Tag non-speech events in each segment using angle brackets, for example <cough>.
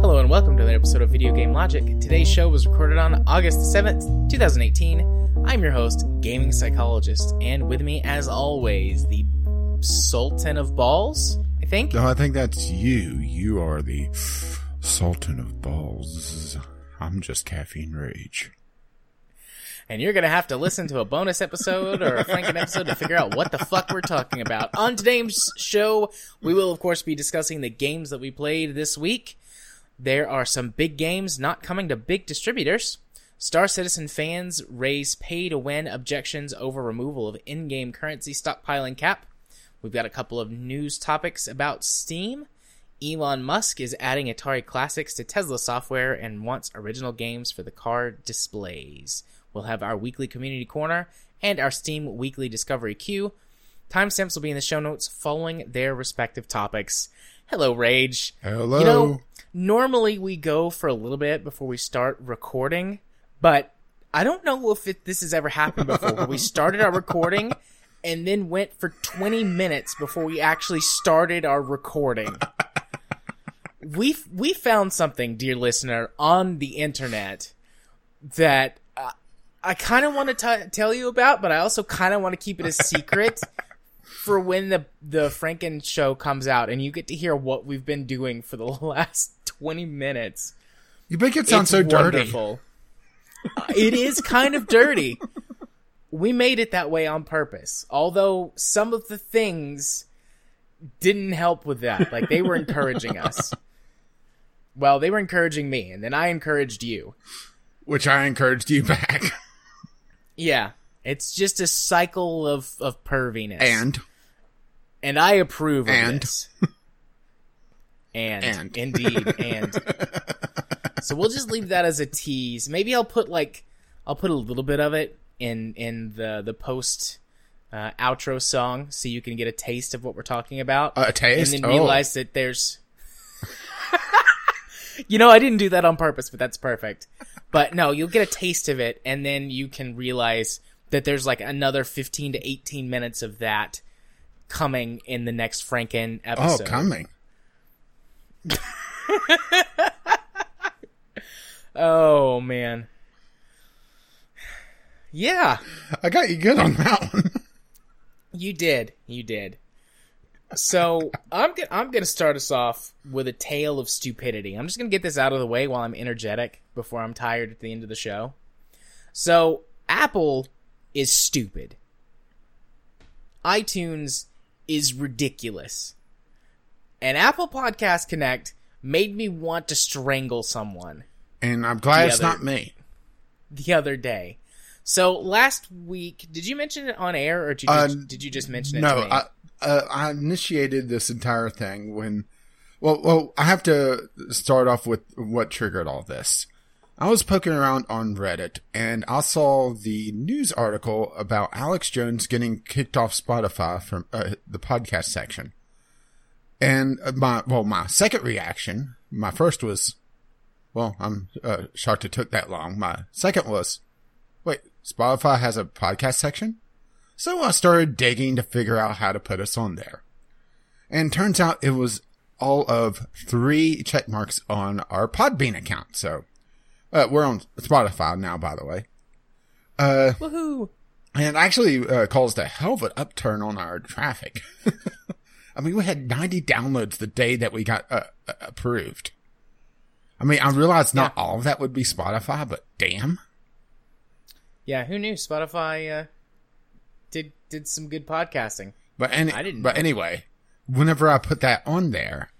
Hello and welcome to another episode of Video Game Logic. Today's show was recorded on August 7th, 2018. I'm your host, Gaming Psychologist, and with me, as always, the Sultan of Balls, I think? No, I think that's you. You are the Sultan of Balls. I'm just Caffeine Rage. And you're gonna have to listen to a bonus episode or a Franken episode to figure out what the fuck we're talking about. On today's show, we will of course be discussing the games that we played this week. There are some big games not coming to big distributors. Star Citizen fans raise pay to win objections over removal of in game currency stockpiling cap. We've got a couple of news topics about Steam. Elon Musk is adding Atari Classics to Tesla software and wants original games for the car displays. We'll have our weekly community corner and our Steam weekly discovery queue. Timestamps will be in the show notes following their respective topics. Hello, Rage. Hello. You know, normally we go for a little bit before we start recording, but I don't know if it, this has ever happened before we <laughs> started our recording and then went for 20 minutes before we actually started our recording. <laughs> we we found something, dear listener, on the internet that uh, I kind of want to tell you about, but I also kind of want to keep it a secret <laughs> for when the the Franken show comes out and you get to hear what we've been doing for the <laughs> last 20 minutes. you make it sound It's so dirty. it is kind of dirty. We made it that way on purpose. Although some of the things didn't help with that. Like they were encouraging us. <laughs> Well, they were encouraging me, and then I encouraged you. Which I encouraged you back. <laughs> Yeah. It's just a cycle of, of perviness. And and I approve of And? this. <laughs> And, And. indeed, and <laughs> so we'll just leave that as a tease. Maybe I'll put like I'll put a little bit of it in in the the post uh, outro song, so you can get a taste of what we're talking about, a taste. and then Oh. realize that there's. <laughs> you know, I didn't do that on purpose, but that's perfect. But no, you'll get a taste of it, and then you can realize that there's like another 15 to 18 minutes of that coming in the next Franken oh, episode. Oh, coming. <laughs> Oh man. Yeah, I got you good on that one. <laughs> you did. You did. So I'm I'm gonna start us off with a tale of stupidity. I'm just gonna get this out of the way while I'm energetic before I'm tired at the end of the show. So Apple is stupid. iTunes is ridiculous. And Apple Podcast Connect made me want to strangle someone. and I'm glad it's other- not me. the other day. So last week, did you mention it on air, or did you Uh, just, did you just mention it? No, to me? I, uh, I initiated this entire thing when, well, well, I have to start off with what triggered all this. I was poking around on Reddit and I saw the news article about Alex Jones getting kicked off Spotify from uh, the podcast section. And uh, my, well, my second reaction, my first was, well, I'm uh, shocked it took that long. My second was, wait, Spotify has a podcast section? So I started digging to figure out how to put us on there. And turns out it was all of three check marks on our Podbean account. So, uh, we're on Spotify now, by the way. Uh, Woohoo! and actually, uh, caused a hell of an upturn on our traffic. <laughs> I mean, we had 90 downloads the day that we got, uh, uh, approved. I mean, I realized not all of that would be Spotify, but damn. Yeah, who knew Spotify uh, did some good podcasting? But any, I didn't But know. anyway, whenever I put that on there,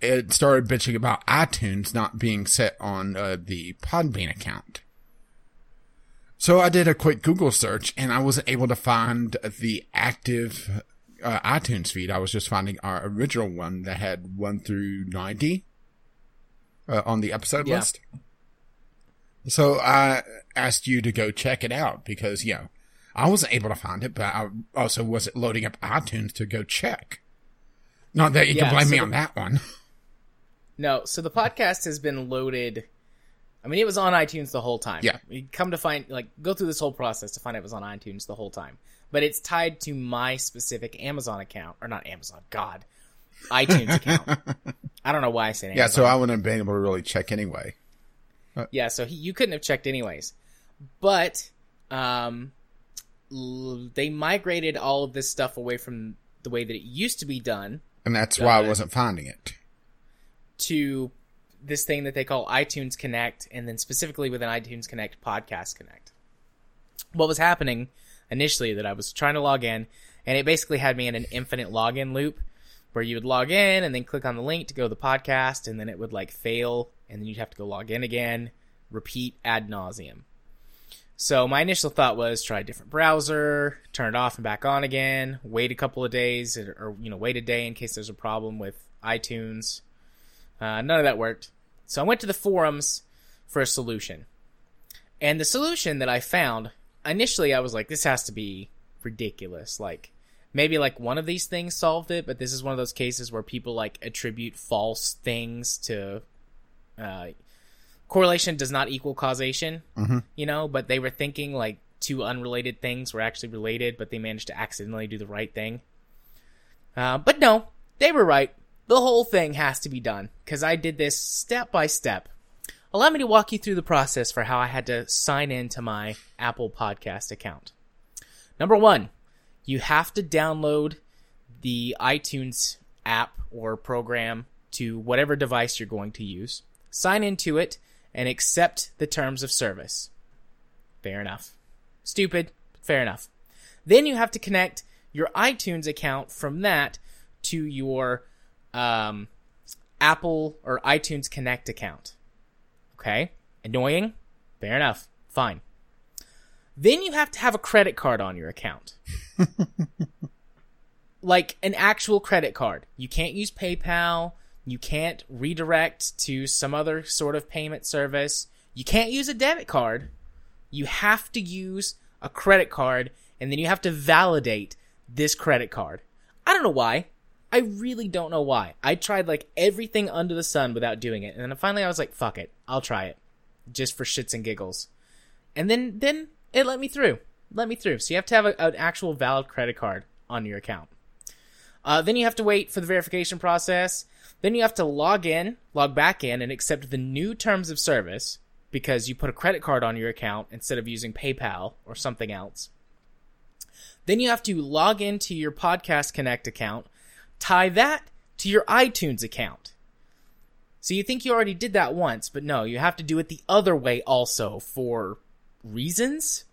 it started bitching about iTunes not being set on uh, the Podbean account. So I did a quick Google search, and I wasn't able to find the active uh, iTunes feed. I was just finding our original one that had one through ninety uh, on the episode Yeah. list. So I asked you to go check it out because you know I wasn't able to find it, but I also wasn't loading up iTunes to go check. Not that you Yeah, can blame so me the- on that one. <laughs> No, so the podcast has been loaded I mean, it was on iTunes the whole time. Yeah. You come to find, like, go through this whole process to find it was on iTunes the whole time. But it's tied to my specific Amazon account, or not Amazon, God, iTunes account. <laughs> I don't know why I said Amazon. Yeah, so I wouldn't have been able to really check anyway. Yeah, so he, you couldn't have checked anyways. But um, they migrated all of this stuff away from the way that it used to be done And that's why I wasn't finding it. to this thing that they call iTunes Connect, and then specifically within iTunes Connect, Podcast Connect. What was happening initially that I was trying to log in, and it basically had me in an infinite login loop where you would log in and then click on the link to go to the podcast, and then it would like fail, and then you'd have to go log in again, repeat ad nauseum. So my initial thought was try a different browser, turn it off and back on again, wait a couple of days, or, you know, wait a day in case there's a problem with iTunes. Uh, none of that worked. So I went to the forums for a solution. And the solution that I found, initially I was like, this has to be ridiculous. Like, maybe like one of these things solved it, but this is one of those cases where people like attribute false things to, uh, correlation does not equal causation, you know, but they were thinking like two unrelated things were actually related, but they managed to accidentally do the right thing. Uh, but no, they were right. The whole thing has to be done because I did this step by step. Allow me to walk you through the process for how I had to sign into my Apple Podcast account. Number one, you have to download the iTunes app or program to whatever device you're going to use, sign into it, and accept the terms of service. Fair enough. Stupid, fair enough. Then you have to connect your iTunes account from that to your um, Apple or iTunes Connect account. Okay? Annoying? Fair enough. Fine. Then you have to have a credit card on your account. <laughs> like an actual credit card. You can't use PayPal. You can't redirect to some other sort of payment service. You can't use a debit card. You have to use a credit card and then you have to validate this credit card. I don't know why. I really don't know why. I tried like everything under the sun without doing it. And then finally I was like, fuck it. I'll try it. Just for shits and giggles. And then then it let me through. Let me through. So you have to have a, an actual valid credit card on your account. Uh, then you have to wait for the verification process. Then you have to log in, log back in, and accept the new terms of service because you put a credit card on your account instead of using PayPal or something else. Then you have to log into your Podcast Connect account, tie that to your iTunes account. So you think you already did that once, but no, you have to do it the other way also for reasons?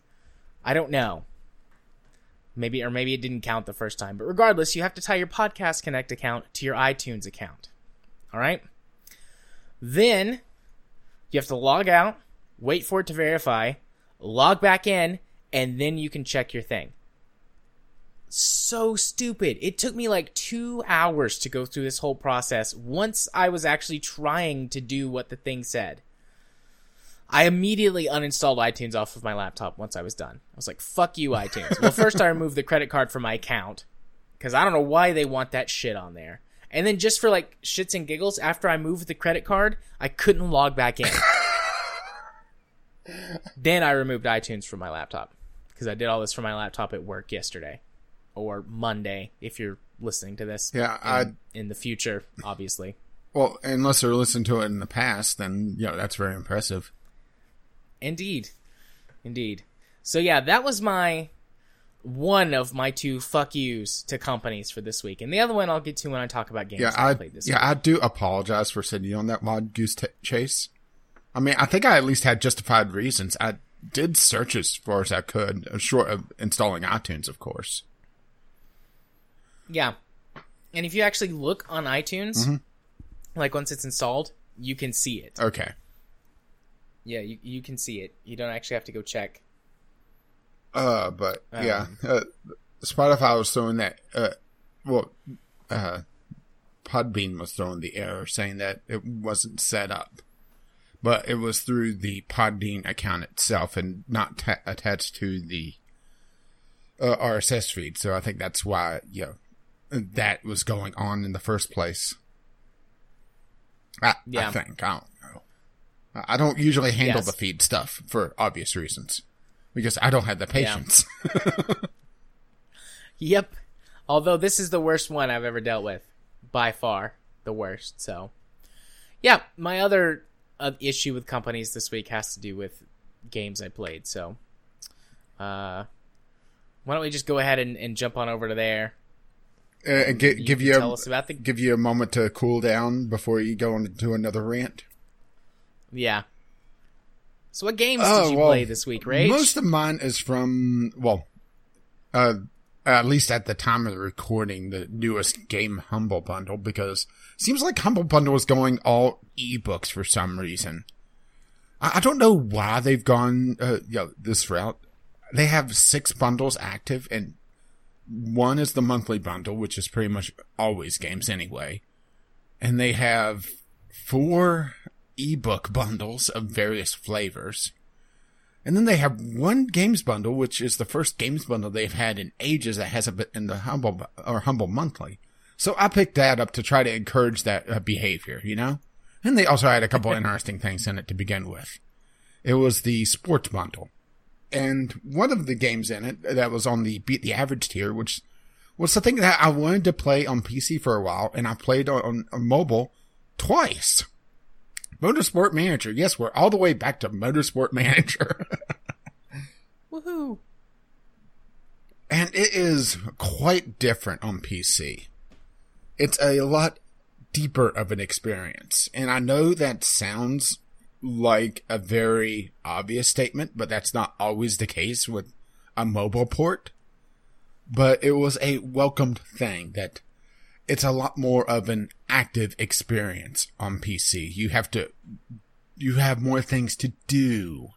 I don't know. Maybe or maybe it didn't count the first time, but regardless, you have to tie your Podcast Connect account to your iTunes account. All right? Then you have to log out, wait for it to verify, log back in, and then you can check your thing. So stupid. It took me like two hours to go through this whole process once I was actually trying to do what the thing said. I immediately uninstalled iTunes off of my laptop once I was done. I was like, fuck you, iTunes. well, first I removed the credit card from my account because I don't know why they want that shit on there. And then just for like shits and giggles, after I moved the credit card, I couldn't log back in. <laughs> then I removed iTunes from my laptop because I did all this from my laptop at work yesterday or Monday if you're listening to this. Yeah, in, in the future, obviously. Well, unless they're listening to it in the past, then you know that's very impressive. Indeed. Indeed. So yeah, that was my one of my two fuck yous to companies for this week. And the other one I'll get to when I talk about games Yeah, I, I played this yeah week. I do apologize for sending you on that wild goose t- chase. I mean, I think I at least had justified reasons. I did search as far as I could, uh, short of installing iTunes, of course. Yeah. And if you actually look on iTunes, Mm-hmm. like once it's installed, you can see it. Okay. Yeah, you, you can see it. You don't actually have to go check. Uh, but Um, yeah, uh, Spotify was throwing that. Uh, well, uh, Podbean was throwing the error saying that it wasn't set up, but it was through the Podbean account itself and not ta- attached to the uh, RSS feed. So I think that's why you know that was going on in the first place. I, Yeah. I think I don't know. I don't usually handle Yes. the feed stuff for obvious reasons because I don't have the patience. <laughs> Yep. Although this is the worst one I've ever dealt with, by far the worst. So, yeah, my other uh, issue with companies this week has to do with games I played. So, uh, why don't we just go ahead and, and jump on over to there? Uh, and gi- give you tell a, us about the give you a moment to cool down before you go into another rant. yeah. So, what games Oh, did you well, play this week, Rage? Most of mine is from well, uh, at least at the time of the recording, the newest game Humble Bundle because it seems like Humble Bundle is going all ebooks for some reason. I, I don't know why they've gone uh, you know, this route. They have six bundles active, and one is the monthly bundle, which is pretty much always games anyway. And they have four ebook bundles of various flavors. And then they have one games bundle, which is the first games bundle they've had in ages that hasn't been in the humble or humble monthly. So I picked that up to try to encourage that uh, behavior, you know? And they also had a couple interesting things in it to begin with. It was the sports bundle. And one of the games in it that was on the beat the average tier, which was the thing that I wanted to play on PC for a while, and I played on, on mobile twice. Motorsport Manager. Yes, we're all the way back to Motorsport Manager. <laughs> Woohoo! and it is quite different on PC. It's a lot deeper of an experience. And I know that sounds like a very obvious statement, but that's not always the case with a mobile port. But it was a welcomed thing that it's a lot more of an active experience on PC. You have to, you have more things to do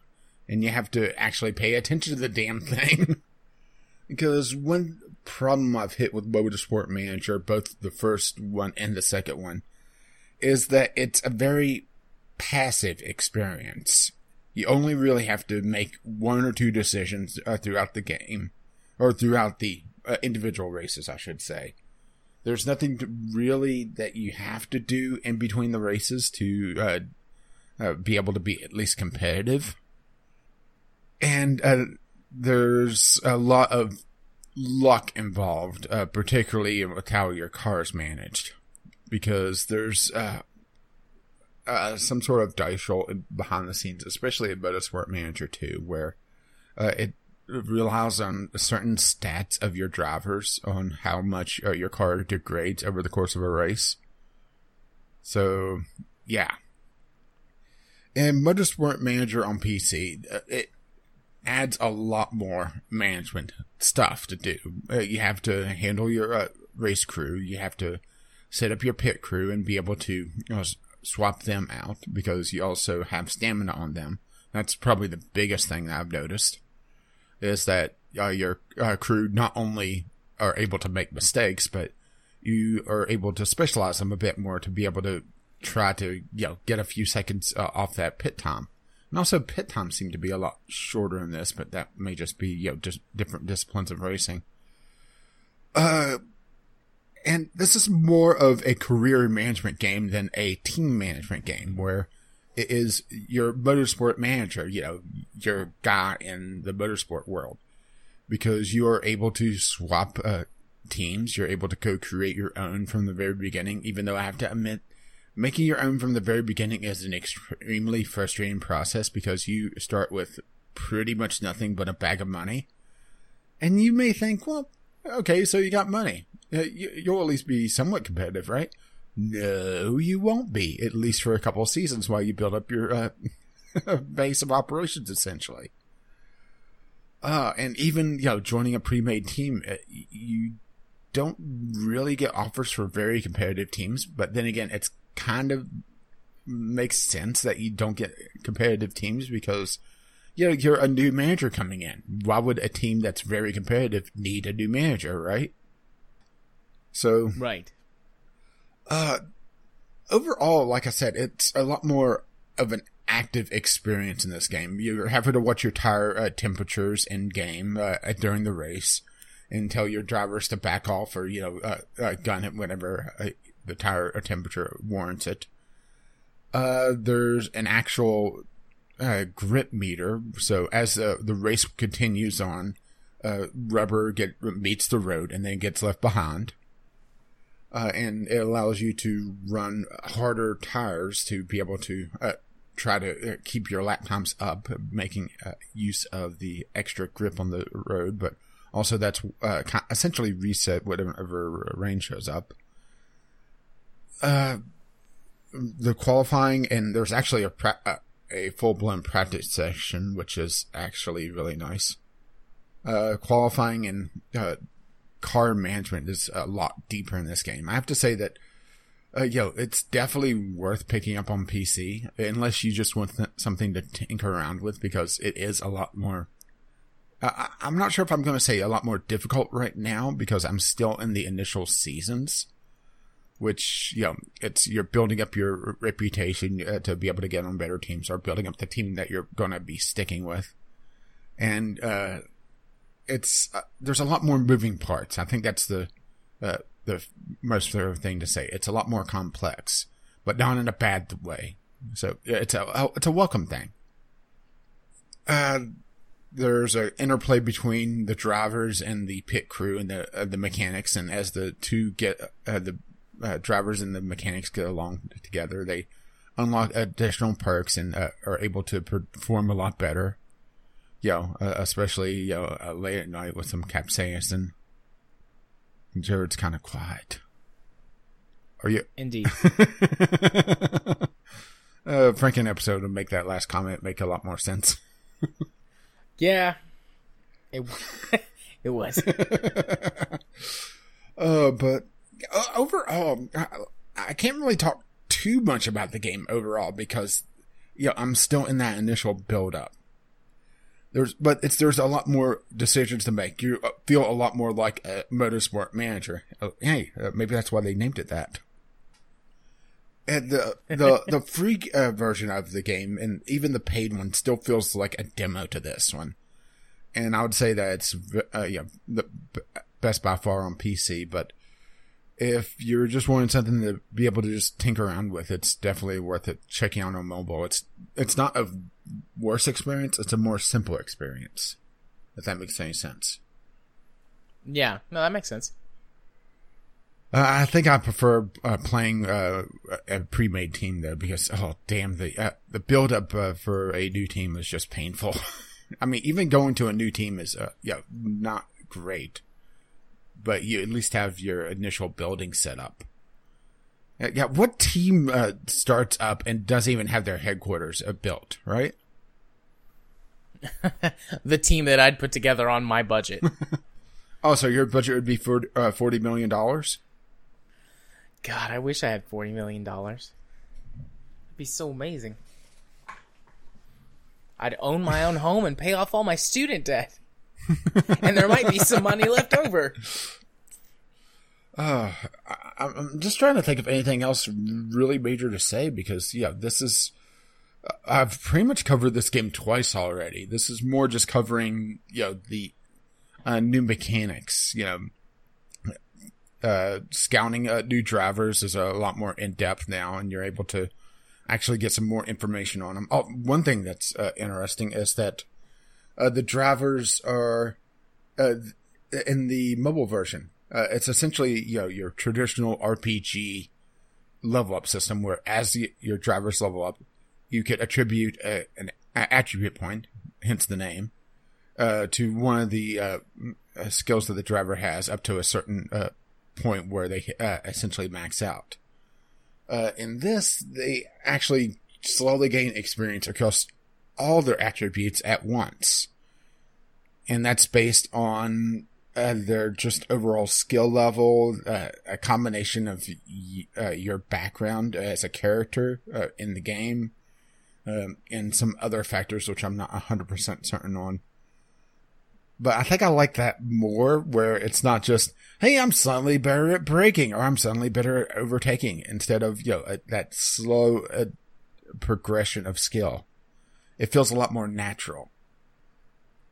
and you have to actually pay attention to the damn thing. <laughs> because one problem I've hit with Motorsport Manager, both the first one and the second one, is that it's a very passive experience. You only really have to make one or two decisions uh, throughout the game, or throughout the uh, individual races, I should say. There's nothing really that you have to do in between the races to uh, uh, be able to be at least competitive. And uh, there's a lot of luck involved, uh, particularly with how your car is managed, because there's uh, uh, some sort of dice roll behind the scenes, especially in Motorsport Manager 2, where it relies on certain stats of your drivers on how much uh, your car degrades over the course of a race. So, yeah. And Motorsport Manager on PC, uh, it adds a lot more management stuff to do. Uh, you have to handle your uh, race crew. You have to set up your pit crew and be able to you know, swap them out because you also have stamina on them. That's probably the biggest thing that I've noticed is that uh, your uh, crew not only are able to make mistakes, but you are able to specialize them a bit more to be able to try to you know get a few seconds uh, off that pit time. And also, pit times seem to be a lot shorter in this, but that may just be, you know, just different disciplines of racing. Uh, and this is more of a career management game than a team management game where is your motorsport manager, you know, your guy in the motorsport world. Because you are able to swap, uh, teams. You're able to co-create your own from the very beginning, even though I have to admit, making your own from the very beginning is an extremely frustrating process because you start with pretty much nothing but a bag of money. And you may think, well, okay, so you got money. Uh, you'll at least be somewhat competitive, right? No, you won't be, at least for a couple of seasons while you build up your uh, <laughs> base of operations, essentially. Uh, and even, you know, joining a pre-made team, uh, you don't really get offers for very competitive teams, but then again, it's kind of makes sense that you don't get competitive teams because you know you're a new manager coming in. Why would a team that's very competitive need a new manager, right? So, Right. Uh, overall, like I said, it's a lot more of an active experience in this game. You're having to watch your tire uh, temperatures in game uh, during the race and tell your drivers to back off or you know uh, uh, gun it whenever uh, the tire temperature warrants it. Uh, there's an actual uh, grip meter. So as the the race continues on, uh, rubber get meets the road and then gets left behind. Uh, and it allows you to run harder tires to be able to uh, try to uh, keep your lap times up, making uh, use of the extra grip on the road. But also, that's uh, essentially reset whatever rain shows up. Uh, the qualifying and there's actually a pra- a full blown practice session, which is actually really nice. Qualifying and car management is a lot deeper in this game. I have to say that, uh, yo, it's definitely worth picking up on PC unless you just want th- something to tinker around with because it is a lot more. I- I'm not sure if I'm going to say a lot more difficult right now because I'm still in the initial seasons which you know it's you're building up your reputation uh, to be able to get on better teams or building up the team that you're going to be sticking with and uh, it's uh, there's a lot more moving parts i think that's the uh, the most fair thing to say it's a lot more complex but not in a bad way so it's a it's a welcome thing uh there's an interplay between the drivers and the pit crew and the uh, the mechanics and as the two get uh, the uh, drivers and the mechanics get along together. They unlock additional perks and uh, are able to perform a lot better. Yo, know, uh, especially yo know, uh, late at night with some capsaicin. Jared's kind of quiet. Are you? Indeed. <laughs> uh, Franken episode to make that last comment make a lot more sense. <laughs> yeah, it <laughs> it was. uh, but uh, overall, I, I can't really talk too much about the game overall because, you know, I'm still in that initial build up. There's, but it's, there's a lot more decisions to make. You uh, feel a lot more like a motorsport manager. Uh, hey, uh, maybe that's why they named it that. And the, the, the <laughs> free uh, version of the game and even the paid one still feels like a demo to this one. And I would say that it's, uh, yeah, the best by far on PC, but if you're just wanting something to be able to just tinker around with, it's definitely worth it checking out on mobile. It's it's not a worse experience; it's a more simple experience. If that makes any sense. Yeah, no, that makes sense. Uh, I think I prefer uh, playing uh, a pre-made team though, because oh damn the uh, the build up uh, for a new team is just painful. <laughs> I mean, even going to a new team is uh, yeah not great but you at least have your initial building set up. Yeah, what team uh, starts up and doesn't even have their headquarters uh, built, right? <laughs> the team that I'd put together on my budget. <laughs> oh, so your budget would be for uh, forty million dollars? God, I wish I had forty million dollars. It'd be so amazing. I'd own my own home and pay off all my student debt. <laughs> and there might be some money left over. Uh, I, am just trying to think of anything else really major to say because, yeah, this is. I've pretty much covered this game twice already. This is more just covering, you know, the uh, new mechanics. You know, uh, scouting uh, new drivers is a lot more in depth now, and you're able to actually get some more information on them. Oh, one thing that's uh, interesting is that uh, the drivers are uh, in the mobile version. Uh, it's essentially you know your traditional RPG level up system where as your drivers level up, you could attribute a, an attribute point, hence the name, uh, to one of the uh, skills that the driver has up to a certain uh, point where they essentially max out. in this, they actually slowly gain experience across all their attributes at once. And that's based on uh, their just overall skill level, uh, a combination of y- uh, your background as a character uh, in the game, um, and some other factors which I'm not 100% certain on. But I think I like that more where it's not just, hey, I'm suddenly better at braking or I'm suddenly better at overtaking instead of, you know, a, that slow uh, progression of skill it feels a lot more natural.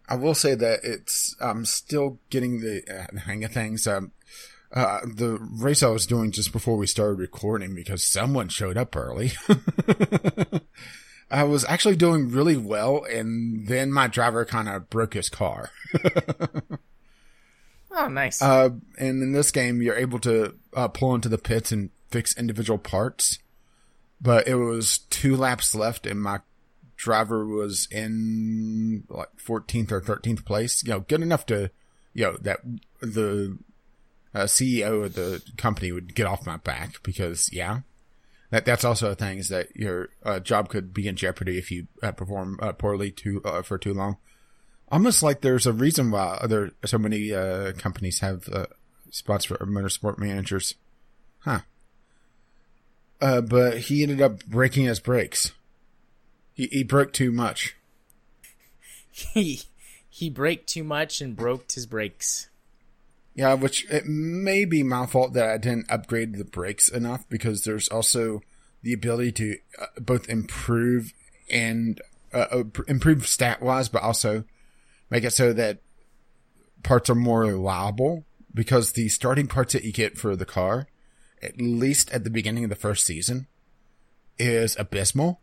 I will say that it's I'm still getting the uh, hang of things. Um, Uh, the race I was doing just before we started recording because someone showed up early. <laughs> I was actually doing really well, and then my driver kind of broke his car. <laughs> Oh, nice. Uh, and in this game, you're able to uh, pull into the pits and fix individual parts. But it was two laps left, and my driver was in like 14th or 13th place. You know, good enough to, you know, that the uh, CEO of the company would get off my back because, yeah, that that's also a thing is that your uh, job could be in jeopardy if you uh, perform uh, poorly too uh, for too long. Almost like there's a reason why there so many uh, companies have uh, spots for motorsport managers, huh? Uh, but he ended up breaking his brakes. He he broke too much. <laughs> he he braked too much and broke his brakes. Yeah, which it may be my fault that I didn't upgrade the brakes enough because there's also the ability to uh, both improve and uh, uh, improve stat wise, but also make it so that parts are more reliable because the starting parts that you get for the car, at least at the beginning of the first season, is abysmal.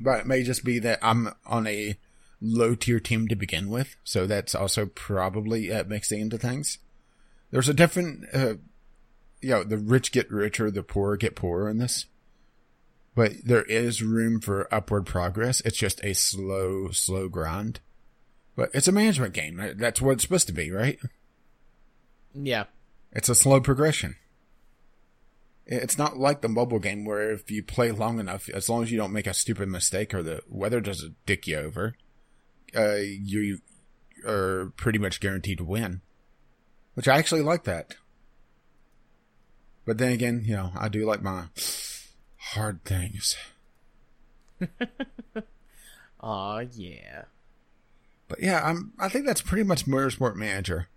But it may just be that I'm on a low tier team to begin with, so that's also probably uh, mixing into things. There's a different, uh, you know, the rich get richer, the poor get poorer in this. But there is room for upward progress. It's just a slow, slow grind. But it's a management game. That's what it's supposed to be, right? Yeah. It's a slow progression. It's not like the mobile game where if you play long enough, as long as you don't make a stupid mistake or the weather doesn't dick you over, uh, you are pretty much guaranteed to win. Which I actually like that. But then again, you know, I do like my hard things. <laughs> Aw, yeah. But yeah, I'm. I think that's pretty much Motorsport Manager.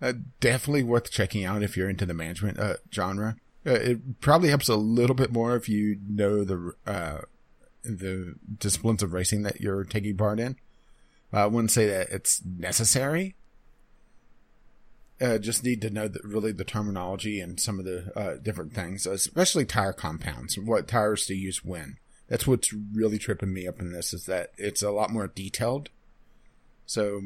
Uh, definitely worth checking out if you're into the management uh, genre. Uh, it probably helps a little bit more if you know the uh, the disciplines of racing that you're taking part in. I wouldn't say that it's necessary. Uh, just need to know that really the terminology and some of the uh, different things, especially tire compounds, what tires to use when. That's what's really tripping me up in this is that it's a lot more detailed. So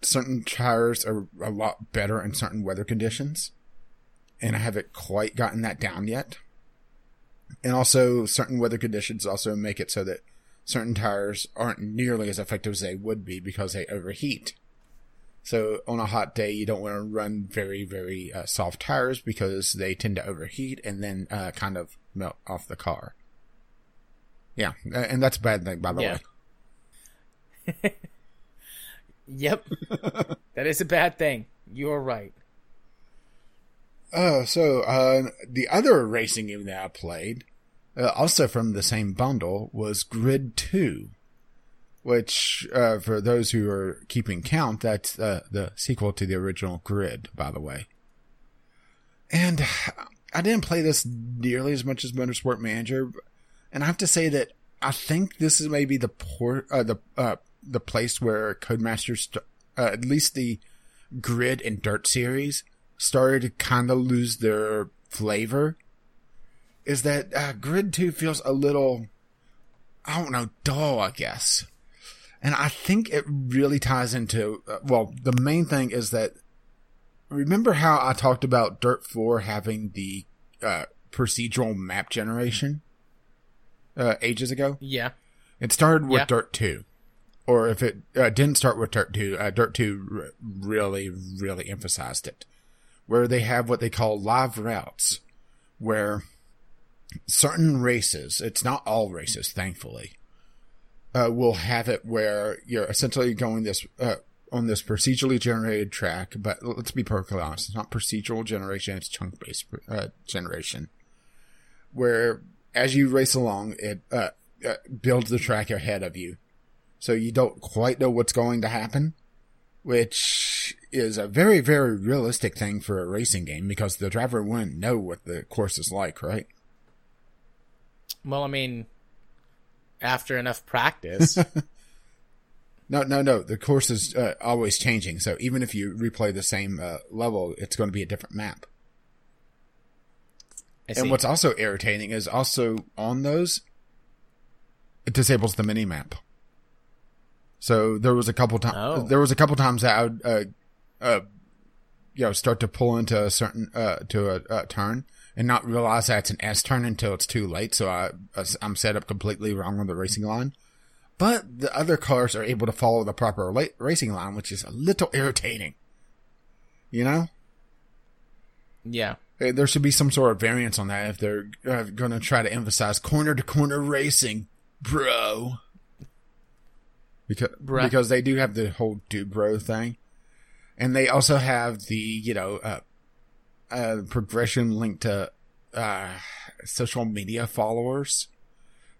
certain tires are a lot better in certain weather conditions, and I haven't quite gotten that down yet. And also, certain weather conditions also make it so that certain tires aren't nearly as effective as they would be because they overheat. So on a hot day, you don't want to run very, very uh, soft tires because they tend to overheat and then uh, kind of melt off the car. Yeah, and that's a bad thing, by the Yeah. way. <laughs> Yep. <laughs> that is a bad thing. You're right. Uh, so uh, the other racing game that I played, uh, also from the same bundle, was Grid Two, which, uh, for those who are keeping count, that's uh, the sequel to the original Grid, by the way. And I didn't play this nearly as much as Motorsport Manager, and I have to say that I think this is maybe the port, uh, the uh, the place where Codemasters, st- uh, at least the Grid and Dirt series, started to kind of lose their flavor. Is that uh, Grid Two feels a little, I don't know, dull, I guess. And I think it really ties into, uh, well, the main thing is that, remember how I talked about Dirt 4 having the uh, procedural map generation uh, ages ago? Yeah. It started with Yeah. Dirt 2. Or if it uh, didn't start with Dirt 2, uh, Dirt 2 r- really, really emphasized it. Where they have what they call live routes, where certain races, it's not all races, thankfully, uh, will have it where you're essentially going this, uh, on this procedurally generated track, but let's be perfectly honest, it's not procedural generation, it's chunk based, uh, generation. Where as you race along, it, uh, uh, builds the track ahead of you. So you don't quite know what's going to happen, which is a very, very realistic thing for a racing game because the driver wouldn't know what the course is like, right? Well, I mean, after enough practice. <laughs> No, no, no. The course is uh, always changing. So even if you replay the same uh, level, it's going to be a different map. And what's also irritating is also on those, it disables the mini map. So there was a couple times. Oh. There was a couple times that I would, uh, uh, you know, start to pull into a certain uh to a, a turn and not realize that it's an S turn until it's too late. So I I'm set up completely wrong on the racing line. But the other cars are able to follow the proper la- racing line, which is a little irritating. You know. yeah. There should be some sort of variance on that if they're uh, going to try to emphasize corner to corner racing, bro. Because Bruh. because they do have the whole do bro thing, and they also have the you know uh, uh, progression linked to uh, social media followers.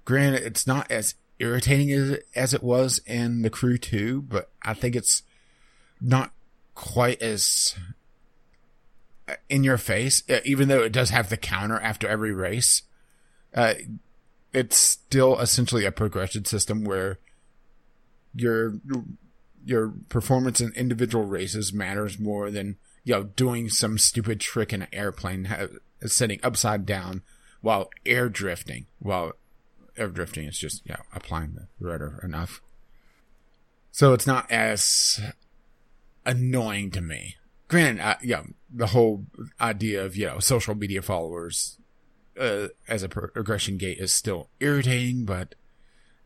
Granted, it's not as irritating as as it was in the Crew Two, but I think it's not quite as in your face, uh, even though it does have the counter after every race. Uh, it's still essentially a progression system where your your performance in individual races matters more than you know doing some stupid trick in an airplane ha- sitting upside down while air drifting. While air drifting is just you know applying the rudder enough. So it's not as annoying to me. Granted, uh, yeah, the whole idea of you know social media followers uh, as a progression gate is still irritating, but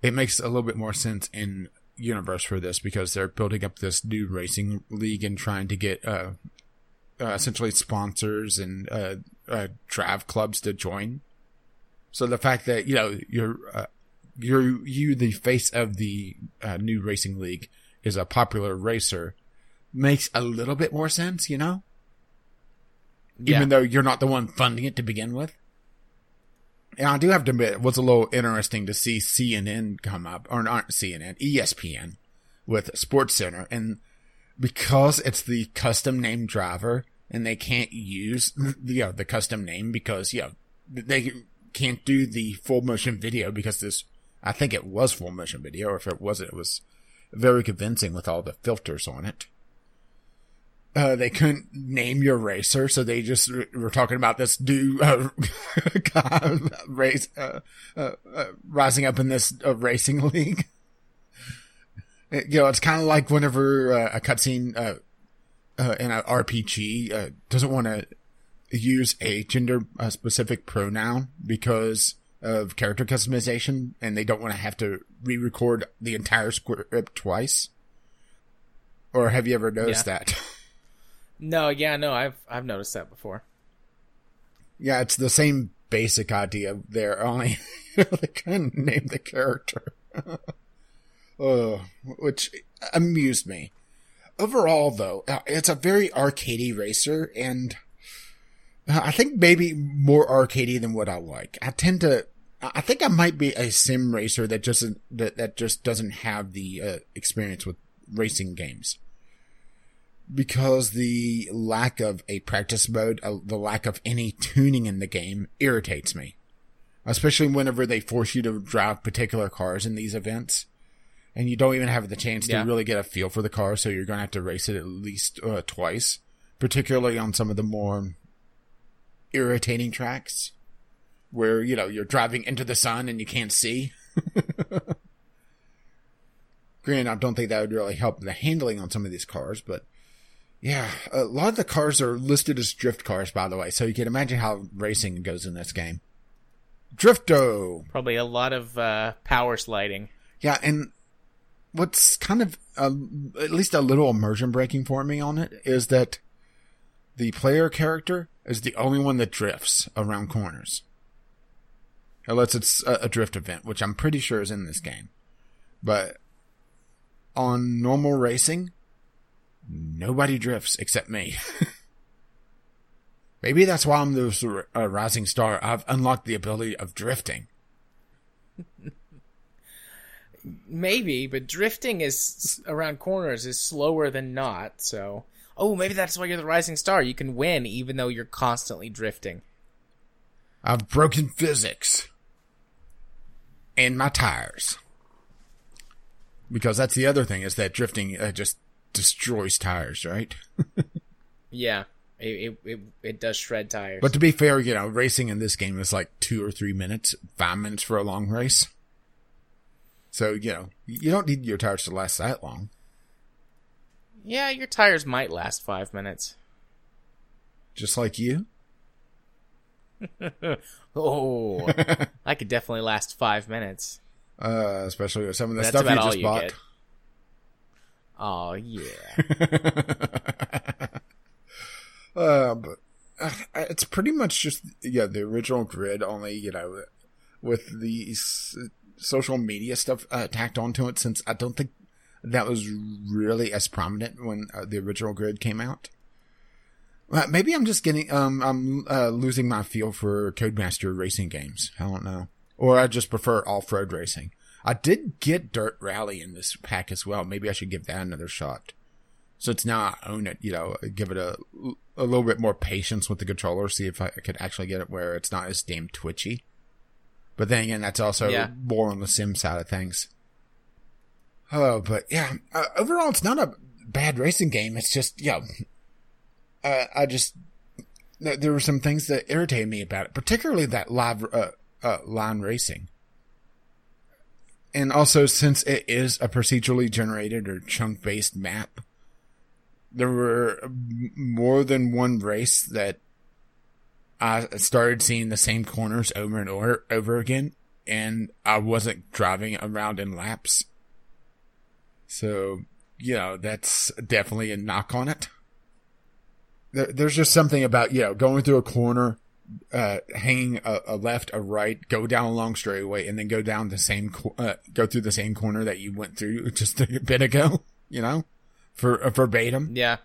it makes a little bit more sense in universe for this because they're building up this new racing league and trying to get uh, uh essentially sponsors and uh, uh drive clubs to join. So the fact that you know you're uh, you're you the face of the uh, new racing league is a popular racer makes a little bit more sense, you know? Yeah. Even though you're not the one funding it to begin with. And I do have to admit, it was a little interesting to see CNN come up, or not CNN, ESPN with Sports Center. And because it's the custom name driver and they can't use, you know, the custom name because, you know, they can't do the full motion video because this, I think it was full motion video, or if it wasn't, it was very convincing with all the filters on it. Uh, they couldn't name your racer, so they just were talking about this dude uh, <laughs> race, uh, uh, uh, rising up in this uh, racing <laughs> league. It- you know, it's kind of like whenever uh, a cutscene uh, uh, in an RPG uh, doesn't want to use a gender uh, specific pronoun because of character customization, and they don't want to have to re-record the entire script twice. Or have you ever noticed Yeah. that? <laughs> No, yeah, no, I've I've noticed that before. Yeah, it's the same basic idea there, only <laughs> they couldn't name the character. <laughs> uh, which amused me. Overall, though, uh, it's a very arcadey racer, and uh, I think maybe more arcadey than what I like. I tend to, I think I might be a sim racer that just that that just doesn't have the uh, experience with racing games because the lack of a practice mode, uh, the lack of any tuning in the game irritates me. Especially whenever they force you to drive particular cars in these events. And you don't even have the chance Yeah. to really get a feel for the car, so you're going to have to race it at least uh, twice. Particularly on some of the more irritating tracks. Where, you know, you're driving into the sun and you can't see. <laughs> Granted, I don't think that would really help the handling on some of these cars, but yeah, a lot of the cars are listed as drift cars, by the way, so you can imagine how racing goes in this game. Drifto! Probably a lot of uh, power sliding. Yeah, and what's kind of at least a little immersion breaking for me on it is that the player character is the only one that drifts around corners. Unless it's a, a drift event, which I'm pretty sure is in this game. But on normal racing, nobody drifts except me. <laughs> Maybe that's why I'm the uh, rising star. I've unlocked the ability of drifting. Maybe, but drifting is around corners is slower than not. So, oh, maybe that's why you're the rising star. You can win even though you're constantly drifting. I've broken physics. And my tires. because that's the other thing is that drifting uh, just destroys tires, right? <laughs> Yeah, it, it it it does shred tires. But to be fair, you know, racing in this game is like two or three minutes, five minutes for a long race. So you know, you don't need your tires to last that long. yeah, your tires might last five minutes. Just like you. <laughs> Oh, I could definitely last five minutes. Uh, especially with some of the That's stuff you just you bought. get. Oh yeah. <laughs> uh, but uh, it's pretty much just yeah the original grid, only you know with the s- social media stuff uh, tacked onto it. Since I don't think that was really as prominent when uh, the original grid came out. Uh, maybe I'm just getting um I'm uh, losing my feel for Codemaster racing games. I don't know, or I just prefer off-road racing. I did get Dirt Rally in this pack as well. Maybe I should give that another shot. So it's now I own it, you know, give it a, a little bit more patience with the controller, see if I could actually get it where it's not as damn twitchy. But then again, that's also Yeah. more on the sim side of things. Oh, but yeah, uh, overall, it's not a bad racing game. It's just, yeah, uh, I just, there there were some things that irritated me about it, particularly that live, uh, uh, line racing. And also, since it is a procedurally generated or chunk based map, there were more than one race that I started seeing the same corners over and over, over again, and I wasn't driving around in laps. So, you know, that's definitely a knock on it. There, there's just something about, you know, going through a corner, uh, hanging a, a left, a right, go down a long straightaway, and then go down the same, uh, go through the same corner that you went through just a bit ago, you know, for uh, verbatim. Yeah,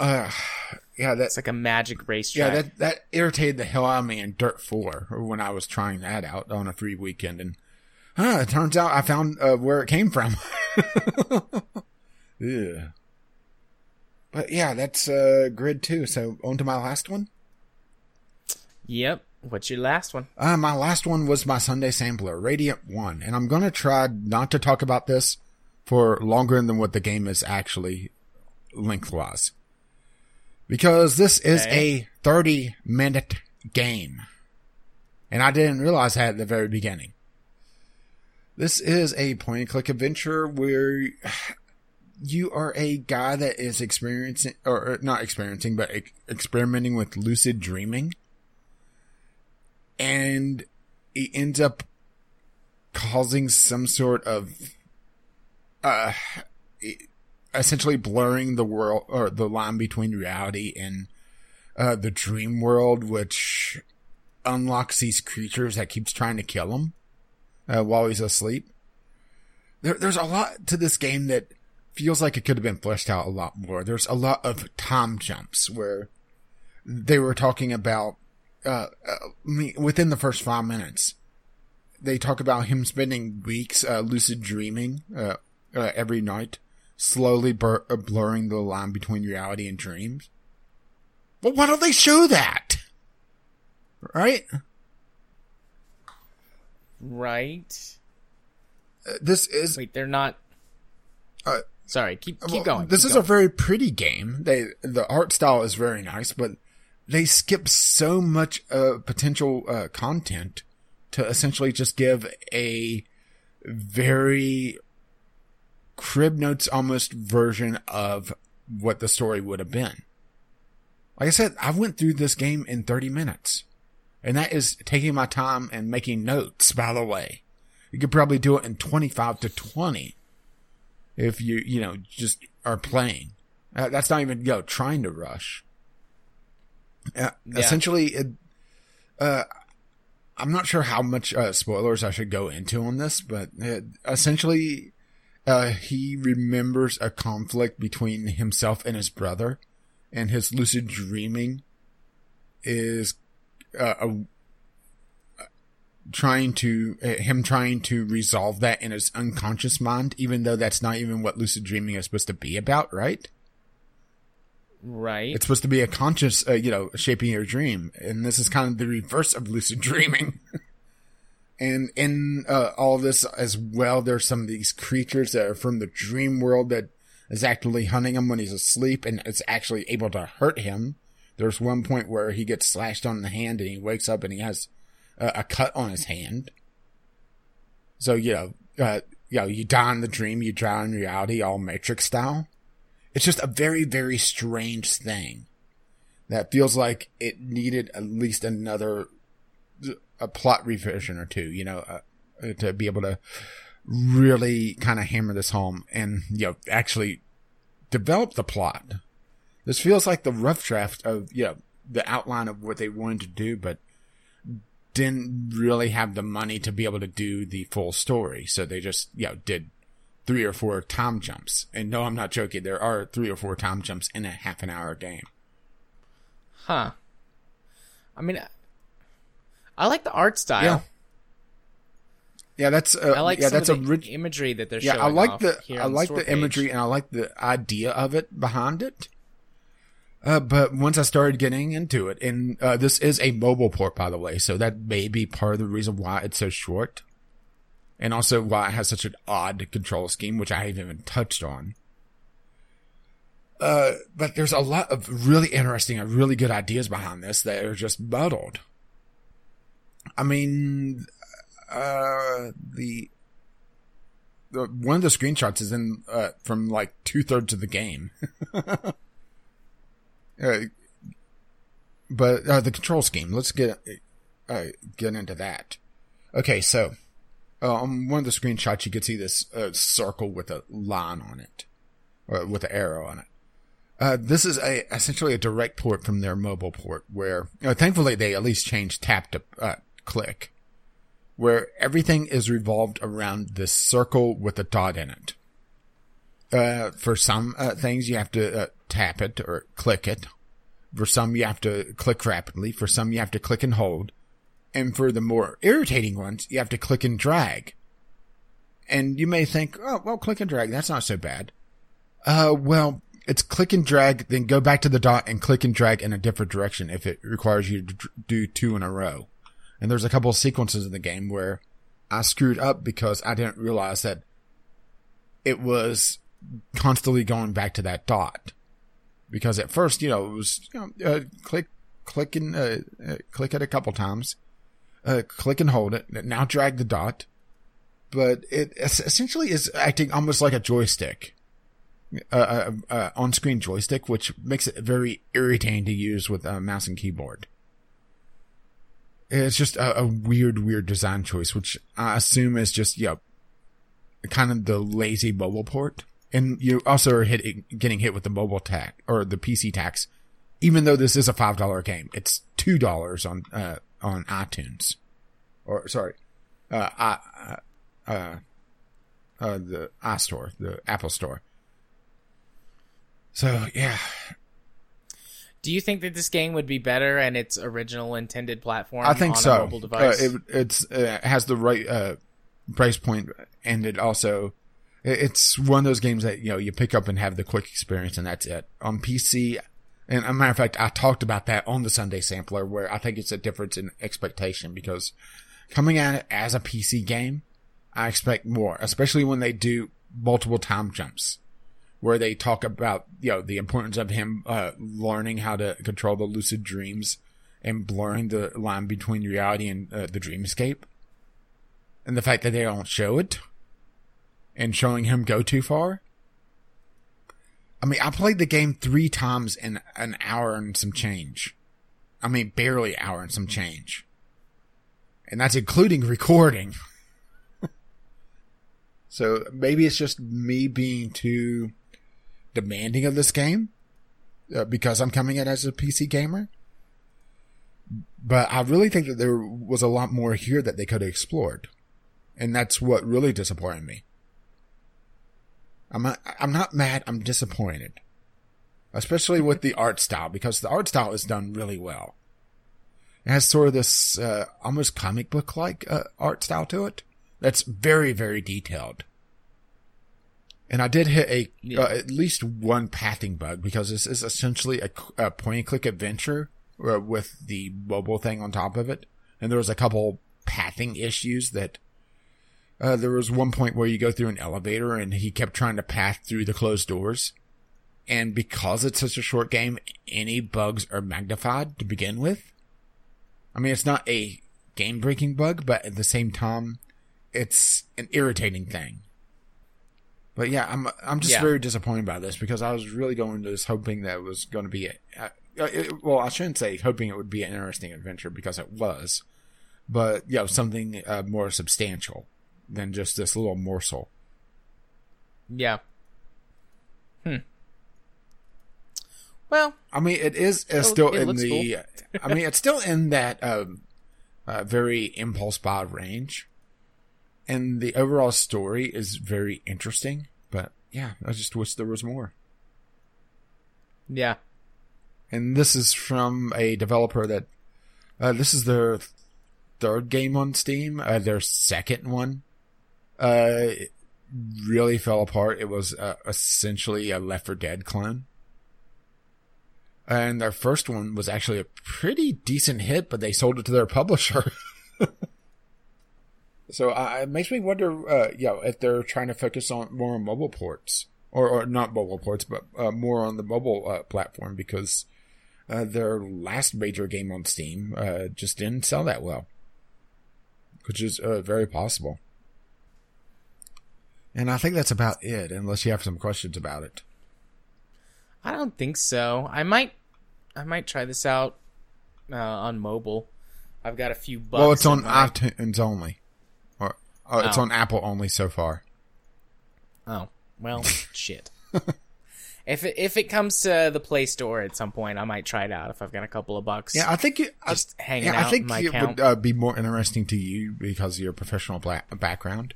Uh, yeah, that's like a magic racetrack. yeah, that that irritated the hell out of me in Dirt Four when I was trying that out on a free weekend, and huh, it turns out I found uh, where it came from. <laughs> yeah, but yeah, that's uh, Grid Two. So on to my last one. Yep. What's your last one? Uh, my last one was my Sunday sampler, Radiant One, and I'm gonna try not to talk about this for longer than what the game is actually lengthwise. Because this is Okay. a 30 minute game. And I didn't realize that at the very beginning. This is a point and click adventure where <sighs> you are a guy that is experiencing, or not experiencing, but experimenting with lucid dreaming and it ends up causing some sort of uh essentially blurring the world or the line between reality and uh the dream world which unlocks these creatures that keeps trying to kill him uh, while he's asleep. There, there's a lot to this game that feels like it could have been fleshed out a lot more. There's a lot of time jumps where they were talking about uh, uh, within the first five minutes, they talk about him spending weeks uh, lucid dreaming uh, every night, slowly bur- uh, blurring the line between reality and dreams. Well, why don't they show that? Right? Right. Uh, this is Wait, they're not. Uh, Sorry. Keep keep well, going. This keep is going. a very pretty game. They the art style is very nice, but they skip so much uh, potential uh, content to essentially just give a very crib notes almost version of what the story would have been. Like I said, I went through this game in 30 minutes. And that is taking my time and making notes, by the way. You could probably do it in 25 to 20 if you, you know, just are playing. Uh, that's not even, you know, trying to rush. Uh, Yeah. Essentially, it, uh, I'm not sure how much uh, spoilers I should go into on this, but uh, essentially, uh, he remembers a conflict between himself and his brother, and his lucid dreaming is uh, a, trying to uh, him trying to resolve that in his unconscious mind, even though that's not even what lucid dreaming is supposed to be about, right? right. It's supposed to be a conscious, uh, you know, shaping your dream, and this is kind of the reverse of lucid <laughs> dreaming. And in uh, all this as well, there's some of these creatures that are from the dream world that is actively hunting him when he's asleep and it's actually able to hurt him. There's one point where he gets slashed on the hand and he wakes up and he has uh, a cut on his hand. So, you know, uh, you know, you die in the dream, you die in reality, all Matrix style. It's just a very, very strange thing that feels like it needed at least another a plot revision or two, you know, uh, to be able to really kind of hammer this home and, you know, actually develop the plot. This feels like the rough draft of, you know, the outline of what they wanted to do, but didn't really have the money to be able to do the full story. So they just, you know, did three or four time jumps. And no, I'm not joking. There are three or four time jumps in a half an hour game. Huh. I mean, I like the art style. Yeah. Yeah, that's uh, I like yeah, that's a the rich, imagery that they're yeah. showing. I like off the here I like store the imagery and I like the idea of it behind it. Uh, but once I started getting into it, and uh, this is a mobile port, by the way, so that may be part of the reason why it's so short, and also why it has such an odd control scheme, which I haven't even touched on. Uh, but there's a lot of really interesting and really good ideas behind this that are just muddled. I mean, uh, the, the one of the screenshots is in uh, from like two thirds of the game. <laughs> uh, but uh, the control scheme. Let's get uh, get into that. Okay, so uh, on one of the screenshots, you can see this uh, circle with a line on it, or with an arrow on it. Uh, this is a essentially a direct port from their mobile port, where uh, thankfully they at least changed tap to uh, click, where everything is revolved around this circle with a dot in it. Uh, for some uh, things, you have to uh, tap it or click it. For some, you have to click rapidly. For some, you have to click and hold. And for the more irritating ones, you have to click and drag. And you may think, oh, well, click and drag, that's not so bad. Uh, well, it's click and drag, then go back to the dot and click and drag in a different direction if it requires you to do two in a row. And there's a couple of sequences in the game where I screwed up because I didn't realize that it was constantly going back to that dot. Because at first, you know, it was, you know, uh, click, click and, uh, uh, click it a couple times, uh, click and hold it, now drag the dot. But it essentially is acting almost like a joystick uh, uh, uh, on-screen joystick, which makes it very irritating to use with a mouse and keyboard. It's just a, a weird, weird design choice, which I assume is just, you know, kind of the lazy mobile port. And you also are hit, getting hit with the mobile tax or the PC tax, even though this is a $5 game. It's $2 on, uh, on iTunes. Or, sorry, uh, I, uh, uh, the iStore, the Apple Store. So yeah, Do you think that this game would be better in its original intended platform? I think on so. A mobile Uh, it it's uh, has the right uh, price point, and it also it's one of those games that you know you pick up and have the quick experience, and that's it. On PC, and a matter of fact, I talked about that on the Sunday sampler, where I think it's a difference in expectation because coming at it as a PC game, I expect more, especially when they do multiple time jumps where they talk about you know the importance of him uh, learning how to control the lucid dreams and blurring the line between reality and uh, the dreamscape, and the fact that they don't show it and showing him go too far. I mean, I played the game three times in an hour and some change. I mean, barely hour and some change, and that's including recording. <laughs> so maybe it's just me being too demanding of this game uh, because I'm coming in as a PC gamer. But I really think that there was a lot more here that they could have explored. And that's what really disappointed me. I'm not, I'm not mad, I'm disappointed. Especially with the art style, because the art style is done really well. It has sort of this, uh, almost comic book like, uh, art style to it. That's very, very detailed. And I did hit a Yeah. uh, at least one pathing bug because this is essentially a, a point and click adventure uh, with the mobile thing on top of it. And there was a couple pathing issues that uh, there was one point where you go through an elevator and he kept trying to path through the closed doors. And because it's such a short game, any bugs are magnified to begin with. I mean, it's not a game breaking bug, but at the same time, it's an irritating thing. But yeah, I'm I'm just Yeah. very disappointed by this because I was really going into this hoping that it was going to be a, it, well, I shouldn't say hoping it would be an interesting adventure because it was, but you know something uh, more substantial than just this little morsel. Yeah. Hmm. Well, I mean, it is uh, still it in the. I mean, it's still in that um, uh, very impulse buy range, and the overall story is very interesting. Yeah, I just wish there was more. yeah. And this is from a developer that uh, this is their third game on Steam. Uh, their second one uh, really fell apart. It was uh, essentially a Left 4 Dead clone. And their first one was actually a pretty decent hit, but they sold it to their <laughs> publisher. So uh, it makes me wonder, uh, you know, if they're trying to focus on more on mobile ports, or, or not mobile ports, but uh, more on the mobile uh, platform because uh, their last major game on Steam uh, just didn't sell that well, which is uh, very possible. And I think that's about it, unless you have some questions about it. I don't think so. I might, I might try this out uh, on mobile. I've got a few bucks. well, it's on my- iTunes only, or uh, it's Oh. on Apple only so far. Oh well, <laughs> shit. If it, if it comes to the Play Store at some point, I might try it out if I've got a couple of bucks. Yeah, I think it, I- Just hanging yeah, out I think it account. would uh, be more interesting to you because of your professional bla- background.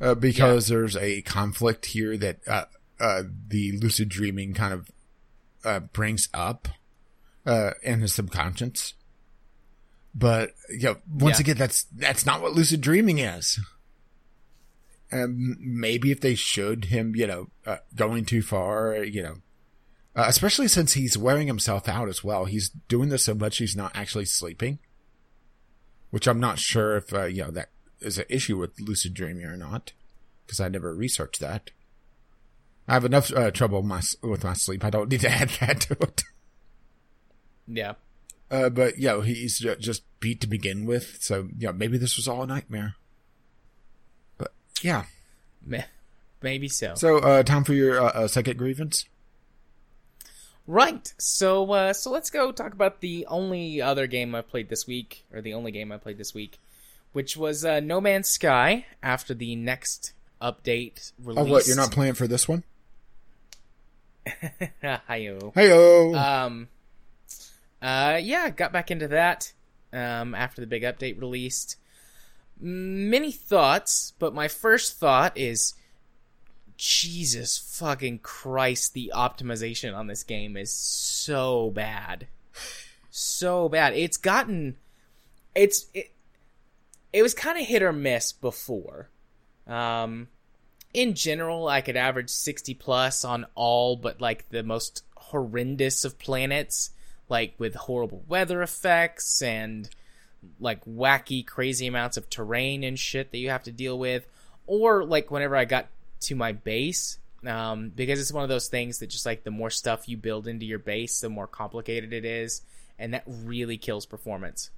Uh, because there's a conflict here that uh, uh, the lucid dreaming kind of uh, brings up uh, in his subconscious. But you know, once Yeah. again, that's that's not what lucid dreaming is. Um, maybe if they showed him, you know, uh, going too far, you know, uh, especially since he's wearing himself out as well. He's doing this so much he's not actually sleeping, which I'm not sure if uh, you know that is an issue with lucid dreaming or not, because I never researched that. I have enough uh, trouble my, with my sleep. I don't need to <laughs> add that to it. yeah. Uh, but you know, he's just beat to begin with, so you know, maybe this was all a nightmare. But yeah, Maybe so. so uh, time for your uh, uh, second grievance. Right. So uh so let's go talk about the only other game I played this week, or the only game I played this week, which was uh No Man's Sky after the next update Oh, what? You're not playing for this one? <laughs> Hi-yo. Heyo. Um uh yeah, got back into that um after the big update released. Many thoughts, but my first thought is Jesus fucking Christ, the optimization on this game is so bad. So bad. It's gotten it's it, it was kind of hit or miss before. Um in general, I could average 60 plus on all but like the most horrendous of planets, like with horrible weather effects and like wacky, crazy amounts of terrain and shit that you have to deal with. Or like whenever I got to my base, um, because it's one of those things that just like the more stuff you build into your base, the more complicated it is, and that really kills performance.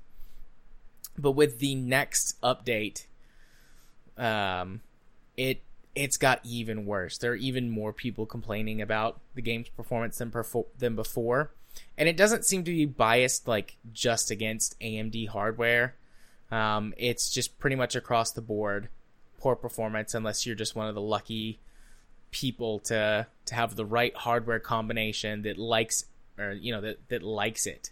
But with the next update, um, it it's got even worse. There are even more people complaining about the game's performance than perfo- than before, and it doesn't seem to be biased like just against AMD hardware. Um, it's just pretty much across the board poor performance unless you're just one of the lucky people to to have the right hardware combination that likes or you know that that likes it.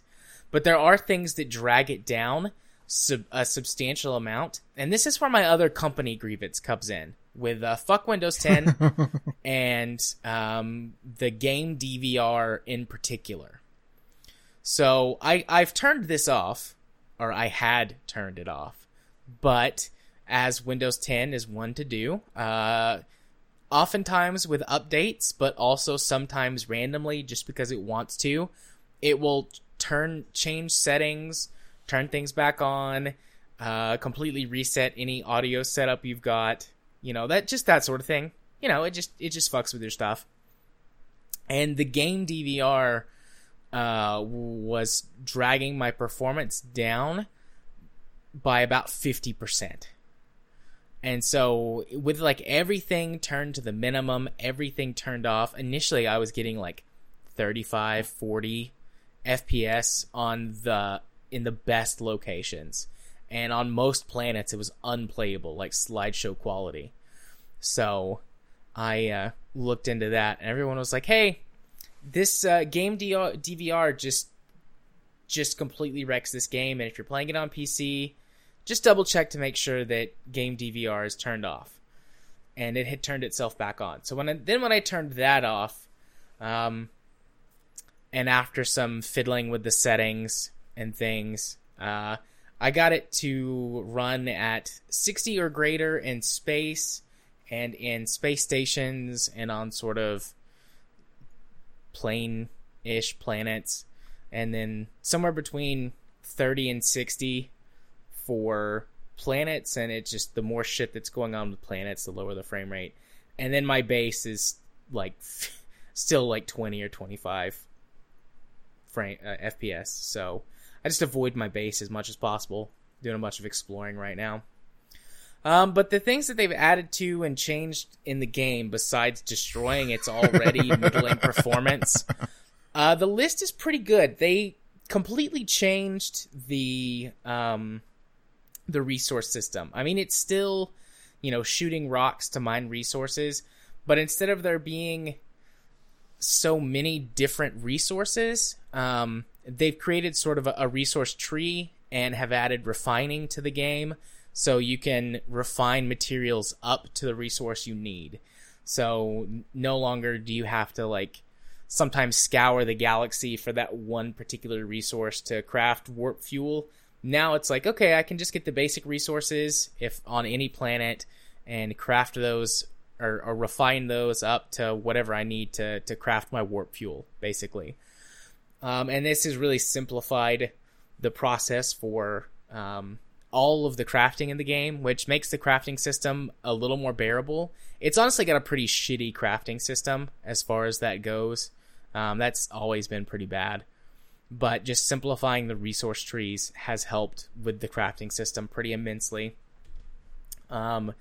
But there are things that drag it down sub- a substantial amount, and this is where my other company grievance comes in with uh, fuck Windows 10 <laughs> and um, the game DVR in particular. So I I've turned this off, or I had turned it off, but as Windows 10 is one to do, uh, oftentimes with updates, but also sometimes randomly just because it wants to, it will turn change settings, turn things back on, uh, completely reset any audio setup you've got, you know, that just that sort of thing. You know, it just it just fucks with your stuff. And the game DVR uh, was dragging my performance down by about 50%. And so with like everything turned to the minimum, everything turned off. Initially I was getting like 35, 40 FPS on the in the best locations. And on most planets it was unplayable, like slideshow quality. So I uh, looked into that and everyone was like, "Hey, this uh, game DVR just just completely wrecks this game and if you're playing it on PC, just double check to make sure that game DVR is turned off. And it had turned itself back on. So when I, then when I turned that off, um, and after some fiddling with the settings and things, uh, I got it to run at 60 or greater in space and in space stations and on sort of plane ish planets, and then somewhere between 30 and 60 for planets, and it's just the more shit that's going on with planets, the lower the frame rate. And then my base is like <laughs> still like 20 or 25 frame uh, FPS. So I just avoid my base as much as possible. Doing a bunch of exploring right now. Um, but the things that they've added to and changed in the game, besides destroying its already <laughs> middling performance, uh, the list is pretty good. They completely changed the um, the resource system. I mean, it's still, you know, shooting rocks to mine resources, but instead of there being so many different resources, um, they've created sort of a, a resource tree and have added refining to the game so you can refine materials up to the resource you need. So no longer do you have to like sometimes scour the galaxy for that one particular resource to craft warp fuel now it's like okay i can just get the basic resources if on any planet and craft those or, or refine those up to whatever i need to, to craft my warp fuel basically um, and this has really simplified the process for um, all of the crafting in the game which makes the crafting system a little more bearable it's honestly got a pretty shitty crafting system as far as that goes um, that's always been pretty bad but just simplifying the resource trees has helped with the crafting system pretty immensely. Um,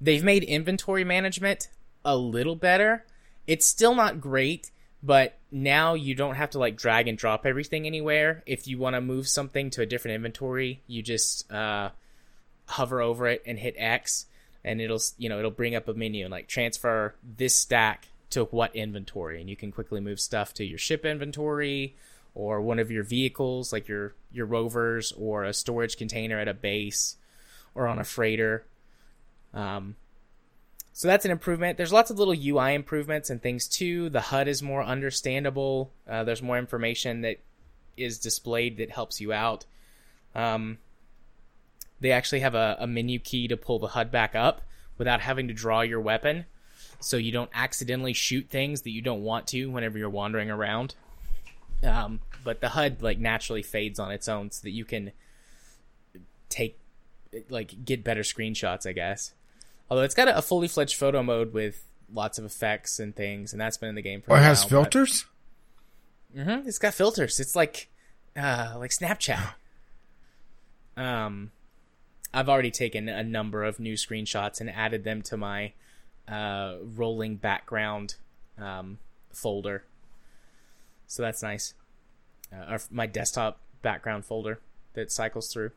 they've made inventory management a little better. It's still not great, but now you don't have to like drag and drop everything anywhere. If you want to move something to a different inventory, you just uh, hover over it and hit X, and it'll you know it'll bring up a menu and like transfer this stack to what inventory, and you can quickly move stuff to your ship inventory or one of your vehicles like your your rovers or a storage container at a base or on a freighter um, so that's an improvement. There's lots of little ui improvements and things too. The hud is more understandable. Uh, there's more information that is displayed that helps you out. Um, they actually have a, a menu key to pull the hud back up without having to draw your weapon. So you don't accidentally shoot things that you don't want to whenever you're wandering around. Um, but the HUD like naturally fades on its own so that you can take like get better screenshots, I guess. Although it's got a, fully fledged photo mode with lots of effects and things, and that's been in the game for. A while. Oh, it has filters. Mm-hmm. It's got filters. It's like, uh, like Snapchat. um, I've already taken a number of new screenshots and added them to my uh, rolling background um, folder so that's nice. Uh, my desktop background folder that cycles through.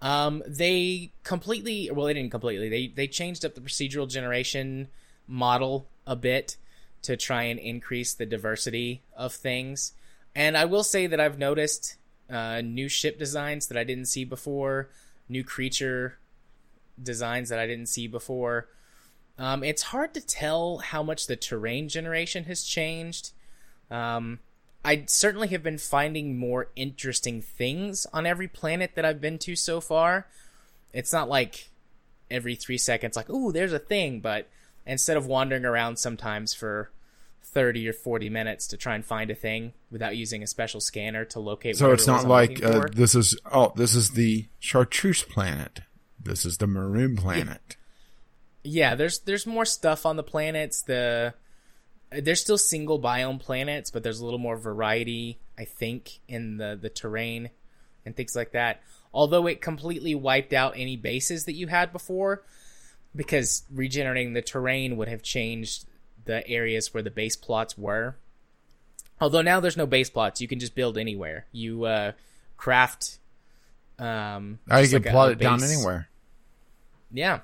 Um, they completely, well, they didn't completely. They they changed up the procedural generation model a bit to try and increase the diversity of things. And I will say that I've noticed uh, new ship designs that I didn't see before, new creature designs that I didn't see before. Um, it's hard to tell how much the terrain generation has changed. Um, I certainly have been finding more interesting things on every planet that I've been to so far. It's not like every three seconds, like, ooh, there's a thing, but instead of wandering around sometimes for 30 or 40 minutes to try and find a thing without using a special scanner to locate So it's not like uh, this is oh this is the chartreuse planet. This is the maroon planet. Yeah, there's there's more stuff on the planets. The there's still single biome planets, but there's a little more variety, I think, in the the terrain and things like that. Although it completely wiped out any bases that you had before, because regenerating the terrain would have changed the areas where the base plots were. Although now there's no base plots, you can just build anywhere. You uh, craft. Um, Now you can like plot it down anywhere. yeah.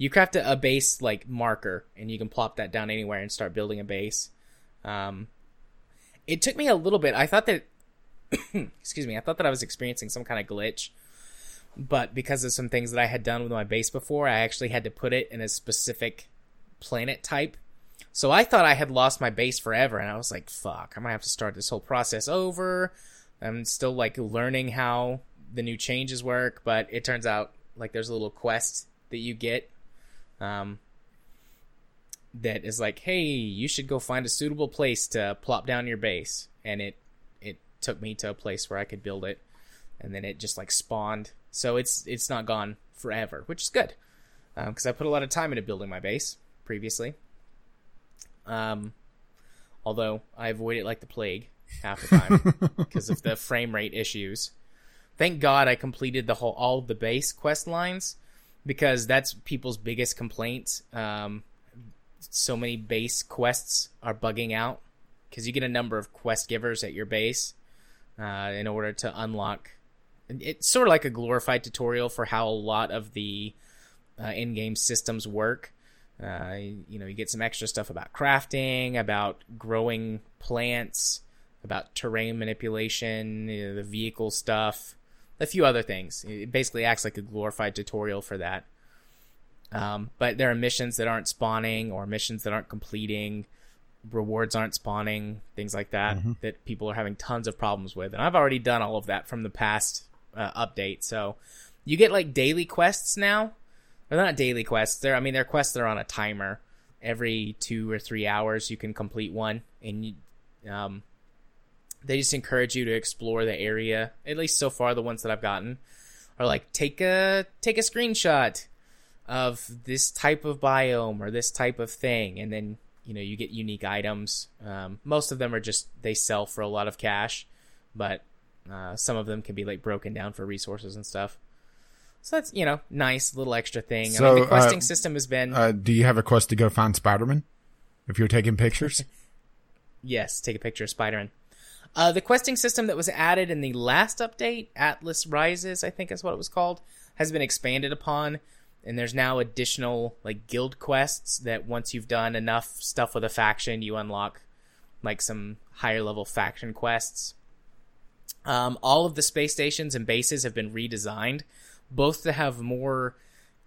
You craft a, a base like marker and you can plop that down anywhere and start building a base. Um, it took me a little bit. I thought that, <coughs> excuse me, I thought that I was experiencing some kind of glitch. But because of some things that I had done with my base before, I actually had to put it in a specific planet type. So I thought I had lost my base forever, and I was like, fuck, I'm gonna have to start this whole process over. I'm still like learning how the new changes work, but it turns out like there's a little quest that you get um, that is like, hey, you should go find a suitable place to plop down your base, and it it took me to a place where I could build it, and then it just like spawned. So it's it's not gone forever, which is good because I put a lot of time into building my base previously. Um, although I avoid it like the plague half the time <laughs> because of the frame rate issues. Thank God I completed the whole all of the base quest lines because that's people's biggest complaints. Um, so many base quests are bugging out because you get a number of quest givers at your base uh, in order to unlock. It's sort of like a glorified tutorial for how a lot of the uh, in-game systems work. Uh, you know, you get some extra stuff about crafting, about growing plants, about terrain manipulation, you know, the vehicle stuff, a few other things. It basically acts like a glorified tutorial for that. Um, but there are missions that aren't spawning or missions that aren't completing, rewards aren't spawning, things like that, that people are having tons of problems with. And I've already done all of that from the past uh, update. So you get like daily quests now. They're not daily quests. They're I mean they're quests that are on a timer. Every two or three hours you can complete one, and you, um, they just encourage you to explore the area. At least so far, the ones that I've gotten are like take a take a screenshot of this type of biome or this type of thing, and then you know you get unique items. Um, most of them are just they sell for a lot of cash, but uh, some of them can be like broken down for resources and stuff. So that's you know nice little extra thing. I mean, the questing uh, system has been Uh, do you have a quest to go find Spider Man? If you're taking pictures, <laughs> Yes, take a picture of Spider-Man. Uh, the questing system that was added in the last update, Atlas Rises, I think is what it was called, has been expanded upon, and there's now additional like guild quests that once you've done enough stuff with a faction, you unlock like some higher level faction quests. Um, all of the space stations and bases have been redesigned, both to have more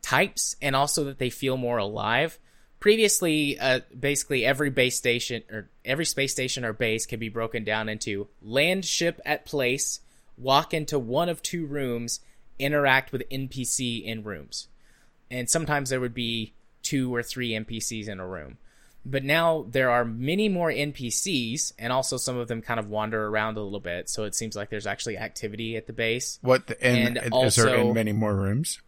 types and also that they feel more alive. Previously, uh, basically every base station or every space station or base can be broken down into land ship at place, walk into one of two rooms, interact with NPC in rooms. And sometimes there would be two or three NPCs in a room. But now there are many more NPCs, and also some of them kind of wander around a little bit. So it seems like there's actually activity at the base. what? The, and, And is there in many more rooms?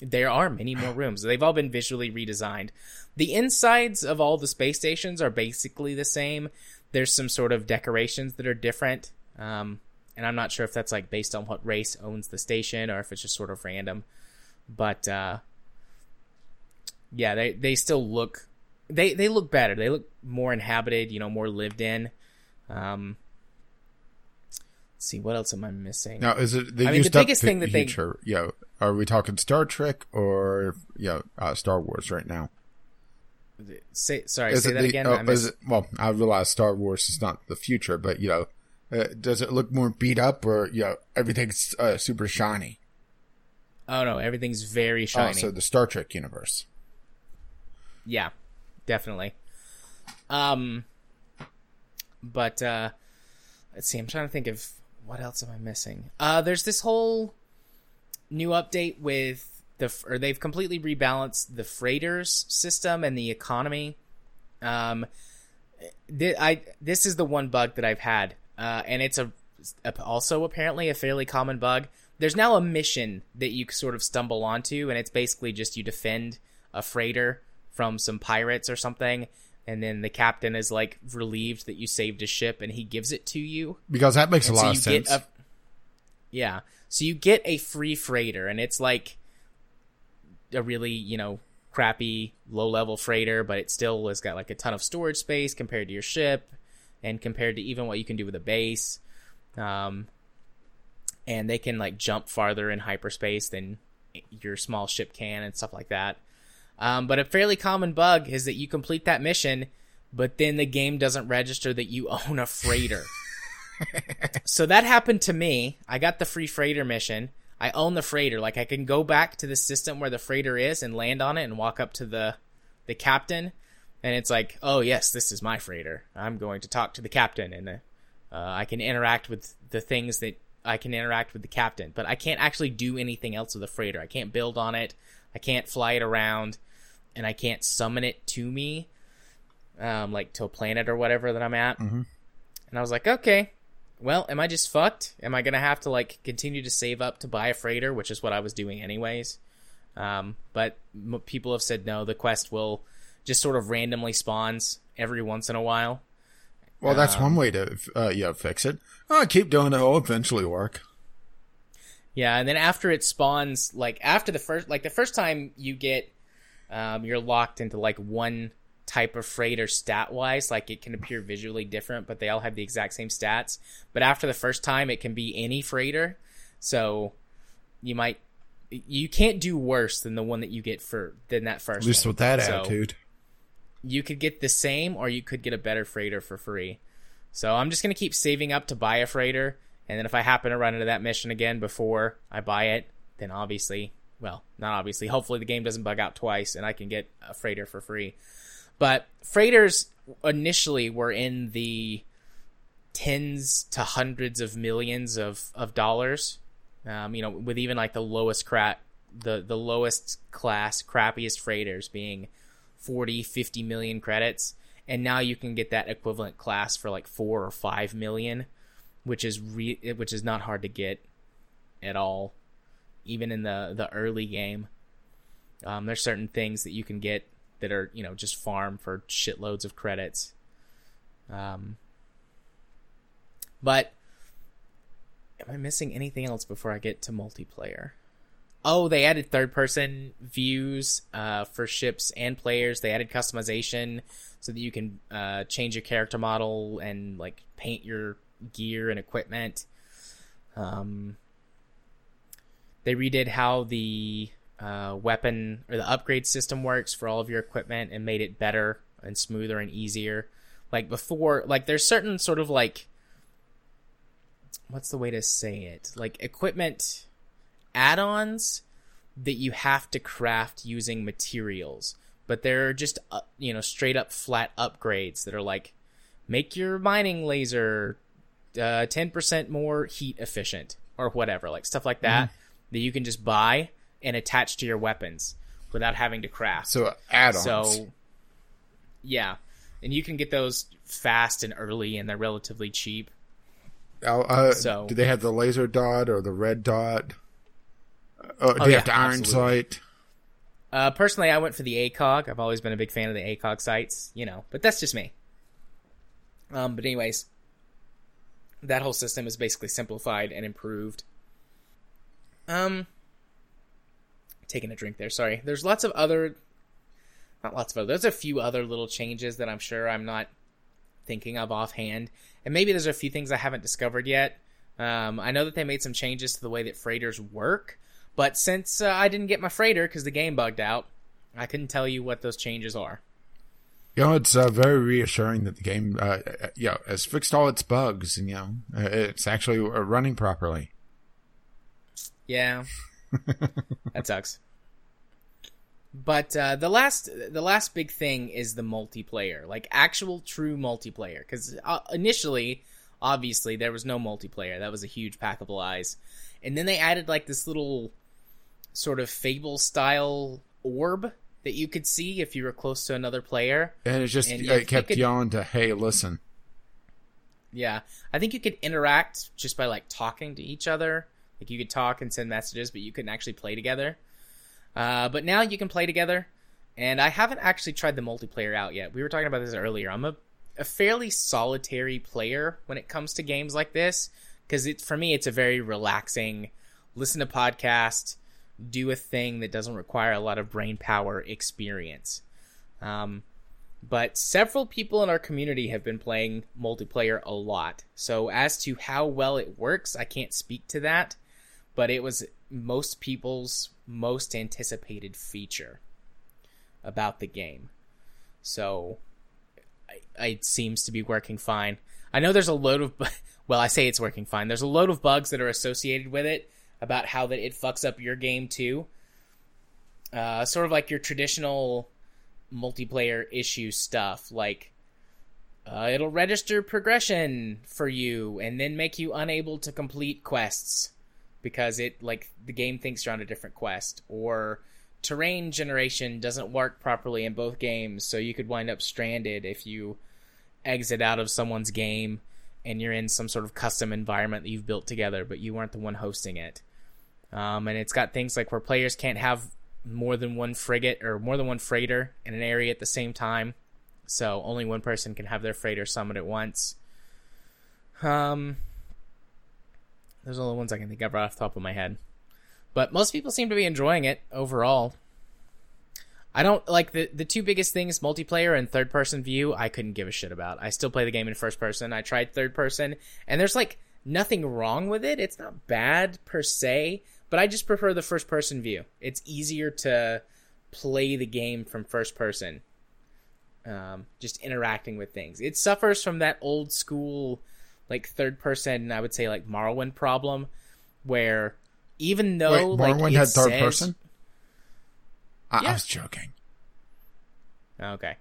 There are many more rooms. They've all been visually redesigned. The insides of all the space stations are basically the same. There's some sort of decorations that are different. Um, and I'm not sure if that's like based on what race owns the station or if it's just sort of random. But uh, yeah, they they still look they they look better. They look more inhabited, you know, more lived in. Um, let's see what else am I missing? Now, is it? They I mean, the biggest thing that they- know, are we talking Star Trek or you know, uh, Star Wars right now? Say sorry, Is say that the- again. oh, I missed- it, well, I realize Star Wars is not the future, but you know, uh, does it look more beat up or you know everything's uh, super shiny? Oh no, everything's very Oh, shiny. so the Star Trek universe. yeah, definitely. Um, but uh, let's see. I'm trying to think of what else am I missing. Uh, there's this whole new update with the, or they've completely rebalanced the freighters system and the economy. Um, Th- I this is the one bug that I've had, uh, and it's a also apparently a fairly common bug. There's now a mission that you sort of stumble onto, and it's basically just you defend a freighter from some pirates or something, and then the captain is like relieved that you saved his ship, and he gives it to you. Because that makes And a lot you of sense. a- yeah, so you get a free freighter, and it's like a really you know crappy low level freighter, but it still has got like a ton of storage space compared to your ship, and compared to even what you can do with a base. Um, and they can like jump farther in hyperspace than your small ship can and stuff like that. Um, but a fairly common bug is that you complete that mission, but then the game doesn't register that you <laughs> own a freighter. So that happened to me. I got the free freighter mission. I own the freighter. Like I can go back to the system where the freighter is and land on it and walk up to the the captain, and it's like, oh yes, this is my freighter. I'm going to talk to the captain, and uh, uh, I can interact with the things that I can interact with the captain. But I can't actually do anything else with the freighter. I can't build on it. I can't fly it around, and I can't summon it to me, um, like to a planet or whatever that I'm at. Mhm. And I was like, okay, well, am I just fucked? Am I gonna have to like continue to save up to buy a freighter, which is what I was doing anyways? Um, but m- people have said no. The quest will just sort of randomly spawns every once in a while. well, that's um, one way to uh, yeah fix it. Oh, keep doing it; it'll eventually work. Yeah, and then after it spawns, like after the first, like the first time you get, um, you're locked into like one type of freighter stat wise. Like it can appear visually different, but they all have the exact same stats. But after the first time, it can be any freighter. So you might, you can't do worse than the one that you get for than that first. At least one. with that So- attitude. you could get the same or you could get a better freighter for free. So I'm just going to keep saving up to buy a freighter. And then if I happen to run into that mission again before I buy it, then obviously, well, not obviously, hopefully the game doesn't bug out twice and I can get a freighter for free. But freighters initially were in the tens to hundreds of millions of, of dollars. Um, you know, with even like the lowest crap, the, the lowest class, crappiest freighters being 40, 50 million credits. And now you can get that equivalent class for like four or five million, which is re- which is not hard to get at all, even in the the early game. Um, there's certain things that you can get that are you know just farm for shitloads of credits. Um, but am I missing anything else before I get to multiplayer? Oh, they added third person views uh, for ships and players. They added customization so that you can uh, change your character model and like paint your gear and equipment. Um, they redid how the uh, weapon or the upgrade system works for all of your equipment and made it better and smoother and easier. Like before, like there's certain sort of like what's the way to say it? Like equipment add-ons that you have to craft using materials, but they're just uh, you know straight up flat upgrades that are like make your mining laser uh, 10% more heat efficient or whatever, like stuff like that that you can just buy and attach to your weapons without having to craft. So add-ons. So, yeah, and you can get those fast and early, and they're relatively cheap. Uh, so- do they have the laser dot or the red dot? Uh, do Oh, you yeah, have the iron absolutely. sight? Uh, personally, I went for the ACOG. I've always been a big fan of the ACOG sights, you know, but that's just me. Um, but anyways, that whole system is basically simplified and improved. Um, taking a drink there. Sorry. There's lots of other, not lots of other. There's a few other little changes that I'm sure I'm not thinking of offhand, and maybe there's a few things I haven't discovered yet. Um, I know that they made some changes to the way that freighters work, but since uh, I didn't get my freighter because the game bugged out, I couldn't tell you what those changes are. You know, it's uh, very reassuring that the game, uh, uh, you know, has fixed all its bugs, and you know, uh, it's actually uh, running properly. Yeah, <laughs> that sucks. But uh, the last, the last big thing is the multiplayer, like actual true multiplayer. Because uh, initially, obviously, there was no multiplayer. That was a huge pack of lies. And then they added like this little sort of fable style orb that you could see if you were close to another player. And it just And it kept could- you to hey, listen. Yeah, I think you could interact just by like talking to each other. Like you could talk and send messages, but you couldn't actually play together. Uh, but now you can play together, and I haven't actually tried the multiplayer out yet. We were talking about this earlier. I'm a, a fairly solitary player when it comes to games like this because it for me it's a very relaxing. Listen to podcast, do a thing that doesn't require a lot of brain power experience. Um, but several people in our community have been playing multiplayer a lot. So as to how well it works, I can't speak to that, but it was most people's most anticipated feature about the game. So it seems to be working fine. I know there's a load of <laughs> well, I say it's working fine. There's a load of bugs that are associated with it about how that it fucks up your game too. Uh, sort of like your traditional multiplayer issue stuff like uh, it'll register progression for you and then make you unable to complete quests because it like the game thinks you're on a different quest or terrain generation doesn't work properly in both games so you could wind up stranded if you exit out of someone's game and you're in some sort of custom environment that you've built together but you weren't the one hosting it um, and it's got things like where players can't have more than one frigate or more than one freighter in an area at the same time. So only one person can have their freighter summoned at once. Um, those are the ones I can think of right off the top of my head. But most people seem to be enjoying it overall. I don't like the the two biggest things, multiplayer and third person view, I couldn't give a shit about. I still play the game in first person. I tried third person, and there's like nothing wrong with it. It's not bad per se, but I just prefer the first person view. It's easier to play the game from first person. Um, just interacting with things. It suffers from that old school, like third person. I would say like Morrowind problem, where even though Wait, like Morrowind had third says- person? I, Yeah. I was joking. Okay.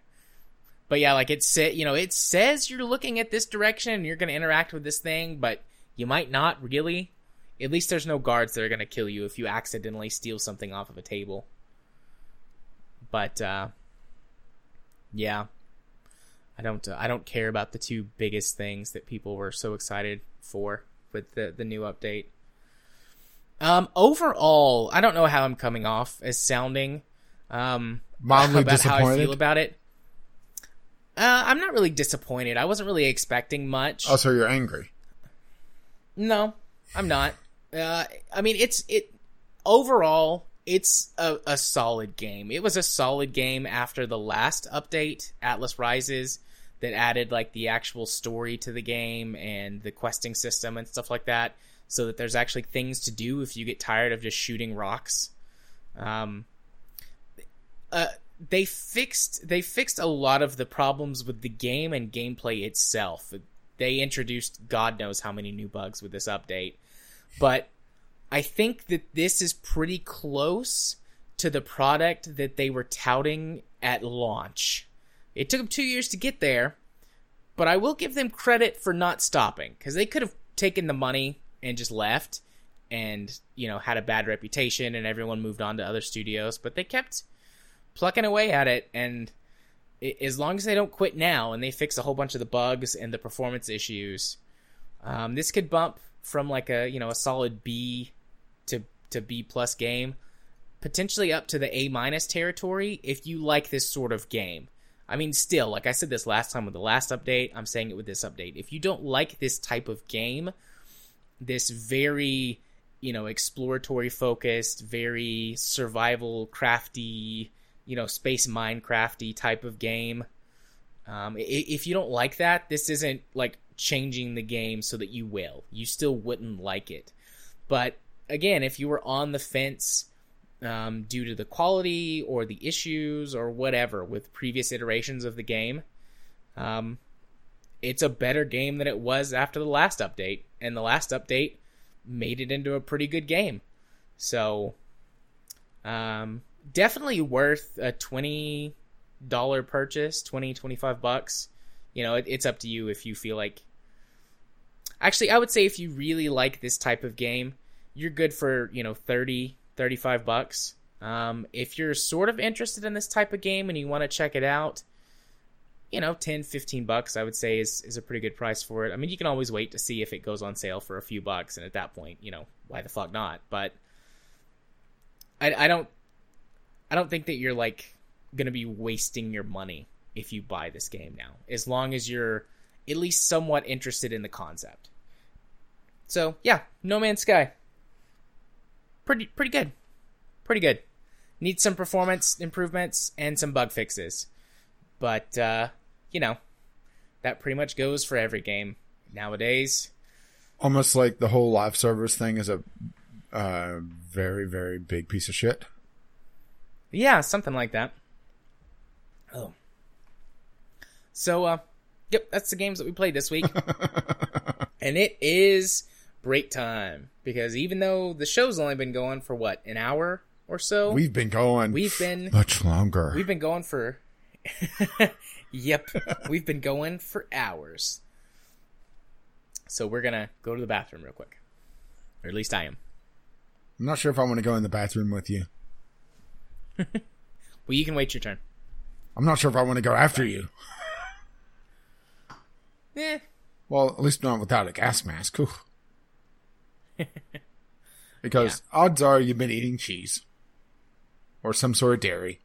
But yeah, like it said, you know, it says you're looking at this direction and you're going to interact with this thing, but you might not really. At least there's no guards that are going to kill you if you accidentally steal something off of a table. But uh yeah. I don't uh, I don't care about the two biggest things that people were so excited for with the the new update. Um overall, I don't know how I'm coming off as sounding um Mildly <laughs> about how I feel disappointed? about it. Uh, I'm not really disappointed. I wasn't really expecting much. Oh, so you're angry. No, I'm not. Uh, I mean, it's it overall. It's a, a solid game. It was a solid game after the last update, Atlas Rises, that added like the actual story to the game and the questing system and stuff like that, so that there's actually things to do if you get tired of just shooting rocks. Um, uh, they fixed they fixed a lot of the problems with the game and gameplay itself. They introduced God knows how many new bugs with this update, but I think that this is pretty close to the product that they were touting at launch. It took them two years to get there, but I will give them credit for not stopping because they could have taken the money and just left and you know had a bad reputation and everyone moved on to other studios but they kept plucking away at it. And i as long as they don't quit now and they fix a whole bunch of the bugs and the performance issues um, this could bump from like a you know a solid b to to b plus game potentially up to the a minus territory if you like this sort of game i mean still like i said this last time with the last update i'm saying it with this update. If you don't like this type of game this very you know exploratory focused very survival crafty you know space minecrafty type of game um, if you don't like that this isn't like changing the game so that you will. You still wouldn't like it. But again if you were on the fence um, due to the quality or the issues or whatever with previous iterations of the game. Um, it's a better game than it was after the last update and the last update made it into a pretty good game. So um, definitely worth a $20 purchase 20 25 bucks. You know it, it's up to you if you feel like actually i would say if you really like this type of game you're good for you know 30 35 bucks Um, if you're sort of interested in this type of game and you want to check it out, you know, 10, 15 bucks, I would say is, is a pretty good price for it. I mean, you can always wait to see if it goes on sale for a few bucks. And at that point, you know, why the fuck not? But I, I don't, I don't think that you're like going to be wasting your money if you buy this game now, as long as you're at least somewhat interested in the concept. So yeah, No Man's Sky. Pretty pretty good. Pretty good. Needs some performance improvements and some bug fixes. But uh, you know, that pretty much goes for every game nowadays. Almost like the whole live service thing is a uh, very, very big piece of shit. Yeah, something like that. Oh. So, uh, yep, that's the games that we played this week. <laughs> and it is break time because even though the show's only been going for what an hour or so, we've been going. We've been much longer. We've been going for. <laughs> yep, we've been going for hours. So we're gonna go to the bathroom real quick, or at least I am. I'm not sure if I want to go in the bathroom with you. <laughs> well, you can wait your turn. I'm not sure if I want to go after you. Eh. Well, at least not without a gas mask. <laughs> because yeah. odds are you've been eating cheese or some sort of dairy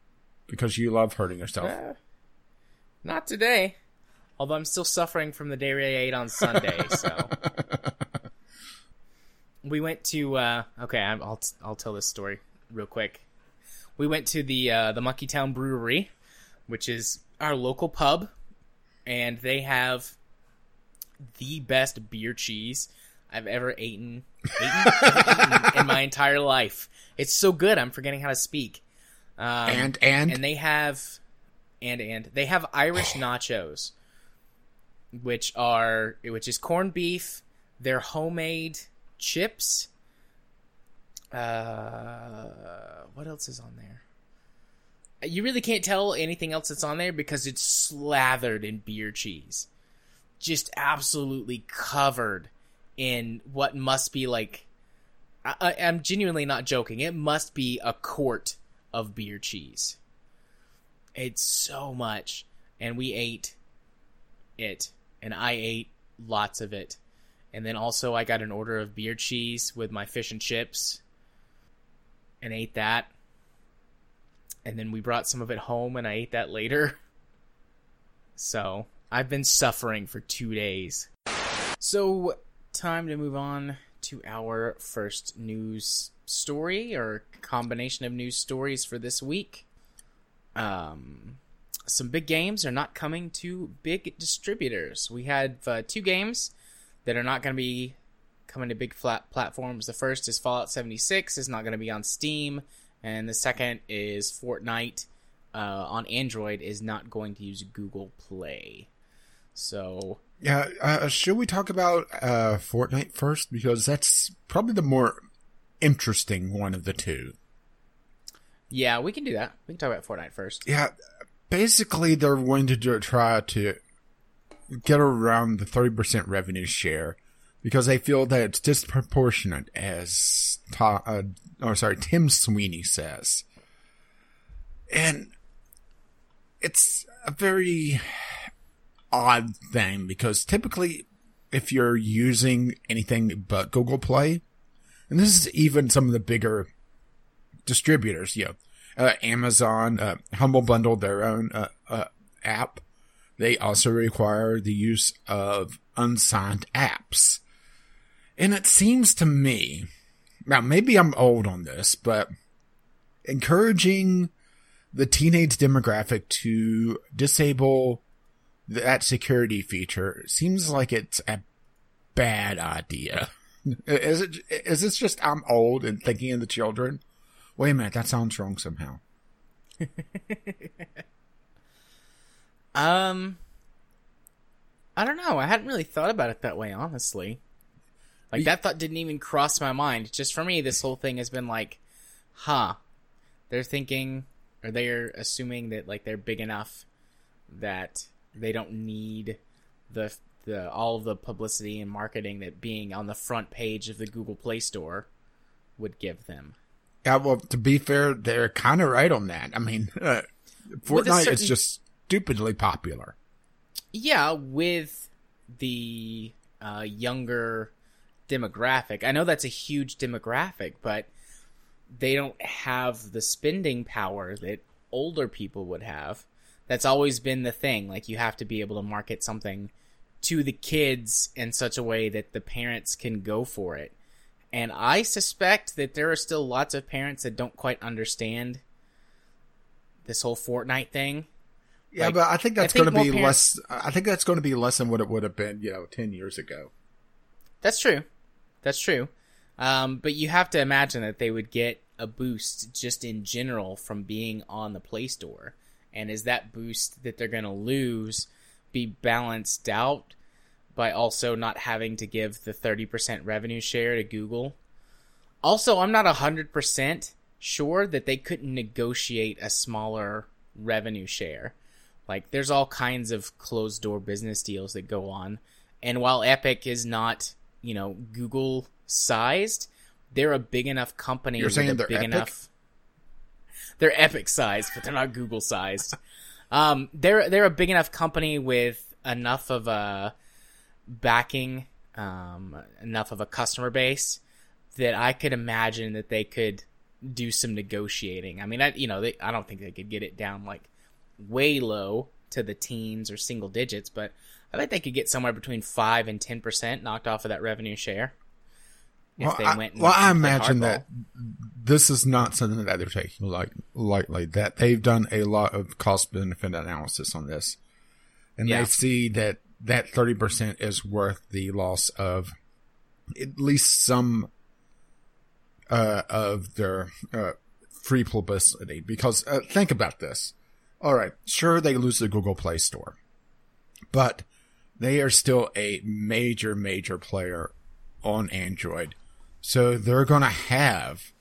because you love hurting yourself. Uh, not today. Although I'm still suffering from the dairy I ate on Sunday, <laughs> so we went to uh, okay, I'll I'll tell this story real quick. We went to the uh, the Monkey Town Brewery, which is our local pub, and they have the best beer cheese I've ever eaten, eaten, in my entire life. It's so good. I'm forgetting how to speak. Um, and and and they have and and they have Irish <sighs> nachos, which are which is corned beef. They're homemade chips. Uh, what else is on there? You really can't tell anything else that's on there because it's slathered in beer cheese, just absolutely covered in what must be like. I, I'm genuinely not joking. It must be a quart of beer cheese. It's so much, and we ate it, and I ate lots of it and then also I got an order of beer cheese with my fish and chips and ate that. And then we brought some of it home and I ate that later. <laughs> So, I've been suffering for 2 days. So, time to move on to our first news story or combination of news stories for this week. Um, some big games are not coming to big distributors. We had uh, two games that are not going to be coming to big flat platforms. The first is Fallout 76 is not going to be on Steam, and the second is Fortnite uh, on Android is not going to use Google Play. So yeah, uh, should we talk about uh, Fortnite first because that's probably the more interesting one of the two. Yeah, we can do that. We can talk about Fortnite first. Yeah, basically they're going to try to get around the 30% revenue share because they feel that it's disproportionate, as Ta- uh, or sorry, Tim Sweeney says. And it's a very odd thing because typically, if you're using anything but Google Play, and this is even some of the bigger distributors, you know, uh, Amazon, uh, Humble Bundle their own uh, uh app they also require the use of unsigned apps. And it seems to me, now maybe I'm old on this, but encouraging the teenage demographic to disable that security feature seems like it's a bad idea. <laughs> Is it, is this just I'm old and thinking of the children? Wait a minute, that sounds wrong somehow. <laughs> Um, I don't know. I hadn't really thought about it that way, honestly. Like that thought didn't even cross my mind. Just for me, this whole thing has been like, huh? They're thinking, or they're assuming that like they're big enough that they don't need the the all of the publicity and marketing that being on the front page of the Google Play Store would give them. Yeah, well, to be fair, they're kind of right on that. I mean, <laughs> uh, Fortnite certain- is just stupidly popular. Yeah, with the uh, younger demographic. I know that's a huge demographic, but they don't have the spending power that older people would have. That's always been the thing. Like, you have to be able to market something to the kids in such a way that the parents can go for it. And I suspect that there are still lots of parents that don't quite understand this whole Fortnite thing. Yeah, Like, but I think that's going to be parents- less. I think that's going to be less than what it would have been, you know, ten years ago. That's true. That's true. Um, but you have to imagine that they would get a boost just in general from being on the Play Store. And is that boost that they're going to lose be balanced out by also not having to give the 30% revenue share to Google? Also, I'm not 100% sure that they couldn't negotiate a smaller revenue share. Like, there's all kinds of closed door business deals that go on. And while Epic is not, you know, Google sized, they're a big enough company. You're saying a they're big Epic? enough. They're Epic sized, but they're not Google sized. um, they're they're a big enough company with enough of a backing, um, enough of a customer base that I could imagine that they could do some negotiating. I mean, I you know, they, I don't think they could get it down like way low to the teens or single digits, but I bet they could get somewhere between five and ten percent knocked off of that revenue share. If Well, they I, went and, well, I and played imagine hardball. that this is not something that they're taking like lightly. That they've done a lot of cost benefit analysis on this, and Yeah. they see that that thirty percent is worth the loss of at least some uh, of their uh, free publicity. Because uh, think about this. All right, sure they lose the Google Play Store, but they are still a major, major player on Android. So they're going to have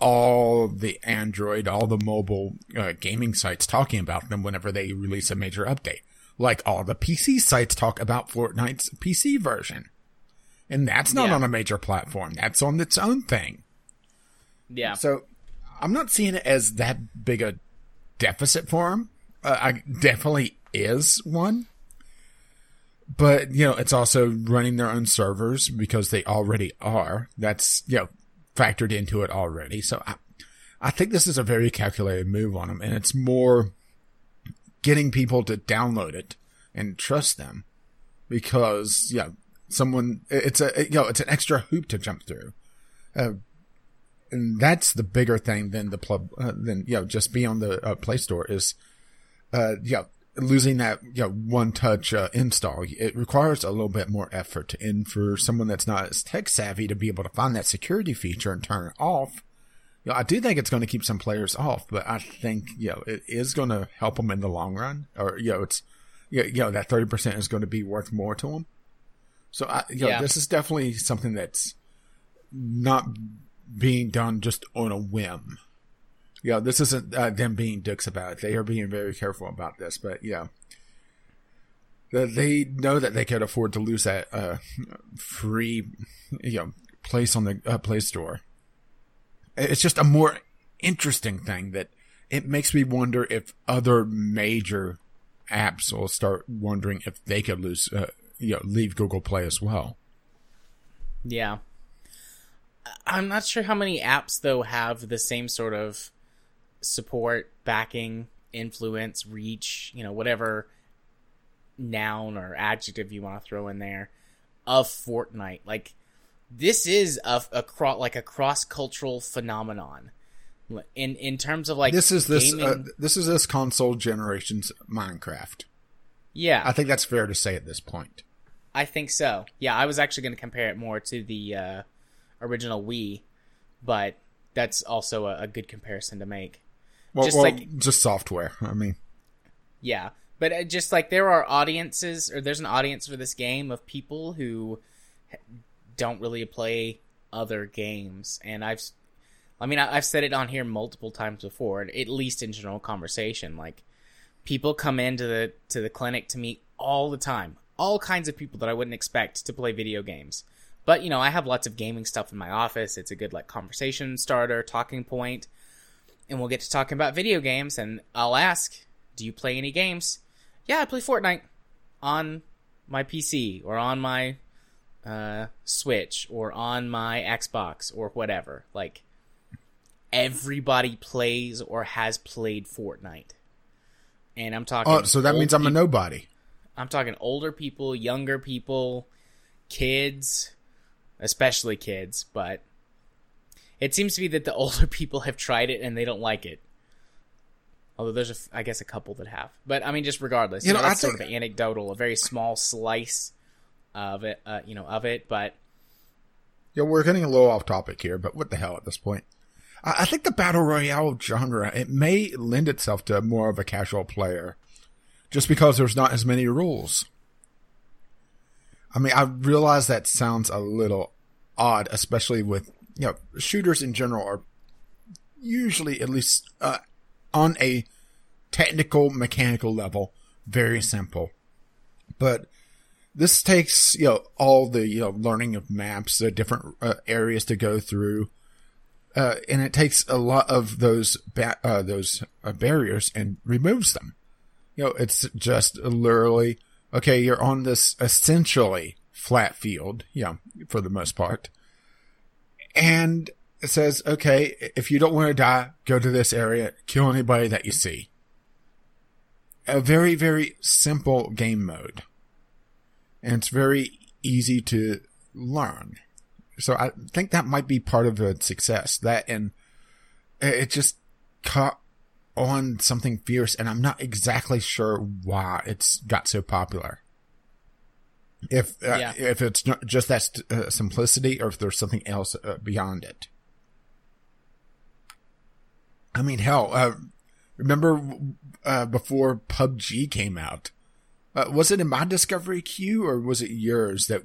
all the Android, all the mobile uh, gaming sites talking about them whenever they release a major update. Like all the PC sites talk about Fortnite's PC version. And that's not Yeah. on a major platform. That's on its own thing. yeah, So I'm not seeing it as that big a deficit for them. Uh, I definitely is one. But, you know, it's also running their own servers because they already are. That's, you know, factored into it already. So I, I think this is a very calculated move on them and it's more getting people to download it and trust them because, yeah, someone, it's a, you know, it's an extra hoop to jump through. Uh, and that's the bigger thing than the plug uh, than you know just be on the uh, Play Store is uh yeah losing that you know one touch uh, install it requires a little bit more effort and for someone that's not as tech savvy to be able to find that security feature and turn it off you know, I do think it's going to keep some players off but I think you know it is going to help them in the long run or you know it's you know, that 30% is going to be worth more to them so I, you know, Yeah. this is definitely something that's not being done just on a whim. Yeah, this isn't uh, them being dicks about it. They are being very careful about this, but yeah, they, they know that they could afford to lose that uh, free, you know, place on the uh, Play Store. It's just a more interesting thing that it makes me wonder if other major apps will start wondering if they could lose, uh, you know, leave Google Play as well. Yeah. I'm not sure how many apps though have the same sort of support, backing, influence, reach, you know, whatever noun or adjective you want to throw in there of Fortnite. Like this is a, a cro- like a cross-cultural phenomenon. In in terms of like this is this gaming, uh, this is this console generation's Minecraft. yeah, I think that's fair to say at this point. I think so. Yeah, I was actually going to compare it more to the uh, original Wii, but that's also a, a good comparison to make. Well, Just well, like- just software. I mean, Yeah, but uh, just like there are audiences, or there's an audience for this game of people who don't really play other games, and I've, I mean, I've said it on here multiple times before, at least in general conversation. Like, people come into the to the clinic to meet all the time, all kinds of people that I wouldn't expect to play video games, But you know, I have lots of gaming stuff in my office. It's a good like conversation starter, talking point, and we'll get to talking about video games. And I'll ask, "Do you play any games?" Yeah, I play Fortnite on my PC or on my uh, Switch or on my Xbox or whatever. Like everybody plays or has played Fortnite, and I'm talking. Oh, so that means I'm a nobody. I'm talking older people, younger people, kids, especially kids, but it seems to be that the <laughs> older people have tried it and they don't like it. Although there's, a I guess, a couple that have. But I mean, just regardless, you, You know, know, that's sort of anecdotal, a very small slice of it, uh, you know, of it. But Yeah, we're getting a little off topic here, but what the hell at this point? I, I think the battle royale genre it may lend itself to more of a casual player, just because there's not as many rules. I mean, I realize that sounds a little odd, especially with you know shooters in general are usually at least uh, on a technical mechanical level very simple, but this takes you know all the you know learning of maps, the different uh, areas to go through, uh, and it takes a lot of those ba- uh, those uh, barriers and removes them. You know, it's just literally okay. You're on this essentially flat field, you know, for the most part, and it says, okay, if you don't want to die, go to this area, kill anybody that you see. A very very simple game mode and it's very easy to learn. So I think that might be part of the success. That and it just caught on something fierce, and I'm not exactly sure why it's got so popular. If uh, Yeah. if it's not just that st- uh, simplicity, or if there's something else uh, beyond it. I mean, hell, uh, remember uh, before PUBG came out? Uh, was it in my discovery queue or was it yours that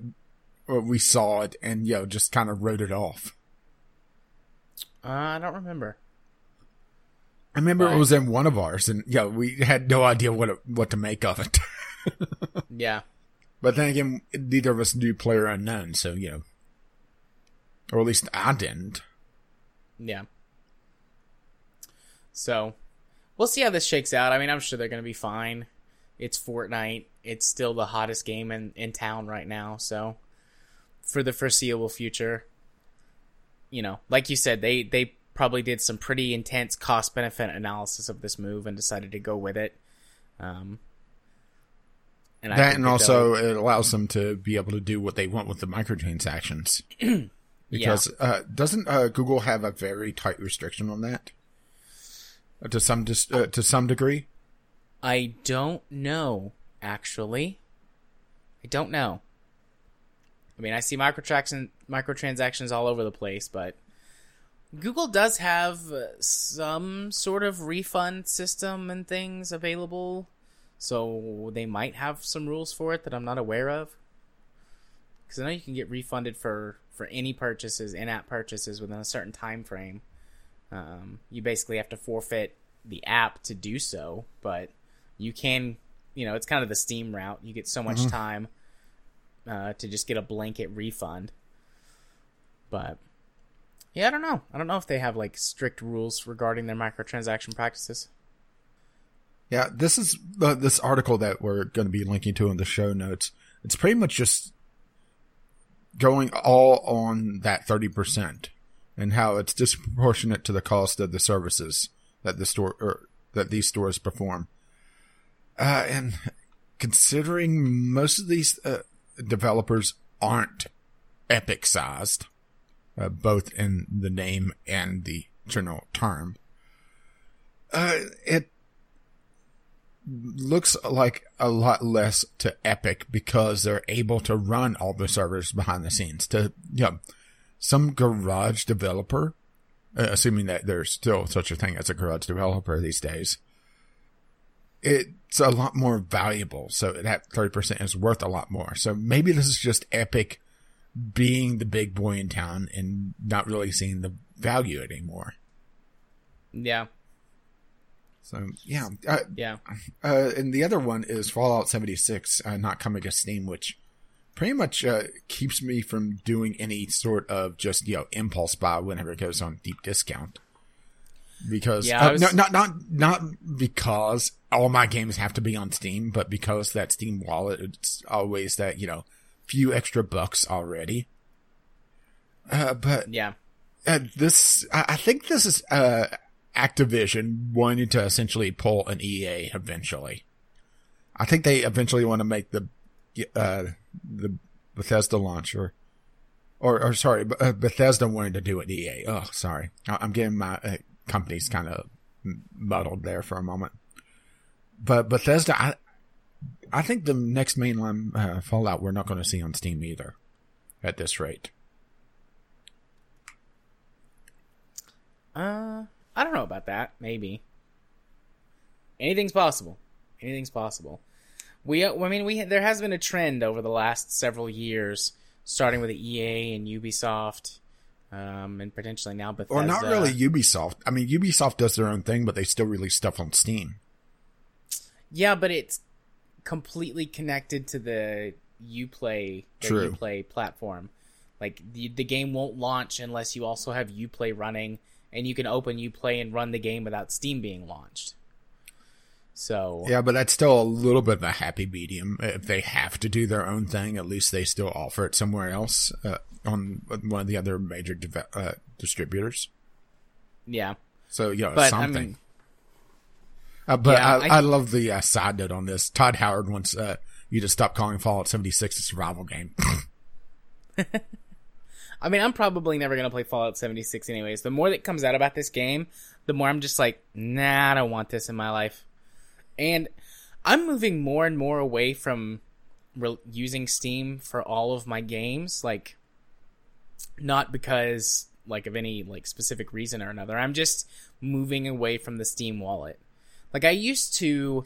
we saw it and you know just kind of wrote it off? uh, I don't remember. I remember Right. it was in one of ours, and yeah, we had no idea what it, what to make of it. <laughs> Yeah. But then again, neither of us knew Player Unknown, so you know, or at least I didn't. Yeah. So, we'll see how this shakes out. I mean, I'm sure they're going to be fine. It's Fortnite. It's still the hottest game in, in town right now. So, for the foreseeable future, you know, like you said, they, they probably did some pretty intense cost benefit analysis of this move and decided to go with it. Um, and that and also it allows them to be able to do what they want with the microtransactions. <clears throat> because uh, doesn't uh, Google have a very tight restriction on that? Uh, To some dis- uh, to some degree. I don't know, actually. I don't know. I mean, I see microtransaction microtransactions all over the place, but Google does have uh, some sort of refund system and things available, so they might have some rules for it that I'm not aware of. Because I know you can get refunded for for any purchases, in-app purchases within a certain time frame. Um, you basically have to forfeit the app to do so, but you can, you know, it's kind of the Steam route. You get so much time uh, to just get a blanket refund. But yeah, I don't know. I don't know if they have like strict rules regarding their microtransaction practices. Yeah, this is uh, this article that we're going to be linking to in the show notes. It's pretty much just going all on that 30% and how it's disproportionate to the cost of the services that the store or that these stores perform. Uh, and considering most of these uh, developers aren't epic sized, uh, both in the name and the general term, uh, it looks like a lot less to Epic because they're able to run all the servers behind the scenes. To you know, some garage developer, uh, assuming that there's still such a thing as a garage developer these days, it's a lot more valuable. So that thirty percent is worth a lot more. So maybe this is just Epic being the big boy in town and not really seeing the value anymore. Yeah, So yeah, uh, yeah. Uh, and the other one is Fallout 76, uh, not coming to Steam, which pretty much uh, keeps me from doing any sort of just you know impulse buy whenever it goes on deep discount. Because Yeah, uh, was- no, not not not because all my games have to be on Steam, but because that Steam wallet it's always that you know few extra bucks already. Uh, but Yeah. uh, this I, I think this is uh Activision wanting to essentially pull an EA eventually. I think they eventually want to make the uh the Bethesda launcher or or sorry, uh, Bethesda wanted to do it EA. Oh, sorry. I'm getting my uh, companies kind of muddled there for a moment. But Bethesda I I think the next mainline uh, Fallout we're not going to see on Steam either at this rate. Uh, I don't know about that. Maybe. Anything's possible. Anything's possible. We, uh, I mean, we there has been a trend over the last several years, starting with the EA and Ubisoft, um, and potentially now Bethesda. Or not really Ubisoft. I mean, Ubisoft does their own thing, but they still release stuff on Steam. Yeah, but it's completely connected to the UPlay the True. UPlay platform. Like the the game won't launch unless you also have UPlay running, and you can open UPlay, and run the game without Steam being launched. So Yeah, but that's still a little bit of a happy medium. If they have to do their own thing, at least they still offer it somewhere else uh, on one of the other major deve- uh, distributors. yeah, So, you know, but something. I mean, uh, but yeah, I, I- I, love the uh, side note on this. Todd Howard wants uh, you to stop calling Fallout 76 a survival game. <laughs> <laughs> I mean, I'm probably never gonna play Fallout 76 anyways. The more that comes out about this game, the more I'm just like, nah, I don't want this in my life. And I'm moving more and more away from re- using Steam for all of my games, like not because like of any like specific reason or another. I'm just moving away from the Steam wallet. Like I used to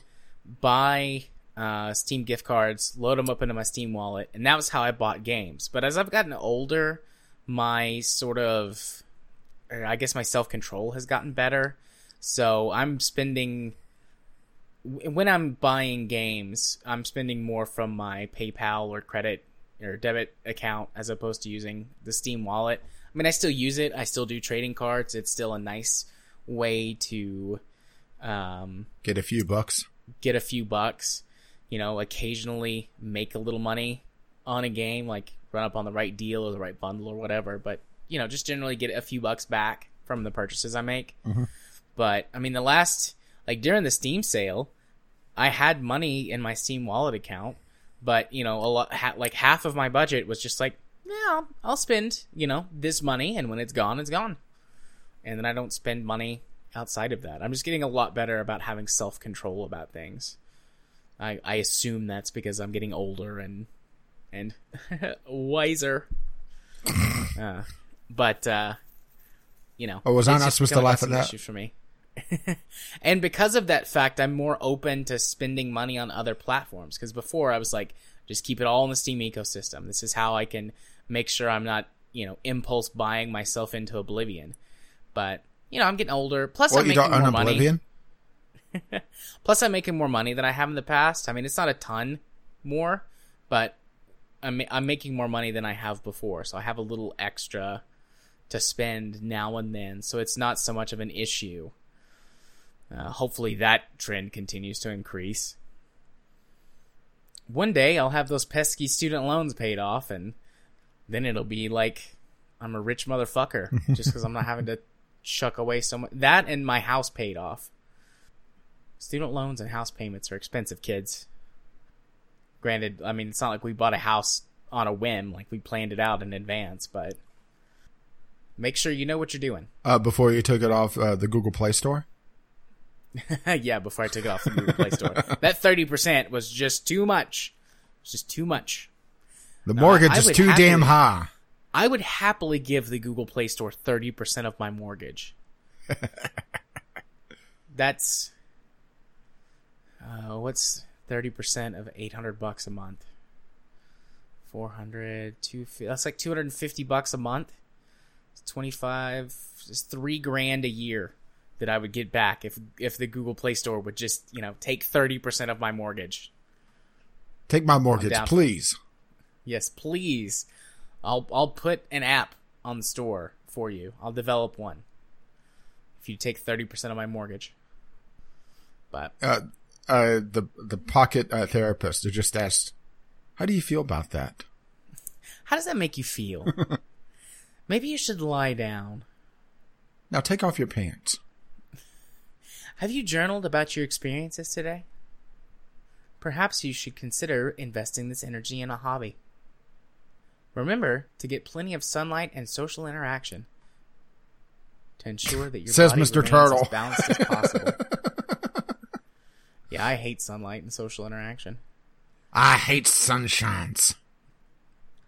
buy uh, Steam gift cards, load them up into my Steam wallet, and that was how I bought games. But as I've gotten older, my sort of, I guess my self control has gotten better. So I'm spending when I'm buying games, I'm spending more from my PayPal or credit or debit account as opposed to using the Steam wallet. I mean, I still use it. I still do trading cards. It's still a nice way to um, Get a few bucks. get a few bucks. You know, occasionally make a little money on a game, like run up on the right deal or the right bundle or whatever. But you know, just generally get a few bucks back from the purchases I make. Mm-hmm. But I mean, the last like during the Steam sale, I had money in my Steam wallet account, but you know, a lot ha- like half of my budget was just like, yeah, I'll, I'll spend you know this money, and when it's gone, it's gone, and then I don't spend money outside of that. I'm just getting a lot better about having self control about things. I I assume that's because I'm getting older and and <laughs> wiser. uh, but uh, you know, Oh, was I it's not supposed to laugh at that? Issue for me. <laughs> and because of that fact, I'm more open to spending money on other platforms. Because before I was like, just keep it all in the Steam ecosystem. This is how I can make sure I'm not, you know, impulse buying myself into oblivion. But you know, I'm getting older. Plus, What, I'm you making don't more own money. <laughs> Plus, I'm making more money than I have in the past. I mean, it's not a ton more, but I'm I'm making more money than I have before. So I have a little extra to spend now and then. So it's not so much of an issue. Uh, hopefully, that trend continues to increase. One day, I'll have those pesky student loans paid off, and then it'll be like I'm a rich motherfucker <laughs> just because I'm not having to chuck away so much. That and my house paid off. Student loans and house payments are expensive, kids. Granted, I mean, it's not like we bought a house on a whim, like we planned it out in advance, but make sure you know what you're doing. Uh, before you took it off uh, the Google Play Store? <laughs> yeah, before I took it off the Google Play Store. <laughs> That 30% was just too much. It's just too much. The mortgage I is too damn high. I would happily give the Google Play Store 30% of my mortgage. <laughs> That's uh, what's 30% of 800 bucks a month? 400 250 That's like 250 bucks a month. It's 25 it's 3 grand a year that I would get back if if the Google Play Store would just, you know, take 30% of my mortgage. Take my mortgage, please. Yes, please. I'll I'll put an app on the store for you. I'll develop one. If you take 30% of my mortgage. But Uh, uh, the the pocket uh, therapist who just asked, "How do you feel about that?" how does that make you feel? <laughs> Maybe you should lie down. Now take off your pants. Have you journaled about your experiences today? Perhaps you should consider investing this energy in a hobby. Remember to get plenty of sunlight and social interaction to ensure that your Says body Mr. Turtle. as balanced as possible. <laughs> yeah, I hate sunlight and social interaction. I hate sunshines.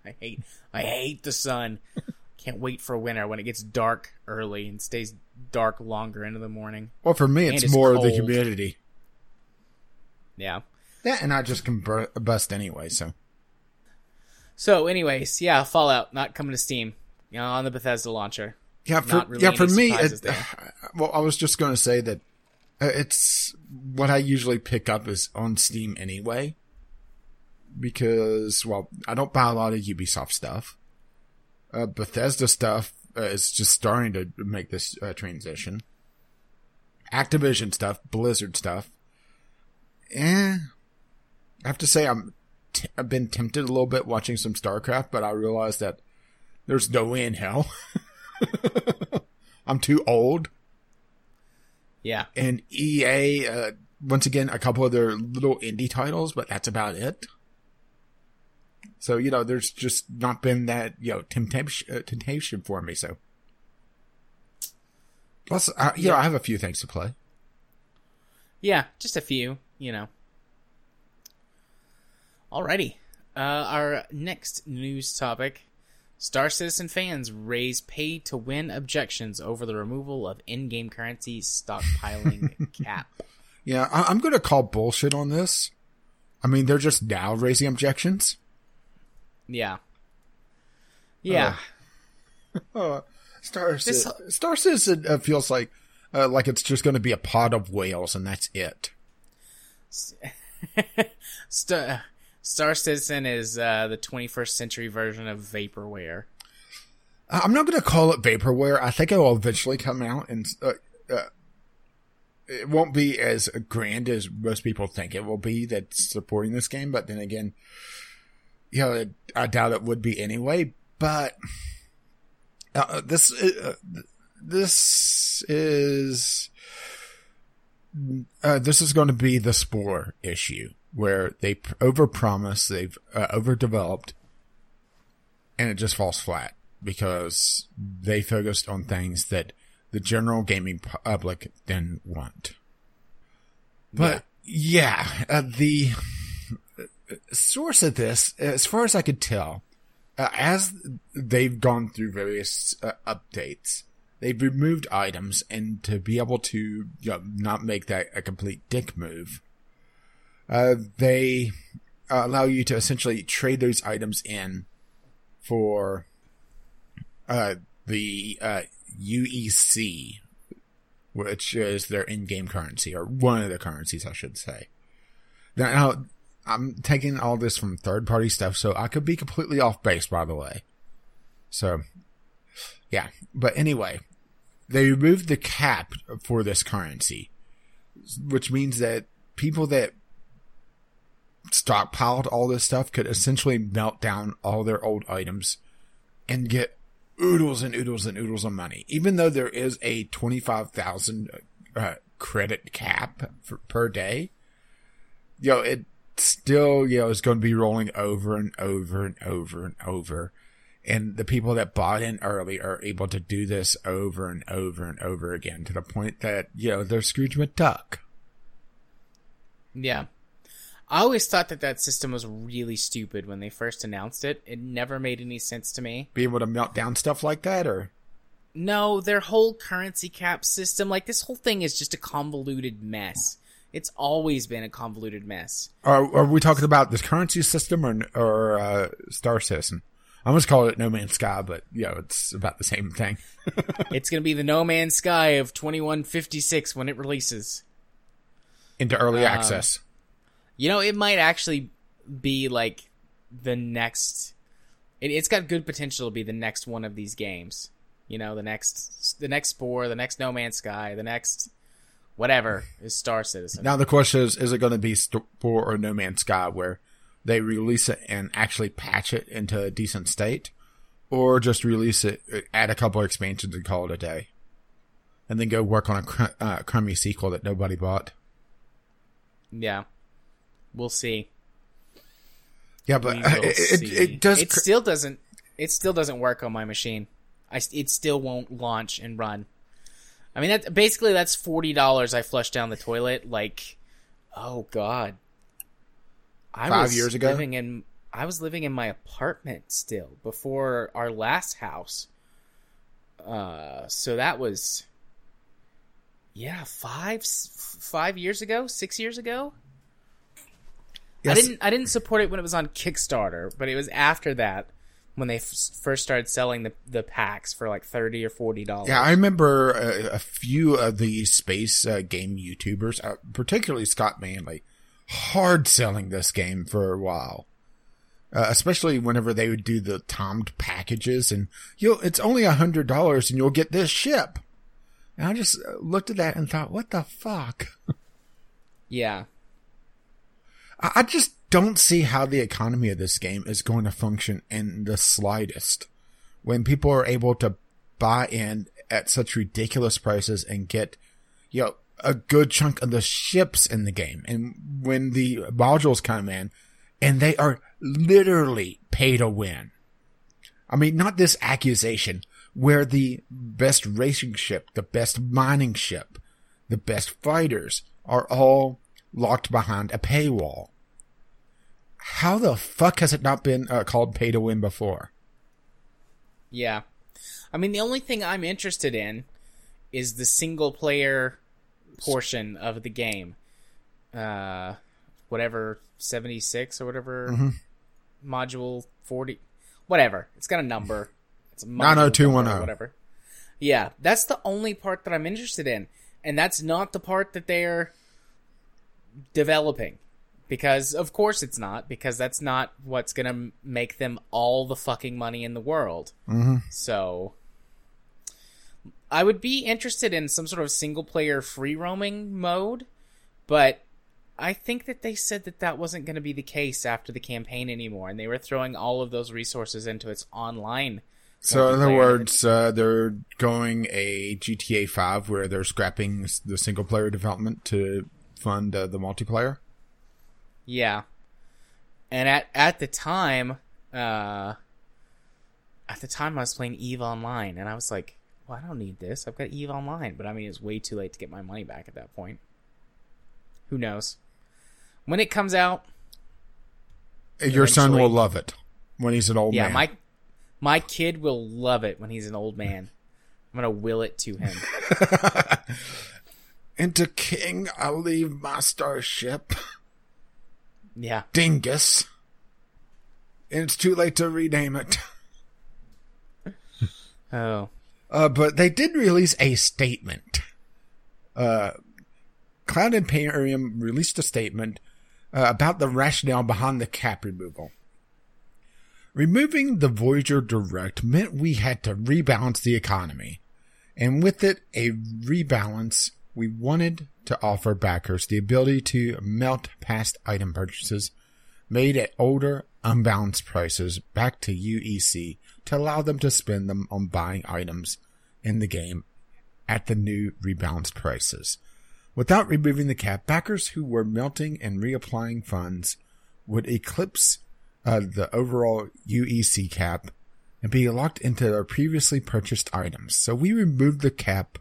I hate I hate the sun. <laughs> Can't wait for winter when it gets dark early and stays dark longer into the morning. Well, for me, it's it's more the humidity. Yeah. Yeah, and I just can bust anyway. So So, anyways, yeah, Fallout not coming to Steam, you know, on the Bethesda launcher. yeah, for really yeah for me, it, <sighs> well, I was just going to say that it's what I usually pick up is on Steam anyway, because well, I don't buy a lot of Ubisoft stuff. Uh, Bethesda stuff uh, is just starting to make this uh, transition. Activision stuff, Blizzard stuff. Eh, I have to say I'm t- I've been tempted a little bit watching some StarCraft, but I realized that there's no way in hell. <laughs> I'm too old. Yeah. And EA, uh, once again, a couple of their little indie titles, but that's about it. So, you know, there's just not been that, you know, temptation, uh, temptation for me. So, plus, uh, you know, I have a few things to play. Yeah, just a few, you know. Alrighty. Uh, our next news topic Star Citizen fans raise pay to win objections over the removal of in game currency stockpiling <laughs> cap. Yeah, I- I'm going to call bullshit on this. I mean, they're just now raising objections. Yeah. Yeah. Uh, <laughs> Star, This- Ci- Star Citizen uh, feels like, uh, like it's just going to be a pod of whales and that's it. <laughs> Star, Star Citizen is uh, the 21st century version of Vaporware. Uh, I'm not going to call it vaporware. I think it will eventually come out, and uh, uh, it won't be as grand as most people think it will be. That's supporting this game, but then again, you know, I doubt it would be anyway. But uh, this uh, this is uh, this is going to be the Spore issue where they overpromise, they've uh, overdeveloped, and it just falls flat because they focused on things that the general gaming public didn't want. But yeah, uh, the source of this, as far as I could tell, uh, as they've gone through various uh, updates, they've removed items and to be able to you know, not make that a complete dick move, uh, they uh, allow you to essentially trade those items in for uh, the uh, UEC, which is their in-game currency, or one of the currencies, I should say. Now, I'm taking all this from third-party stuff, so I could be completely off base, by the way. So, yeah. But anyway, they removed the cap for this currency, which means that people that stockpiled all this stuff could essentially melt down all their old items and get oodles and oodles and oodles of money. Even though there is a 25,000 uh, credit cap for, per day, you know, it still, you know, is going to be rolling over and over and over and over. And the people that bought in early are able to do this over and over and over again to the point that, you know, they're Scrooge McDuck. Yeah. I always thought that that system was really stupid when they first announced it. It never made any sense to me. Be able to melt down stuff like that or? No, their whole currency cap system, like this whole thing is just a convoluted mess. It's always been a convoluted mess. Are, are we talking about this currency system or, or, uh, Star Citizen? I almost call it No Man's Sky, but, you know, it's about the same thing. <laughs> it's going to be the No Man's Sky of 2156 when it releases. Into early Um, access. You know, it might actually be like the next. It, it's got good potential to be the next one of these games. You know, the next, the next Spore, the next No Man's Sky, the next whatever is Star Citizen. Now the question is: Is it going to be Spore or No Man's Sky, where they release it and actually patch it into a decent state, or just release it, add a couple of expansions, and call it a day, and then go work on a cr- uh, crummy sequel that nobody bought? Yeah, we'll see. Yeah, but <laughs> it, it, it does. It cr- still doesn't. It still doesn't work on my machine. I. It still won't launch and run. I mean, that basically that's forty dollars I flushed down the toilet. Like, oh god. I Five was years ago? living in. I was living in my apartment still before our last house. Uh, so that was. Yeah, five five years ago, six years ago. I didn't. I didn't support it when it was on Kickstarter, but it was after that when they f- first started selling the the packs for like thirty or forty dollars. Yeah, I remember a, a few of the space uh, game YouTubers, uh, particularly Scott Manley, hard selling this game for a while. Uh, especially whenever they would do the timed packages, and you know, it's only a hundred dollars, and you'll get this ship. And I just uh, looked at that and thought, what the fuck? <laughs> yeah, I just don't see how the economy of this game is going to function in the slightest when people are able to buy in at such ridiculous prices and get, you know, a good chunk of the ships in the game. And when the modules come in and they are literally pay to win. I mean, not this accusation where the best racing ship, the best mining ship, the best fighters are all locked behind a paywall. How the fuck has it not been uh, called pay to win before? yeah. I mean, the only thing I'm interested in is the single player portion of the game. Uh, whatever seventy six or whatever Mm-hmm. module forty, whatever. It's got a number. It's a module 90210. number whatever. Yeah, that's the only part that I'm interested in, and that's not the part that they're developing. Because of course it's not, because that's not what's gonna make them all the fucking money in the world. Mm-hmm. So, I would be interested in some sort of single player free roaming mode, but I think that they said that that wasn't going to be the case after the campaign anymore, and they were throwing all of those resources into its online. So, in other words, uh, they're going a GTA 5 where they're scrapping the single player development to fund uh, the multiplayer. Yeah. And at at the time, uh at the time I was playing Eve Online and I was like, well, I don't need this. I've got Eve Online, but I mean it's way too late to get my money back at that point. Who knows? When it comes out, Your son will love it when he's an old yeah, man. Yeah, my my kid will love it when he's an old man. I'm going to will it to him. <laughs> Into King, I'll leave my starship. Yeah. Dingus. And it's too late to rename it. <laughs> Oh. Uh, but they did release a statement. Uh, Cloud Imperium released a statement uh, about the rationale behind the cap removal. Removing the Voyager Direct meant we had to rebalance the economy. And with it, a rebalance, we wanted to offer backers the ability to melt past item purchases made at older, unbalanced prices back to UEC to allow them to spend them on buying items in the game at the new rebalanced prices. Without removing the cap, backers who were melting and reapplying funds would eclipse uh, the overall UEC cap and be locked into their previously purchased items. So we removed the cap,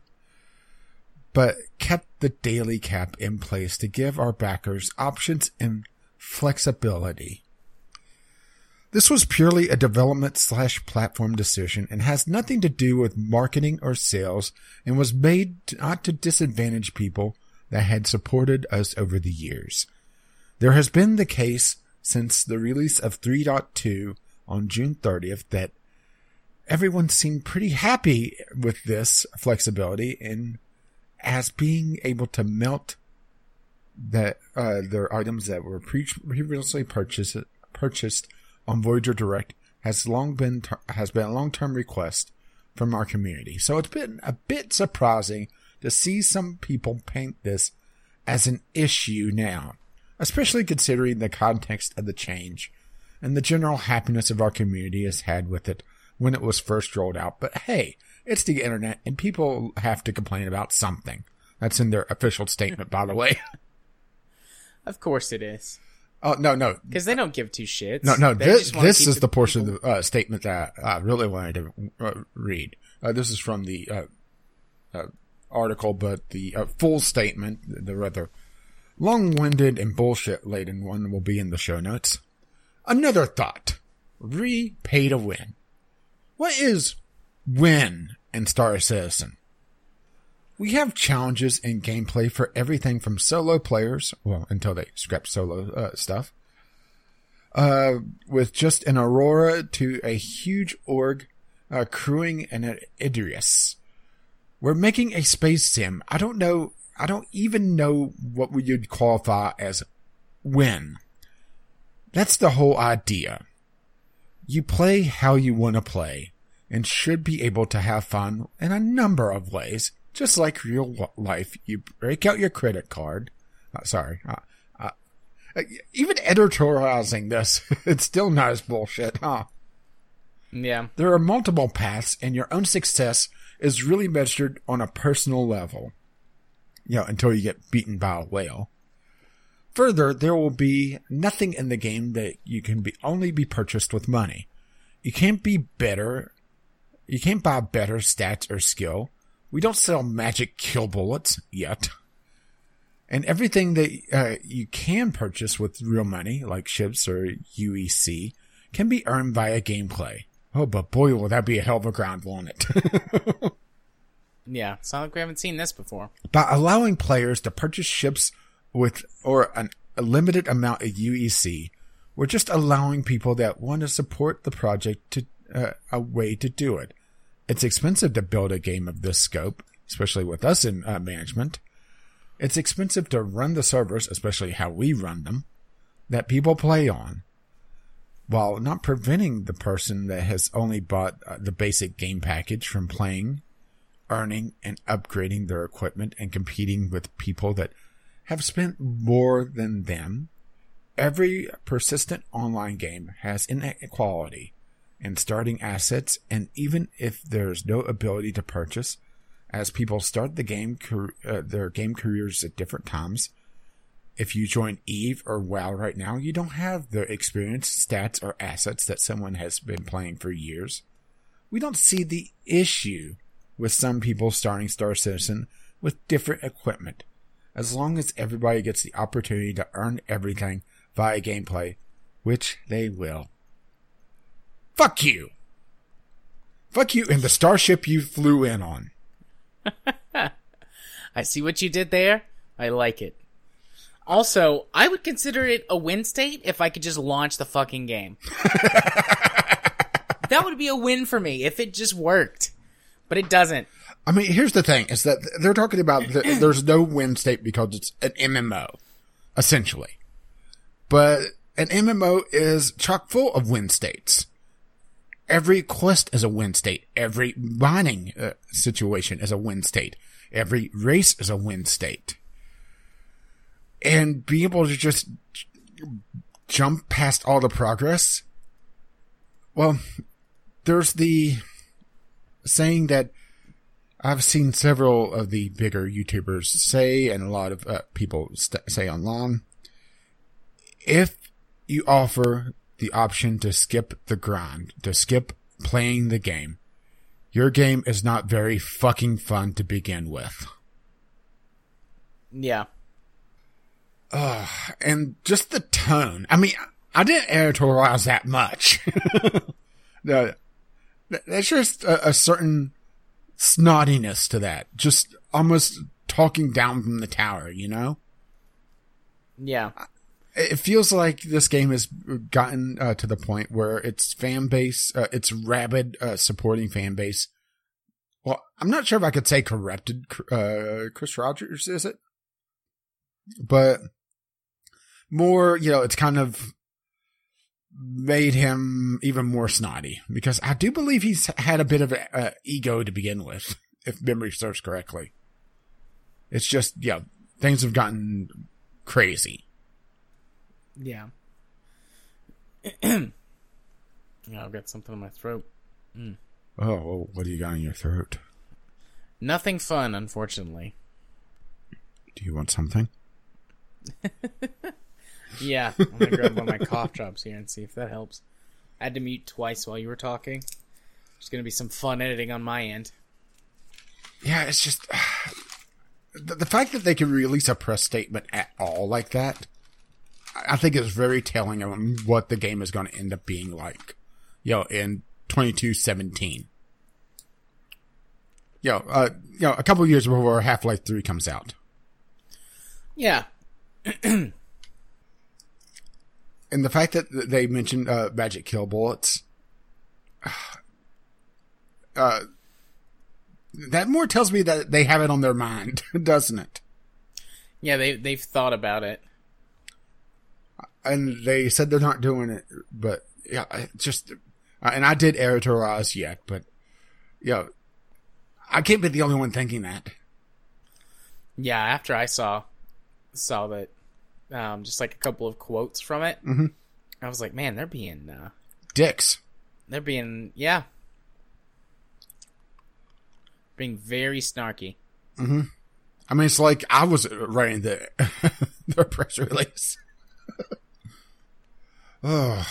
but kept the daily cap in place to give our backers options and flexibility. This was purely a development slash platform decision and has nothing to do with marketing or sales and was made not to disadvantage people that had supported us over the years. There has been the case since the release of 3.2 on June 30th that everyone seemed pretty happy with this flexibility and as being able to melt that uh, their items that were pre- previously purchased purchased on Voyager Direct has long been has been a long term request from our community. So it's been a bit surprising to see some people paint this as an issue now, especially considering the context of the change and the general happiness of our community has had with it when it was first rolled out. But hey, it's the internet and people have to complain about something. That's in their official statement, by the way. <laughs> Of course it is. Oh, no, no. Because they don't give two shits. No, no, They this, this is the portion of the uh, statement that I really wanted to uh, read. Uh, this is from the uh, uh, article, but the uh, full statement, the rather long-winded and bullshit-laden one, will be in the show notes. Another thought. Repay to win. What is win in Star Citizen? We have challenges in gameplay for everything from solo players, well, until they scrap solo uh, stuff, uh, with just an Aurora to a huge org uh, crewing an Idris. We're making a space sim. I don't know. I don't even know what we would qualify as win. That's the whole idea. You play how you want to play and should be able to have fun in a number of ways, just like real life. You break out your credit card. Uh, sorry. Uh, uh, even editorializing this, <laughs> it's still not as bullshit, huh? Yeah. There are multiple paths, and your own success is really measured on a personal level. You know, until you get beaten by a whale. Further, there will be nothing in the game that you can be only be purchased with money. You can't be better. You can't buy better stats or skill. We don't sell magic kill bullets yet. And everything that uh, you can purchase with real money, like ships or UEC, can be earned via gameplay. Oh, but boy, will that be a hell of a grind, won't it? <laughs> Yeah. It's not like we haven't seen this before. By allowing players to purchase ships with or an, a limited amount of UEC, we're just allowing people that want to support the project to uh, a way to do it. It's expensive to build a game of this scope, especially with us in uh, management. It's expensive to run the servers, especially how we run them, that people play on, while not preventing the person that has only bought uh, the basic game package from playing, earning, and upgrading their equipment and competing with people that have spent more than them. Every persistent online game has inequality in starting assets, and even if there's no ability to purchase, as people start the game uh, their game careers at different times. If you join Eve or WoW right now, you don't have the experience, stats, or assets that someone has been playing for years. We don't see the issue with some people starting Star Citizen with different equipment, as long as everybody gets the opportunity to earn everything via gameplay, which they will. Fuck you! Fuck you and the starship you flew in on. <laughs> I see what you did there. I like it. Also, I would consider it a win state if I could just launch the fucking game. <laughs> that would be a win for me if it just worked. But it doesn't. I mean, here's the thing: is that they're talking about the, <laughs> there's no win state because it's an MMO, essentially. But an MMO is chock full of win states. Every quest is a win state. Every mining uh, situation is a win state. Every race is a win state. And being able to just jump past all the progress. Well, there's the saying that I've seen several of the bigger YouTubers say, and a lot of uh, people st- say online. If you offer the option to skip the grind, to skip playing the game, your game is not very fucking fun to begin with. Yeah. Uh, and just the tone. I mean, I didn't editorialize that much. <laughs> no, there's just a, a certain snottiness to that. Just almost talking down from the tower, you know? Yeah. It feels like this game has gotten uh, to the point where its fan base, uh, its rabid uh, supporting fan base. Well, I'm not sure if I could say corrupted. Uh, Chris Roberts is it? But more, you know, it's kind of made him even more snotty because I do believe he's had a bit of a, a ego to begin with, if memory serves correctly. It's just, yeah, things have gotten crazy. Yeah. <clears throat> I've got something in my throat. Mm. Oh, what do you got in your throat? Nothing fun, unfortunately. Do you want something? <laughs> Yeah, I'm gonna grab one of my cough drops here and see if that helps. I had to mute twice while you were talking. There's gonna be some fun editing on my end. Yeah, it's just <sighs> the, the fact that they can release a press statement at all like that. I think it's very telling on what the game is going to end up being like. Yo, know, in 2217. You know, uh, you know, a couple years before Half Life 3 comes out. Yeah, <clears throat> And the fact that they mentioned uh, magic kill bullets, <sighs> uh, that more tells me that they have it on their mind, <laughs> doesn't it? yeah, they they've thought about it. And they said they're not doing it, but yeah, just, uh, and I did editorialize yet, but yeah, I can't be the only one thinking that. Yeah, after I saw saw that, um, just like a couple of quotes from it, Mhm. I was like, man, they're being uh, Dicks. they're being yeah, being very snarky. I mean, it's like I was writing the <laughs> the press release. <laughs> oh,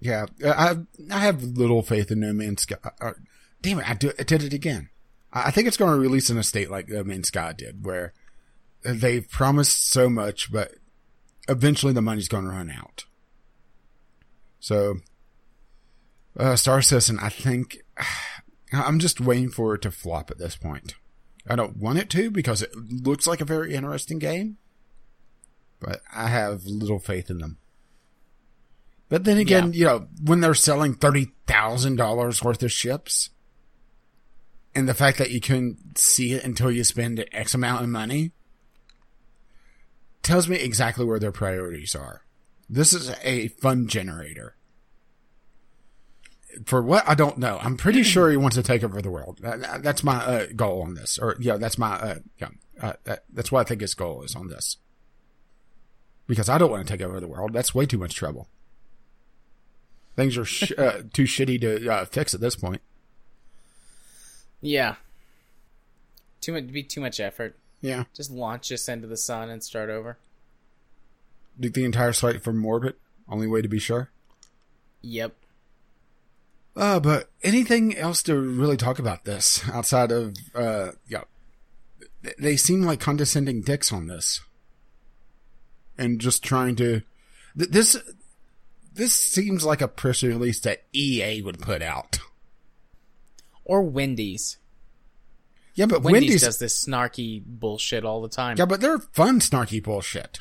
yeah. I I have little faith in No Man's Sky. Uh, damn it! I, do, I did it again. I I think it's going to release in a state like No Man's Sky did, where they've promised so much, but eventually the money's going to run out. So, uh, Star Citizen, I think <sighs> I'm just waiting for it to flop at this point. I don't want it to because it looks like a very interesting game, but I have little faith in them. But then again, you know, when they're selling thirty thousand dollars worth of ships, and the fact that you couldn't see it until you spend X amount of money, tells me exactly where their priorities are. This is a fun generator. For what I don't know, I'm pretty sure he wants to take over the world. That- That's my uh, goal on this, or yeah, that's my uh, yeah, uh, that, that's what I think his goal is on this. Because I don't want to take over the world. That's way too much trouble. Things are sh- uh, too shitty to uh, fix at this point. Yeah, too much be too much effort. Yeah, Just launch us into the sun and start over. do the entire site from orbit. Only way to be sure. Yep. Uh, but anything else to really talk about this outside of, uh, yeah, they seem like condescending dicks on this. And just trying to, th- this, this seems like a press release that EA would put out. Or Wendy's. Yeah, but Wendy's, Wendy's, does this snarky bullshit all the time. yeah, but they're fun snarky bullshit.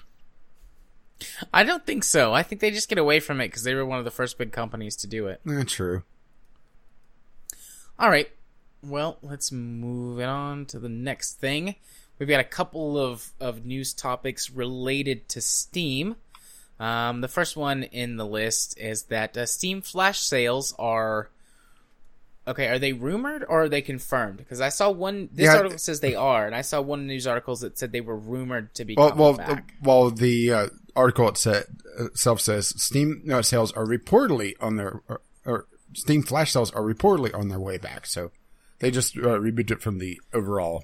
I don't think so. I think they just get away from it because they were one of the first big companies to do it. Eh, true. All right. Well, let's move it on to the next thing. We've got a couple of, of news topics related to Steam. Um, the first one in the list is that uh, Steam flash sales are. Okay, are they rumored or are they confirmed? Because I saw one. This Yeah. article says they are, and I saw one news articles that said they were rumored to be Well, coming well, back. well, the uh, article itself says Steam uh, sales are reportedly on their, or, or Steam Flash sales are reportedly on their way back. So they just uh, rebooted it from the overall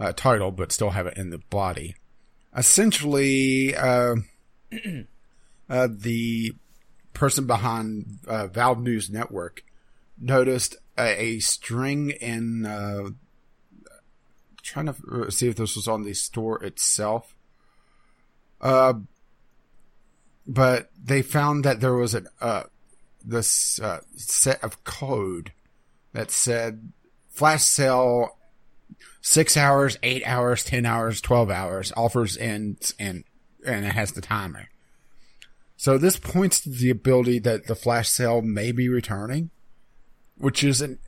uh, title, but still have it in the body. Essentially, uh, the person behind uh, Valve News Network noticed a, a string in uh, trying to see if this was on the store itself. Uh, but they found that there was an uh this uh, set of code that said flash sale six hours, eight hours, ten hours, twelve hours offers ends and and it has the timer. So this points to the ability that the flash sale may be returning, which is an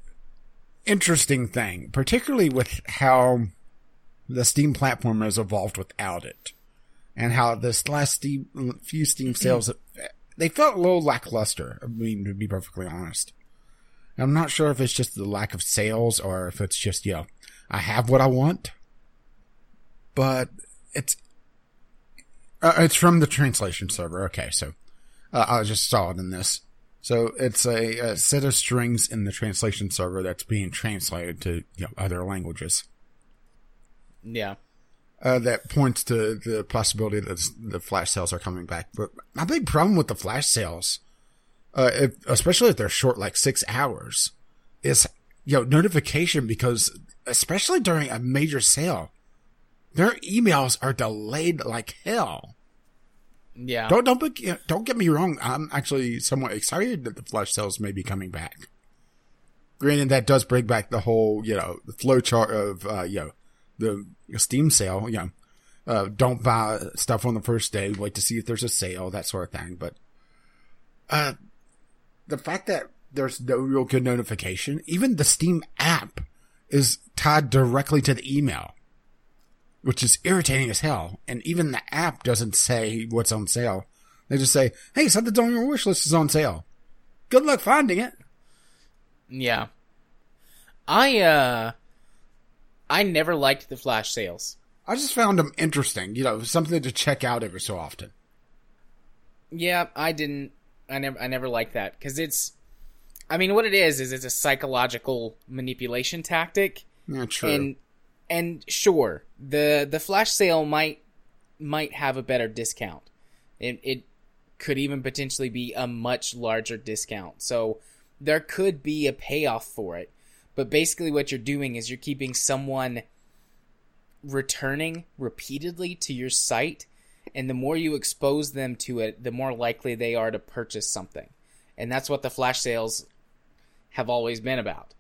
interesting thing, particularly with how the Steam platform has evolved without it, and how this last Steam, few Steam sales they felt a little lackluster. I mean, to be perfectly honest. I'm not sure if it's just the lack of sales or if it's just, you know, I have what I want. But it's, uh, it's from the translation server. Okay. So, uh, I just saw it in this. So it's a, a, set of strings in the translation server that's being translated to you know, other languages. Yeah. Uh, that points to the possibility that the flash sales are coming back. But my big problem with the flash sales, uh, if, especially if they're short, like six hours, is you know notification because especially during a major sale, their emails are delayed like hell. Yeah. Don't don't don't get me wrong. I'm actually somewhat excited that the flash sales may be coming back. Granted, that does bring back the whole you know the flow chart of uh, you know the Steam sale. You know, uh, don't buy stuff on the first day. Wait to see if there's a sale, that sort of thing. But uh, the fact that there's no real good notification, even the Steam app is tied directly to the email which is irritating as hell. And even the app doesn't say what's on sale. They just say, "Hey, something's on your wish list is on sale. Good luck finding it." Yeah. I uh I never liked the flash sales. I just found them interesting, you know, something to check out every so often. Yeah, I didn't I never I never liked that cuz it's I mean what it is is it's a psychological manipulation tactic. Yeah, true. And and sure, the the flash sale might might have a better discount. It it could even potentially be a much larger discount. So there could be a payoff for it. But basically what you're doing is you're keeping someone returning repeatedly to your site and the more you expose them to it, the more likely they are to purchase something. And that's what the flash sales have always been about.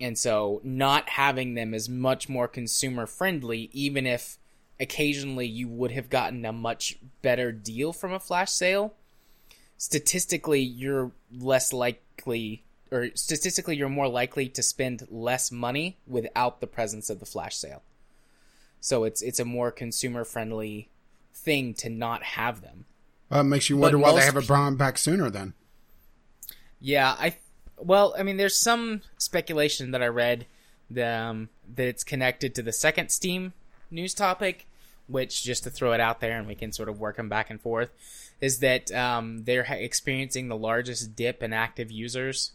And so not having them is much more consumer friendly, even if occasionally you would have gotten a much better deal from a flash sale. Statistically, you're less likely, or statistically, you're more likely to spend less money without the presence of the flash sale. So it's it's a more consumer friendly thing to not have them. Uh, makes you wonder but why they haven't brought them back sooner. Then, yeah, I well, I mean, there's some speculation that I read that, um, that it's connected to the second Steam news topic, which just to throw it out there and we can sort of work them back and forth, is that um, they're experiencing the largest dip in active users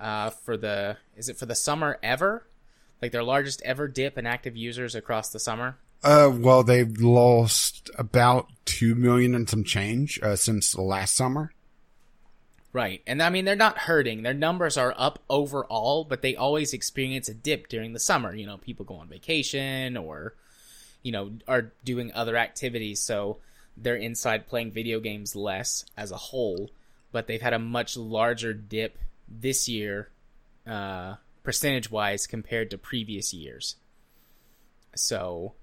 uh, for the is it for the summer ever? Like their largest ever dip in active users across the summer. Uh, well, they've lost about two million and some change uh, since last summer. Right. And I mean, they're not hurting. Their numbers are up overall, but they always experience a dip during the summer. You know, people go on vacation or, you know, are doing other activities. So they're inside playing video games less as a whole, but they've had a much larger dip this year, uh, percentage wise compared to previous years. So,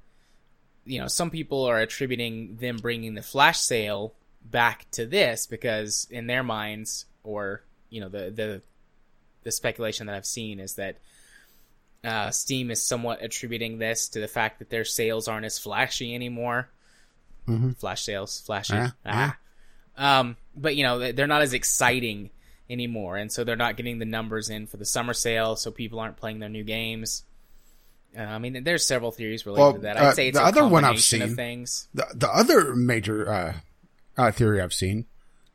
you know, some people are attributing them bringing the flash sale back to this because in their minds, or you know, the the the speculation that I've seen is that uh, Steam is somewhat attributing this to the fact that their sales aren't as flashy anymore. Mm-hmm. Flash sales, flashy. Uh, ah. Um, but you know, they're not as exciting anymore, and so they're not getting the numbers in for the summer sale, so people aren't playing their new games. Uh, I mean, there's several theories related well, to that. I'd uh, say it's the other one I've seen. Things. The the other major uh, theory I've seen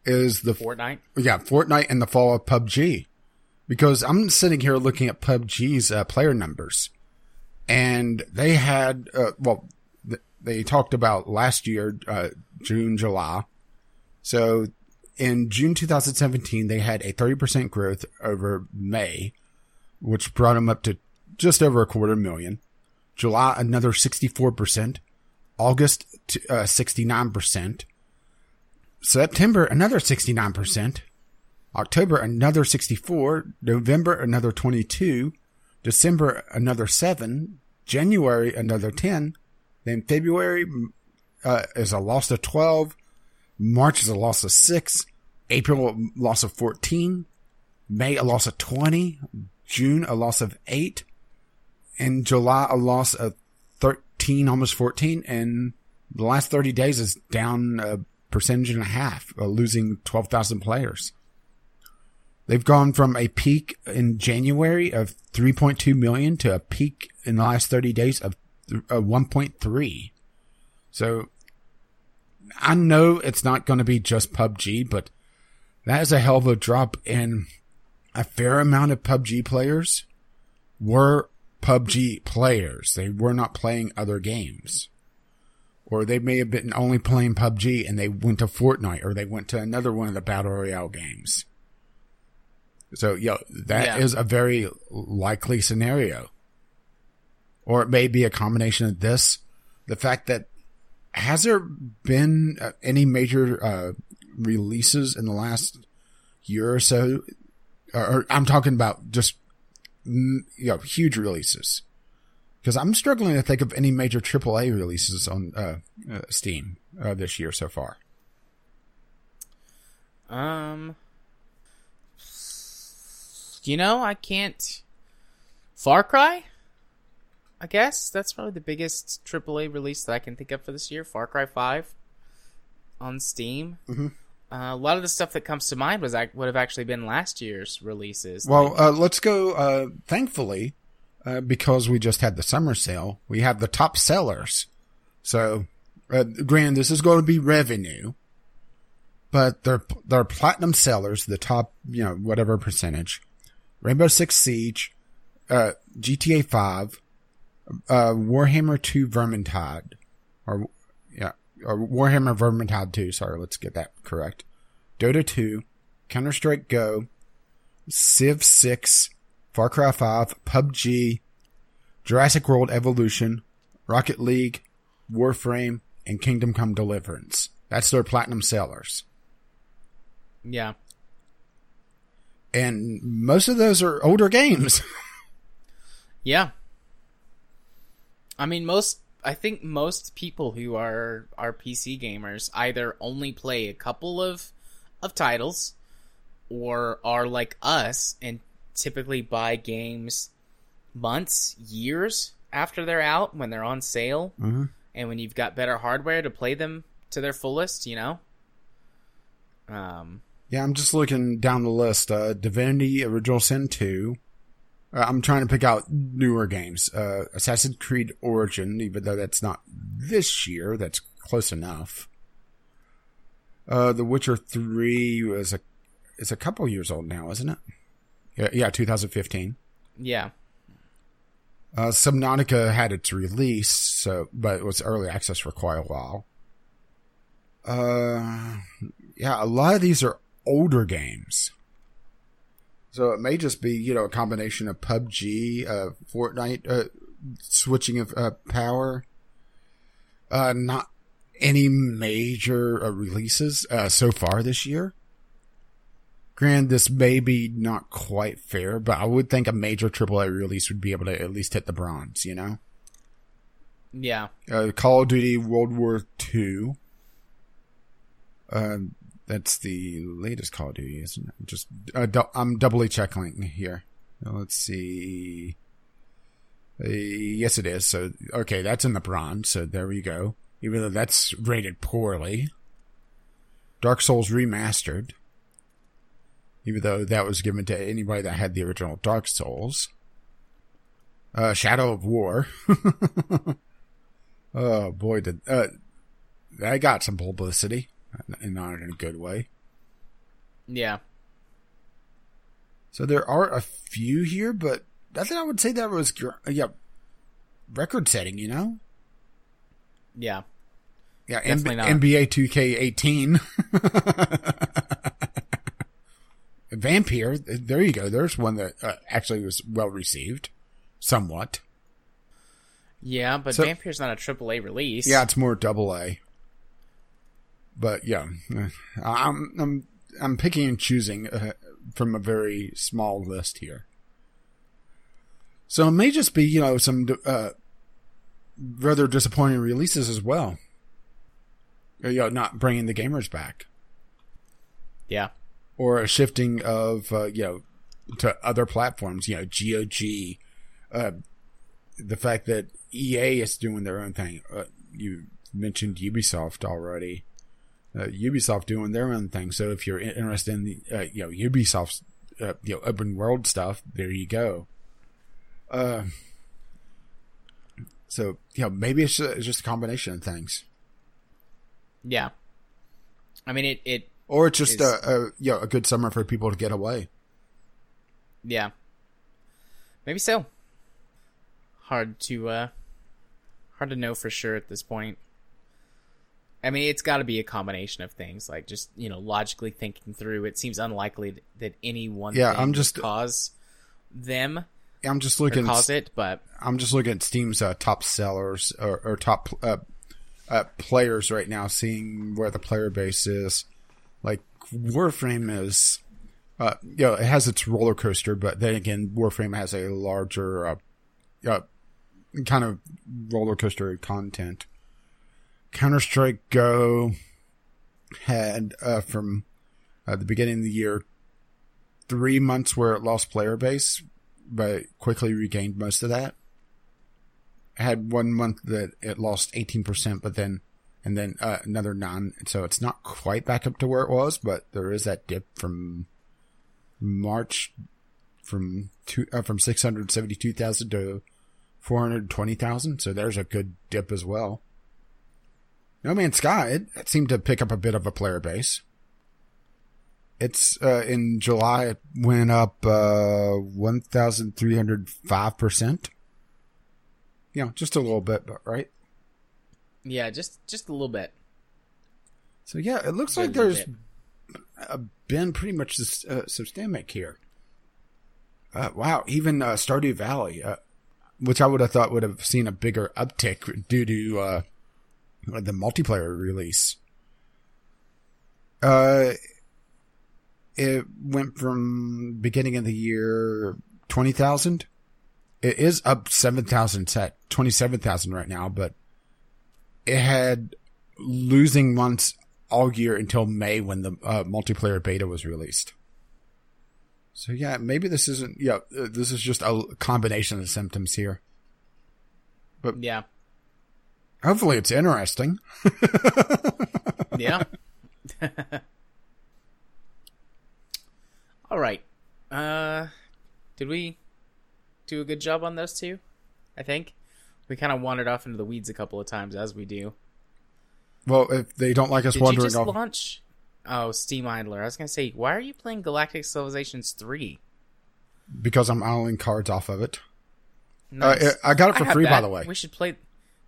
is the Fortnite. Yeah, Fortnite and the fall of PUBG. Because I'm sitting here looking at PUBG's uh, player numbers, and they had uh, well, th- they talked about last year, uh, June, July. So in June 2017, they had a 30% growth over May, which brought them up to just over a quarter million. July, another 64%. August, uh, 69%. September, another 69%. October, another 64. November, another 22. December, another 7. January, another 10. Then February uh, is a loss of 12. March is a loss of 6. April, a loss of 14. May, a loss of 20. June, a loss of 8. In July, a loss of 13, almost 14. And the last 30 days is down uh, percentage and a half, uh, losing 12,000 players. They've gone from a peak in January of 3.2 million to a peak in the last 30 days of uh, 1.3. So I know it's not going to be just PUBG, but that is a hell of a drop and a fair amount of PUBG players were PUBG players. They were not playing other games. Or they may have been only playing PUBG and they went to Fortnite or they went to another one of the Battle Royale games. So, yeah, that Yeah. is a very likely scenario. Or it may be a combination of this, the fact that has there been uh, any major uh, releases in the last year or so? Or, or I'm talking about just mm, you know huge releases because I'm struggling to think of any major AAA releases on uh, uh, Steam uh, this year so far. Um, you know, I can't. Far Cry. I guess that's probably the biggest AAA release that I can think of for this year. Far Cry Five on Steam. Mhm. Uh, a lot of the stuff that comes to mind was would have actually been last year's releases. Well, uh, let's go. Uh, thankfully, uh, because we just had the summer sale, we have the top sellers. So, uh, grand, this is going to be revenue, but they're they're platinum sellers. The top, you know, whatever percentage. Rainbow Six Siege, uh, GTA Five, uh, Warhammer Two Vermintide, or yeah, or Warhammer Vermintide Two. Sorry, let's get that correct. Dota Two, Counter Strike Go, Civ 6, Far Cry 5, PUBG, Jurassic World Evolution, Rocket League, Warframe, and Kingdom Come Deliverance. That's their platinum sellers. yeah, And most of those are older games. <laughs> yeah. I mean, most. I think most people who are are PC gamers either only play a couple of of titles, or are like us and typically buy games months, years after they're out when they're on sale, Mhm. and when you've got better hardware to play them to their fullest. You know. Um. yeah, I'm just looking down the list. Uh, Divinity Original Sin 2. Uh, I'm trying to pick out newer games. Uh, Assassin's Creed Origin, even though that's not this year, that's close enough. Uh, The Witcher 3 was a, it's a couple years old now, isn't it? Yeah, yeah, 2015. Yeah. Uh, Subnautica had its release, so, but it was early access for quite a while. Uh, yeah, a lot of these are older games. So it may just be, you know, a combination of PUBG, uh, Fortnite, uh, switching of, uh, power. Uh, not any major uh, releases, uh, so far this year. Grand, this may be not quite fair, but I would think a major AAA release would be able to at least hit the bronze, you know? Yeah. Uh, Call of Duty World War II. Um, that's the latest Call of Duty, isn't it? Just uh, I'm doubly checking here. Uh, Let's see. Uh, yes, it is. So okay, that's in the bronze. So there we go. Even though that's rated poorly. Dark Souls remastered. Even though that was given to anybody that had the original Dark Souls. Uh, Shadow of War. <laughs> Oh boy, did uh, that got some publicity, and not in a good way. Yeah. So there are a few here, but nothing I would say that was yeah, record setting. You know, Yeah. yeah, Definitely not. NBA Two K eighteen. <laughs> Vampyr, there you go. There's one that uh, actually was well received, somewhat. Yeah, but So- Vampyr's not a AAA release. Yeah, it's more double A. But yeah, I'm I'm I'm picking and choosing uh, from a very small list here. So it may just be you know some uh, rather disappointing releases as well. Uh, You know, not bringing the gamers back, Yeah. Or a shifting of uh, you know to other platforms. You know, GOG, uh, the fact that EA is doing their own thing. Uh, you mentioned Ubisoft already. uh, Ubisoft doing their own thing. So if you're interested in the uh, you know Ubisoft's uh, you know open world stuff, there you go. So you know maybe it's just a combination of things, Yeah. I mean, it, it, or it's just Is- a, a you know a good summer for people to get away. yeah. Maybe so. Hard to, uh, hard to know for sure at this point. I mean, it's got to be a combination of things. Like, just you know, logically thinking through, it seems unlikely that any one Yeah, thing I'm just- cause them I'm just looking. cause it. But I'm just looking at Steam's uh, top sellers or, or top uh, uh, players right now, seeing where the player base is. Like Warframe is, uh, you know, it has its roller coaster, but then again, Warframe has a larger, uh, uh, kind of roller coaster content. Counter Strike Go had uh, from uh, the beginning of the year three months where it lost player base, but quickly regained most of that. Had one month that it lost 18%, but then, and then uh, another non. So it's not quite back up to where it was, but there is that dip from March from two, uh, from 672,000 to 420,000. So there's a good dip as well. No Man's Sky, it, it seemed to pick up a bit of a player base. It's uh, in July it went up uh, one thousand three hundred five percent. You know, just a little bit, but right. Yeah, just just a little bit. So yeah, it looks Just like a there's uh, been pretty much this, uh, systemic here. Uh, wow, even uh, Stardew Valley, uh, which I would have thought would have seen a bigger uptick due to uh, the multiplayer release. Uh, it went from beginning of the year twenty thousand. It is up seven thousand, set twenty seven thousand right now, but it had losing months all year until May when the uh, multiplayer beta was released. So yeah, maybe this isn't. Yeah, uh, this is just a combination of symptoms here. But yeah, Hopefully, it's interesting. <laughs> yeah. <laughs> All right. Uh, did we do a good job on those two? I think we kind of wandered off into the weeds a couple of times, as we do. Well, if they don't like us Did wandering off, launch? Oh, Steam Idler. I was gonna say, why are you playing Galactic Civilizations three? because I'm idling cards off of it. Nice. Uh, I got it for free, by the way. We should play.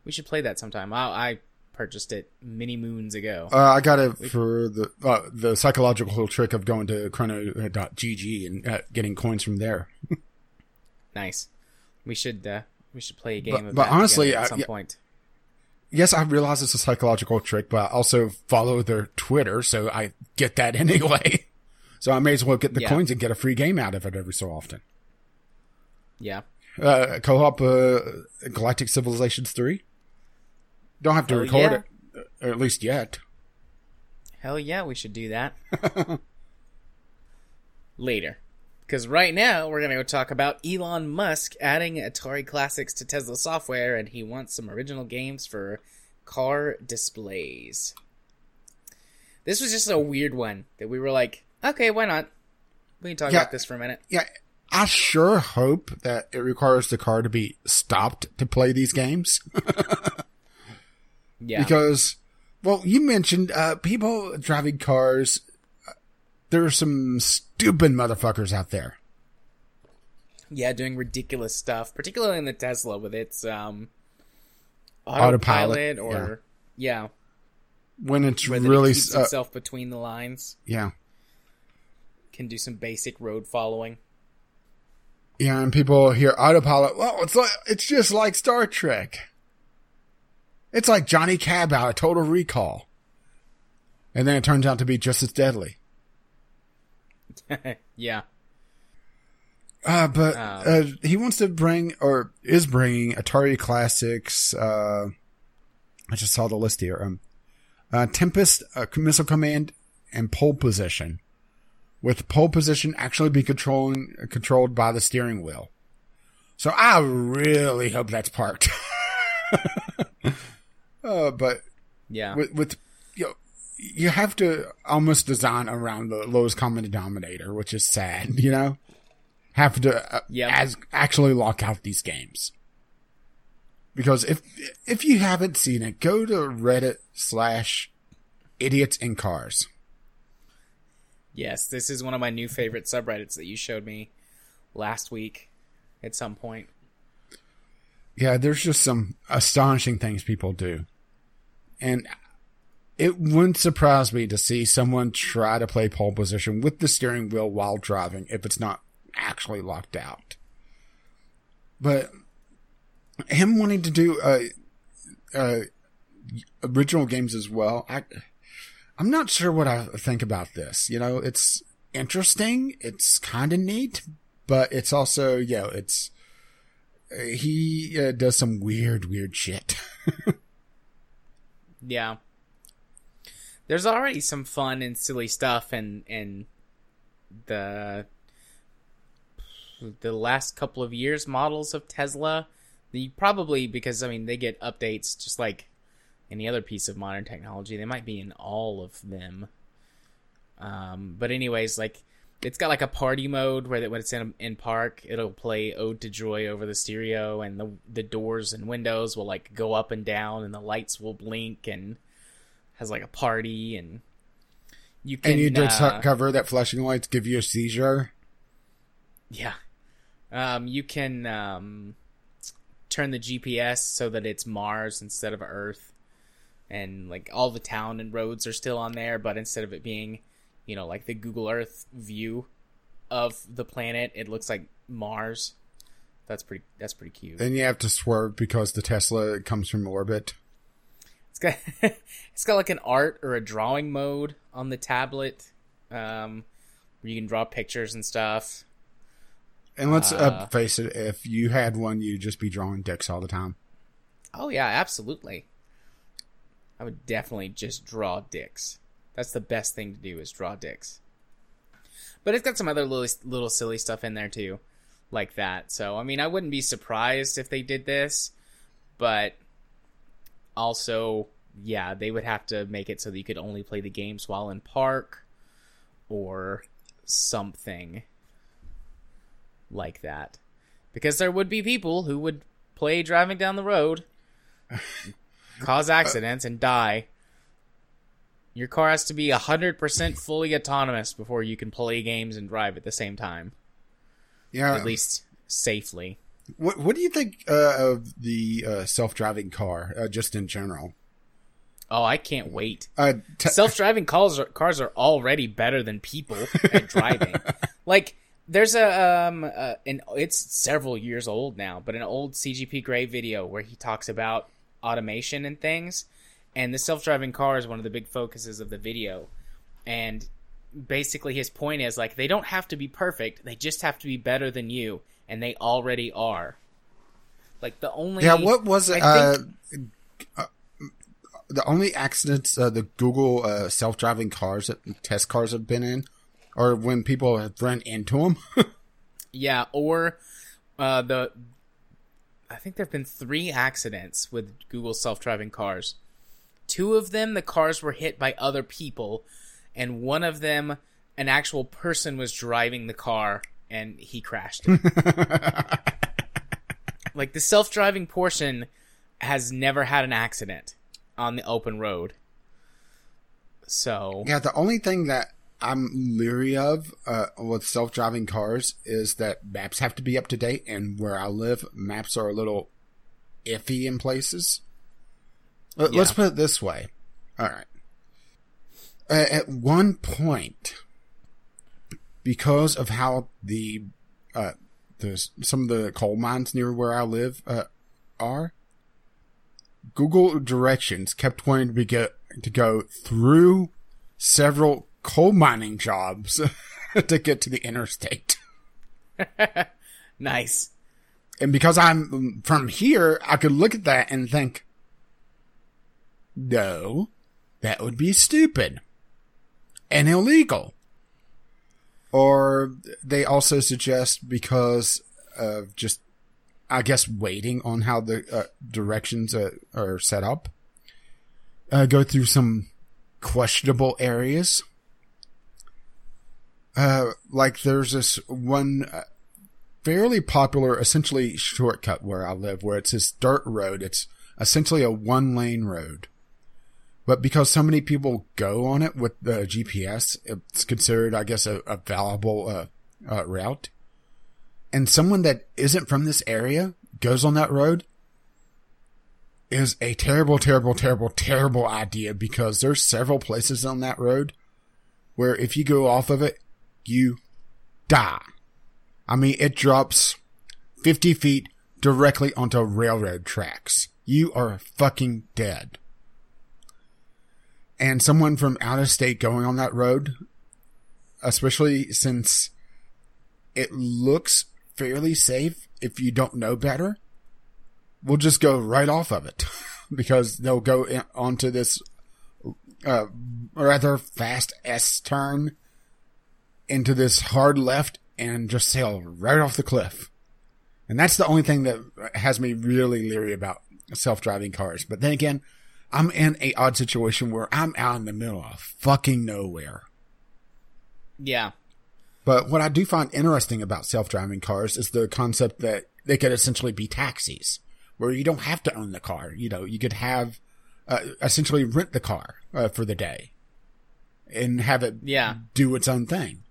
We should play that sometime. I, I purchased it many moons ago. Uh, I got it for the uh, the psychological trick of going to chrono.gg and uh, getting coins from there. <laughs> nice. We should. We should play a game But- of but honestly, at some yeah. point. Yes, I realize it's a psychological trick, but I also follow their Twitter, so I get that <laughs> anyway. So I may as well get the Yeah. coins and get a free game out of it every so often. Yeah. Uh, co-op uh, Galactic Civilizations 3. Don't have to Hell record yeah. it, or at least yet. Hell yeah, we should do that. <laughs> Later. Because right now, we're going to go talk about Elon Musk adding Atari Classics to Tesla software, and he wants some original games for car displays. This was just a weird one that we were like, okay, why not? We can talk Yeah. about this for a minute. Yeah, I sure hope that it requires the car to be stopped to play these games. <laughs> Yeah. because well you mentioned uh people driving cars there are some stupid motherfuckers out there. Yeah, doing ridiculous stuff, particularly in the Tesla with its um, Autopilot, autopilot, or yeah, when it's whether really it keeps uh, itself between the lines, yeah. Can do some basic road following. yeah and people hear autopilot well it's like it's just like star trek. It's like johnny cab out of total recall. And then it turns out to be just as deadly <laughs> yeah, Uh, but Um, uh, he wants to bring or is bringing Atari Classics. Uh, I just saw the list here. Um, uh, Tempest, uh, Missile Command, and Pole Position. With pole position actually be controlling controlled by the steering wheel. So I really hope that's parked. <laughs> uh, but yeah, with, with you know, you have to almost design around the lowest common denominator, which is sad, <laughs> you know? Have to uh, Yep. as actually lock out these games. Because if if you haven't seen it, go to Reddit slash idiots in cars. Yes, this is one of my new favorite subreddits that you showed me last week at some point. Yeah, there's just some astonishing things people do. And it wouldn't surprise me to see someone try to play pole position with the steering wheel while driving if it's not actually locked out. But him wanting to do uh, uh, original games as well, I, I'm not sure what I think about this. You know, it's interesting, it's kind of neat, but it's also, you know, it's he uh, does some weird, weird shit. <laughs> Yeah. There's already some fun and silly stuff and and the the last couple of years models of Tesla. The probably because I mean they get updates just like any other piece of modern technology. They might be in all of them. Um, but anyways, like it's got like a party mode where that when it's in in park, it'll play "Ode to Joy" over the stereo, and the the doors and windows will like go up and down, and the lights will blink, and has like a party, and you can and you uh, discover that flashing lights give you a seizure. yeah, um, you can um, turn the GPS so that it's Mars instead of Earth, and like all the town and roads are still on there, but instead of it being, you know, like the Google Earth view of the planet, it looks like Mars. That's pretty. That's pretty cute. Then you have to swerve because the Tesla comes from orbit. It's got <laughs> it's got like an art or a drawing mode on the tablet, um, where you can draw pictures and stuff. And let's uh, face it, if you had one, you'd just be drawing dicks all the time. Oh yeah, absolutely. I would definitely just draw dicks. That's the best thing to do is draw dicks. But it's got some other little little silly stuff in there too, like that. So I mean, I wouldn't be surprised if they did this, but also, yeah, they would have to make it so that you could only play the games while in park, or something like that. Because there would be people who would play driving down the road, <laughs> cause accidents, and die. Your car has to be 100% fully autonomous before you can play games and drive at the same time. Yeah. At least safely. What What do you think uh, of the uh, self driving car, uh, just in general? Oh, I can't wait. Uh, te- Self-driving cars are, cars are already better than people at driving. <laughs> like there's a um uh, an it's several years old now, but an old CGP Grey video where he talks about automation and things, and the self-driving car is one of the big focuses of the video, and basically his point is like they don't have to be perfect, they just have to be better than you, and they already are. Like the only yeah. What was it? Uh, think- uh, the only accidents uh, the Google uh, self driving cars, that test cars, have been in, or when people have run into them. <laughs> Yeah, or uh, the I think there've been three accidents with Google self-driving cars. Two of them, the cars were hit by other people, and one of them, an actual person was driving the car and he crashed it. <laughs> like the self-driving portion has never had an accident on the open road. So Yeah, the only thing that I'm leery of uh, with self driving cars is that maps have to be up to date, and where I live, maps are a little iffy in places. Let- Let's Yeah. put it this way. All right. Uh, at one point, because of how the uh, the some of the coal mines near where I live uh, are, Google Directions kept wanting to be go, to go through several coal mining jobs <laughs> to get to the interstate. <laughs> nice. And because I'm from here, I could look at that and think, no, that would be stupid and illegal. Or they also suggest because of just, I guess, waiting on how the uh, directions uh, are set up, uh, go through some questionable areas. Uh, like there's this one uh, fairly popular, essentially shortcut where I live, where it's this dirt road. It's essentially a one lane road. But because so many people go on it with the GPS, it's considered, I guess, a, a valuable uh, uh, route. And someone that isn't from this area goes on that road is a terrible, terrible, terrible, terrible idea because there's several places on that road where if you go off of it, you die. I mean, it drops 50 feet directly onto railroad tracks. You are fucking dead. And someone from out of state going on that road, especially since it looks fairly safe if you don't know better, will just go right off of it <laughs> because they'll go onto this uh, rather fast S turn into this hard left and just sail right off the cliff. And that's the only thing that has me really leery about self-driving cars. But then again, I'm in a odd situation where I'm out in the middle of fucking nowhere. Yeah. But what I do find interesting about self-driving cars is the concept that they could essentially be taxis, where you don't have to own the car. You know, you could have uh, essentially rent the car uh, for the day and have it yeah. do its own thing.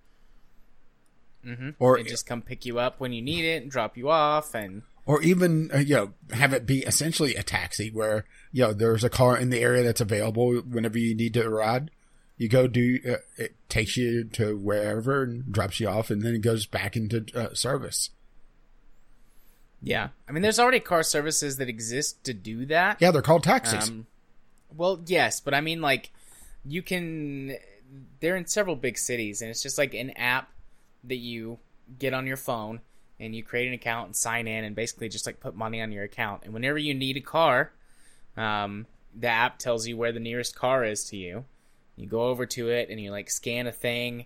Mm-hmm. Or it just come pick you up when you need it and drop you off, and or even uh, you know have it be essentially a taxi where you know there's a car in the area that's available whenever you need to ride. You go do uh, it takes you to wherever and drops you off, and then it goes back into uh, service. Yeah, I mean, there's already car services that exist to do that. Yeah, they're called taxis. Um, well, yes, but I mean, like, you can. They're in several big cities, and it's just like an app that you get on your phone and you create an account and sign in and basically just like put money on your account. And whenever you need a car, um, the app tells you where the nearest car is to you. You go over to it and you like scan a thing,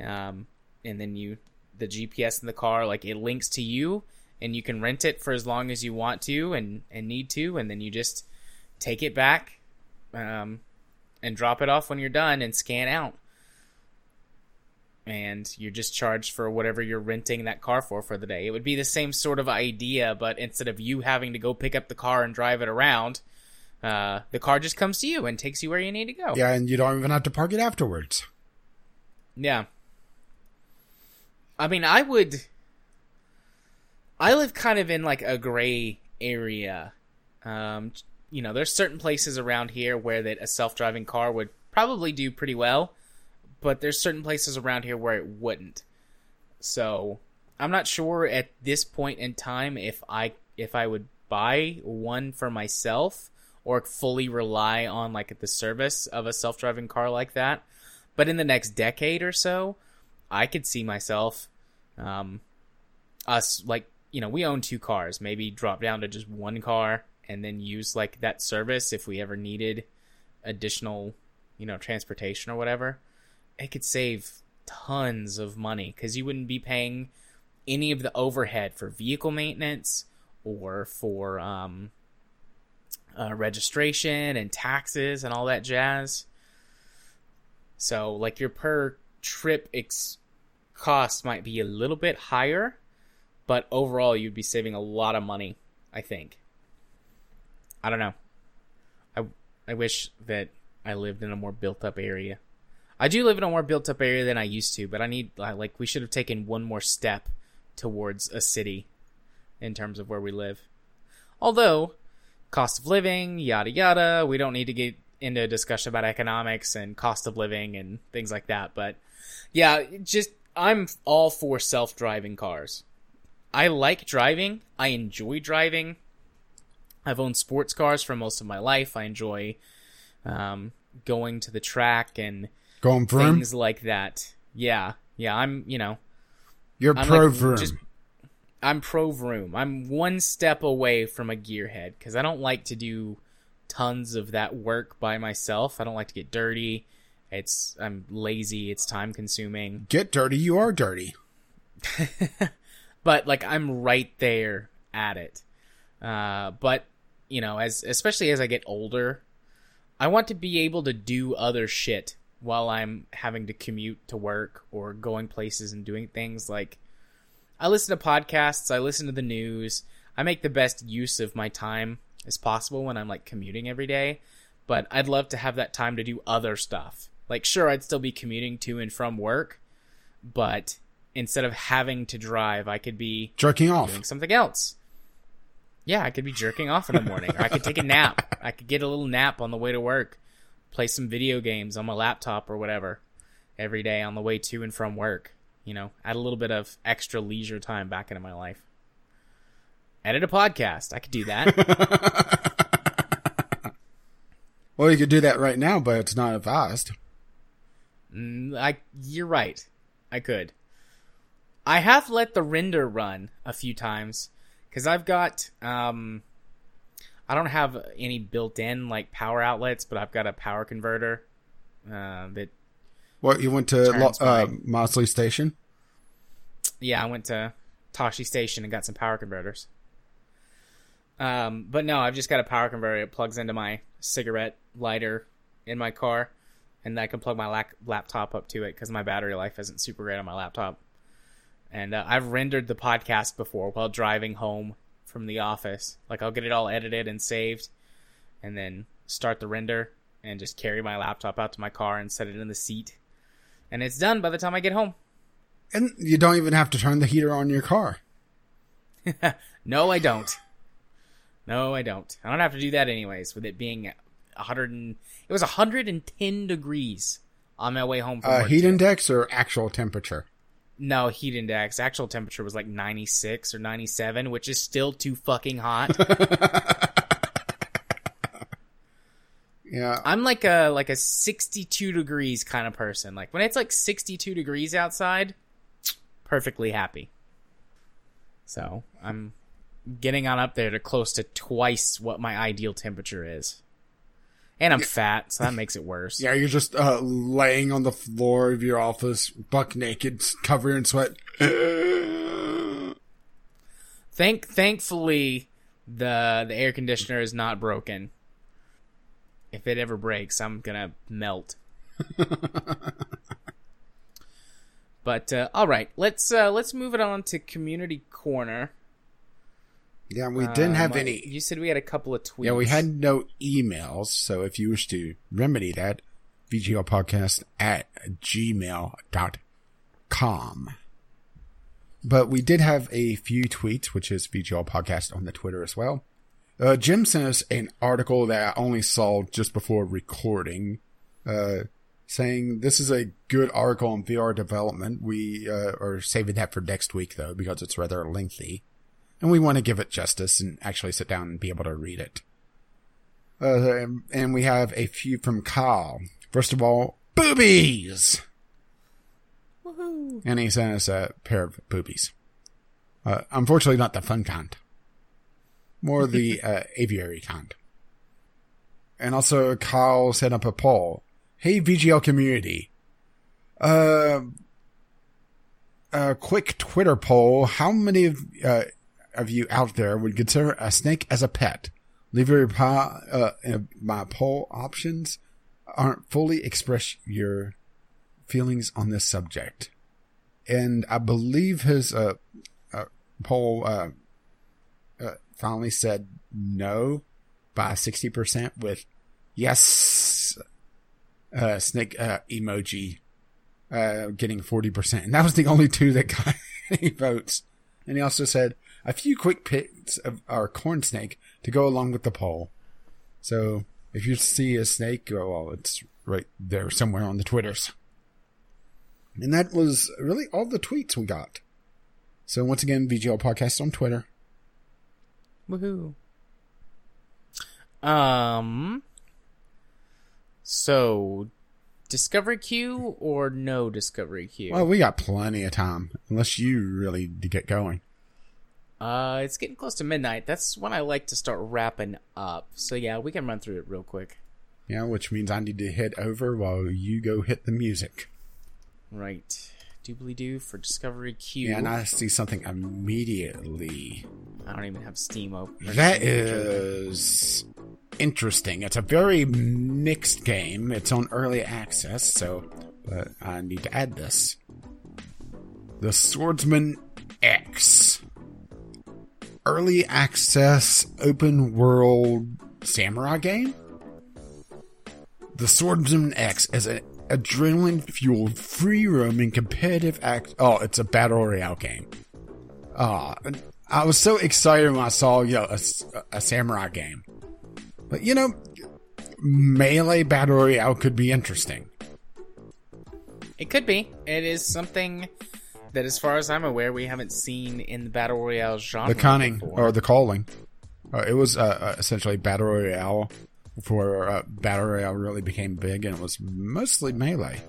um, and then you the GPS in the car like it links to you, and you can rent it for as long as you want to and and need to, and then you just take it back, um, and drop it off when you're done and scan out and you're just charged for whatever you're renting that car for for the day. It would be the same sort of idea, but instead of you having to go pick up the car and drive it around, uh, the car just comes to you and takes you where you need to go. Yeah, and you don't even have to park it afterwards. Yeah. I mean, I would. I live kind of in like a gray area. Um, you know, there's certain places around here where that a self-driving car would probably do pretty well but there's certain places around here where it wouldn't. So I'm not sure at this point in time if I if I would buy one for myself or fully rely on like the service of a self-driving car like that. But in the next decade or so, I could see myself um us like you know, we own two cars, maybe drop down to just one car and then use like that service if we ever needed additional, you know, transportation or whatever it could save tons of money because you wouldn't be paying any of the overhead for vehicle maintenance or for um, uh, registration and taxes and all that jazz. So, like your per trip ex- cost might be a little bit higher, but overall you'd be saving a lot of money. I think. I don't know. I I wish that I lived in a more built up area. I do live in a more built up area than I used to, but I need like we should have taken one more step towards a city in terms of where we live. Although cost of living, yada yada, we don't need to get into a discussion about economics and cost of living and things like that, but yeah, just I'm all for self-driving cars. I like driving. I enjoy driving. I've owned sports cars for most of my life. I enjoy um, going to the track and Going vroom? Things like that. Yeah. Yeah, I'm, you know. You're I'm pro like, vroom. Just, I'm pro vroom. I'm one step away from a gearhead because I don't like to do tons of that work by myself. I don't like to get dirty. It's I'm lazy. It's time consuming. Get dirty. You are dirty. <laughs> but like I'm right there at it. Uh, but you know, as especially as I get older, I want to be able to do other shit while I'm having to commute to work or going places and doing things like I listen to podcasts, I listen to the news. I make the best use of my time as possible when I'm like commuting every day, but I'd love to have that time to do other stuff. Like sure, I'd still be commuting to and from work, but instead of having to drive, I could be Jerking off. doing something else. Yeah, I could be jerking off in the morning, or I could take a nap. <laughs> I could get a little nap on the way to work, play some video games on my laptop or whatever every day on the way to and from work. You know, add a little bit of extra leisure time back into my life. Edit a podcast. I could do that. <laughs> Well, you could do that right now, but it's not advised. Mm, I, you're right. I could. I have let the render run a few times because I've got um, I don't have any built-in like power outlets, but I've got a power converter uh, that What you went to Lo- uh, Mosley Station? yeah, I went to Tosche Station and got some power converters. Um, but no, I've just got a power converter. It plugs into my cigarette lighter in my car, and I can plug my lac- laptop up to it because my battery life isn't super great on my laptop. And uh, I've rendered the podcast before while driving home from the office. Like I'll get it all edited and saved, and then start the render and just carry my laptop out to my car and set it in the seat, and it's done by the time I get home. And you don't even have to turn the heater on your car. <laughs> No, I don't. No, I don't. I don't have to do that anyways. With it being 100, and, it was 110 degrees on my way home from Uh, heat today. index or actual temperature? No heat index. Actual temperature was like 96 or 97, which is still too fucking hot. <laughs> Yeah. I'm like a like a 62 degrees kind of person. Like when it's like 62 degrees outside, perfectly happy. So I'm getting on up there to close to twice what my ideal temperature is. And I'm fat, so that makes it worse. Yeah, you're just uh, laying on the floor of your office, buck naked, covered in sweat. Thank thankfully the the air conditioner is not broken. If it ever breaks, I'm gonna melt. <laughs> but uh, all right, let's uh, let's move it on to community corner. Yeah, we didn't have Um, any. You said we had a couple of tweets. Yeah, we had no emails. So if you wish to remedy that, VGLpodcast at gmail.com. But we did have a few tweets, which is VGL Podcast on the Twitter as well. Uh, Jim sent us an article that I only saw just before recording, uh, saying this is a good article on VR development. We uh, are saving that for next week though, because it's rather lengthy. And we want to give it justice and actually sit down and be able to read it. Uh, and we have a few from Kyle. First of all, boobies! Woohoo. And he sent us a pair of boobies. Uh, unfortunately, not the fun kind. More the <laughs> uh, aviary kind. And also, Kyle set up a poll. Hey, VGL community. Uh, a quick Twitter poll. How many of, uh, of you out there would consider a snake as a pet? Leave your reply, uh, in my poll options aren't fully express your feelings on this subject. And I believe his uh, uh, poll uh, uh, finally said no by 60% with yes uh, snake uh, emoji uh, getting 40%. And that was the only two that got <laughs> any votes. And he also said a few quick pics of our corn snake to go along with the poll. So if you see a snake, oh, well, it's right there somewhere on the Twitters. And that was really all the tweets we got. So once again, VGL Podcast on Twitter. Woohoo. Um. So, Discovery Queue or no Discovery Queue? Well, we got plenty of time, unless you really need get going. Uh, it's getting close to midnight. That's when I like to start wrapping up. So yeah, we can run through it real quick. Yeah, which means I need to head over while you go hit the music. Right. Doobly doo for Discovery Queue. Yeah, and I see something immediately. I don't even have Steam open. That is interesting. It's a very mixed game. It's on early access, so but I need to add this. The Swordsman X. Early access open world samurai game? The Swordsman X is an adrenaline fueled, free roaming, competitive act. Oh, it's a battle royale game. Ah, I was so excited when I saw, you know, a, a samurai game. But, you know, melee battle royale could be interesting. It could be. It is something that, as far as I'm aware, we haven't seen in the battle royale genre. The cunning before. or the Culling. Uh, it was uh, uh, essentially battle royale before uh, battle royale really became big, and it was mostly melee.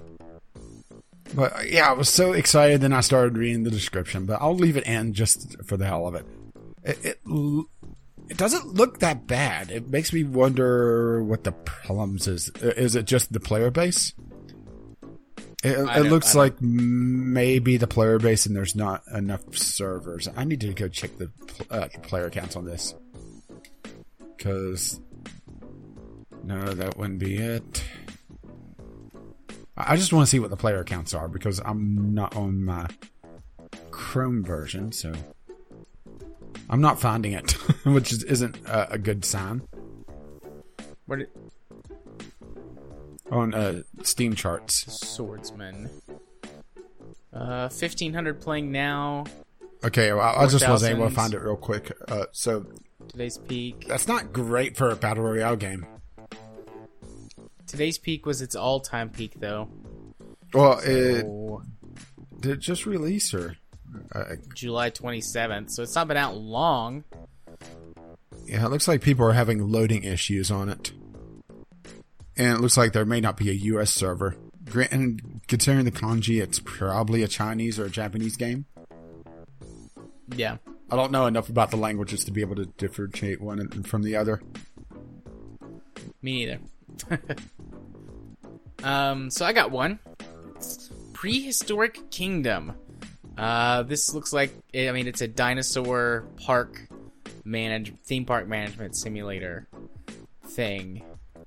But uh, yeah, I was so excited. Then I started reading the description, but I'll leave it in just for the hell of it. It it, l- it doesn't look that bad. It makes me wonder what the problems is. Uh, Is it just the player base? It, it looks like maybe the player base and there's not enough servers. I need to go check the uh, player counts on this. Because. No, that wouldn't be it. I just want to see what the player counts are because I'm not on my Chrome version, so. I'm not finding it, <laughs> which is, isn't a, a good sign. Did, On uh, Steam charts. Swordsman. Uh, 1500 playing now. Okay, well, I, I just wasn't able to find it real quick. Uh, so Today's peak. that's not great for a battle royale game. Today's peak was its all-time peak, though. Well, it Oh, did it just release her uh, July 27th, so it's not been out long. yeah, it looks like people are having loading issues on it, and it looks like there may not be a U.S. server. And considering the kanji, it's probably a Chinese or a Japanese game. Yeah. I don't know enough about the languages to be able to differentiate one from the other. Me neither. <laughs> um, so I got one. Prehistoric Kingdom. Uh, this looks like I mean it's a dinosaur park manage theme park management simulator thing.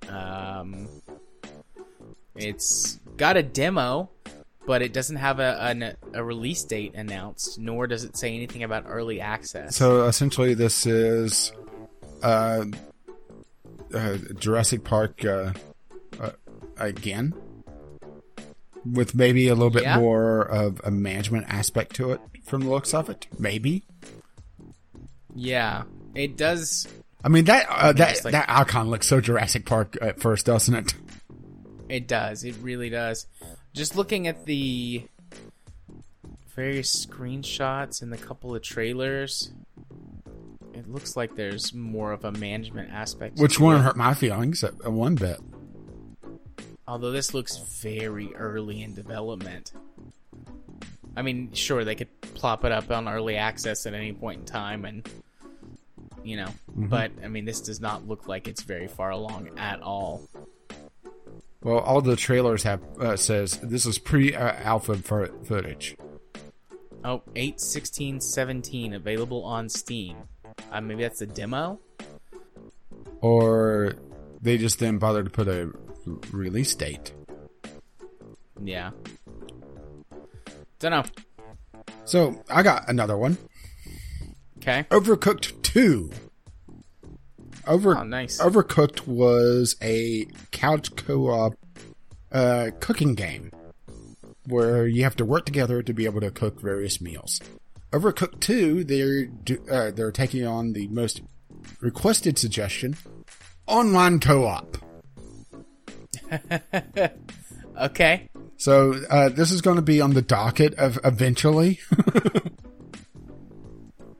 Um, it's got a demo, but it doesn't have a, an, a release date announced, nor does it say anything about early access. So essentially, this is uh, uh, Jurassic Park uh, uh, again, with maybe a little bit Yeah. more of a management aspect to it from the looks of it. Maybe. yeah, it does I mean that uh, that like- that icon looks so Jurassic Park at first, doesn't it? It does. It really does. Just looking at the various screenshots and the couple of trailers, it looks like there's more of a management aspect. Which one hurt my feelings at one bit. Although this looks very early in development. I mean, sure, they could plop it up on early access at any point in time and you know, but I mean, this does not look like it's very far along at all. Well, all the trailers have uh, says this is pre-alpha fo- footage. Oh, 8, 16, 17 available on Steam. Uh, maybe that's a demo? or they just didn't bother to put a release date. Yeah. Don't know. So I got another one. Okay. Overcooked Two. Over Oh, nice. Overcooked was a couch co-op uh, cooking game where you have to work together to be able to cook various meals. Overcooked Two, they're do, uh, they're taking on the most requested suggestion: online co-op. <laughs> Okay. So uh, this is going to be on the docket of eventually <laughs>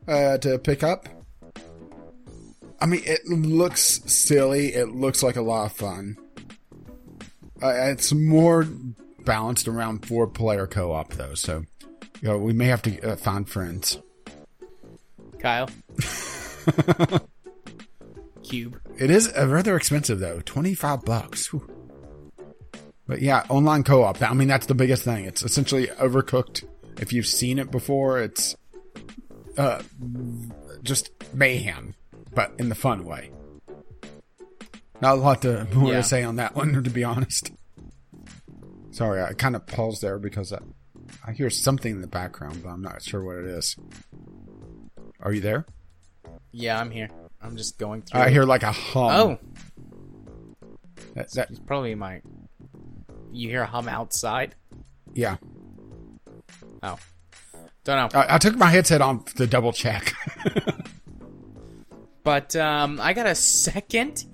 uh, to pick up. I mean, it looks silly. It looks like a lot of fun. Uh, it's more balanced around four player co op though, so you know, we may have to uh, find friends. Kyle. <laughs> Cube. It is uh, rather expensive though, twenty five bucks. Whew. But yeah, online co op. I mean, that's the biggest thing. It's essentially overcooked. If you've seen it before, it's uh, just mayhem, but in the fun way. Not a lot to <laughs> more Yeah. to say on that one, to be honest. Sorry, I kind of paused there because I, I hear something in the background, but I'm not sure what it is. Are you there? Yeah, I'm here. I'm just going through. I hear like a hum. Oh, That- that- it's probably my. You hear a hum outside? yeah. Oh, don't know. I, I took my headset on to double check. <laughs> But um, I got a second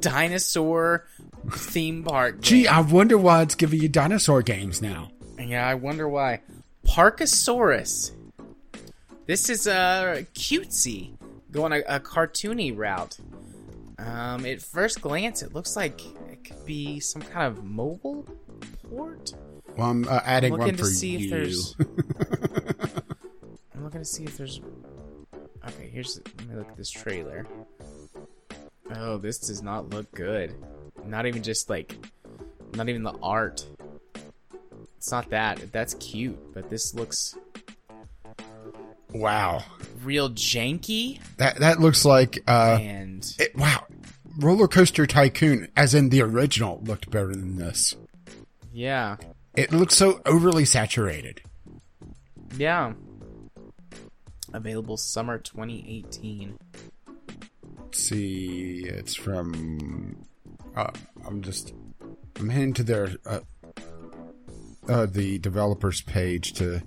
dinosaur theme park. Gee. I wonder why it's giving you dinosaur games now. Yeah, I wonder why. Parkosaurus. This is uh, cutesy, going a, a cartoony route. Um, at first glance, it looks like it could be some kind of mobile port. Well, I'm uh, adding I'm one for to see you. <laughs> I'm looking to see if there's. Okay, here's. Let me look at this trailer. Oh, this does not look good. Not even just like. Not even the art. It's not that. That's cute, but this looks wow, real janky that that looks like uh, and. it, wow, Roller Coaster Tycoon, as in the original, looked better than this. Yeah. It looks so overly saturated. Yeah. Available summer 2018. Let's see, it's from. Uh, I'm just. I'm heading to their uh, uh, the developers page to.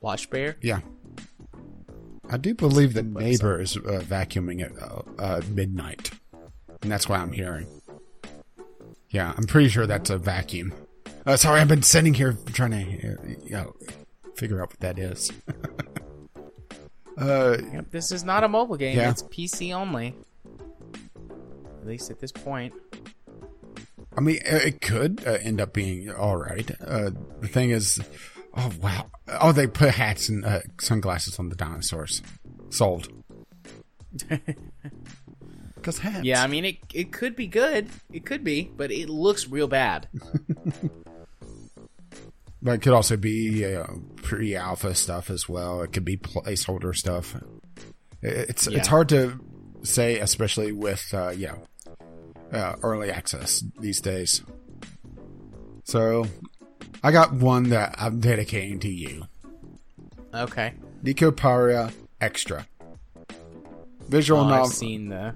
Washbear? Yeah. I do believe that neighbor is uh, vacuuming at uh, uh, midnight, and that's why I'm hearing. Yeah, I'm pretty sure that's a vacuum. Uh, sorry, I've been sitting here trying to, uh, you know, figure out what that is. <laughs> uh, Yep, this is not a mobile game. Yeah. It's PC only. At least at this point. I mean, it could uh, end up being all right. Uh, the thing is, oh wow, oh they put hats and uh, sunglasses on the dinosaurs. Sold. <laughs> Because hats. Yeah, I mean it it could be good. It could be, but it looks real bad. <laughs> But it could also be uh, pre-alpha stuff as well. It could be placeholder stuff. It's Yeah. it's hard to say, especially with uh, yeah, uh, early access these days. So, I got one that I'm dedicating to you, Okay. Nekopara Extra. Visual Oh, I've seen the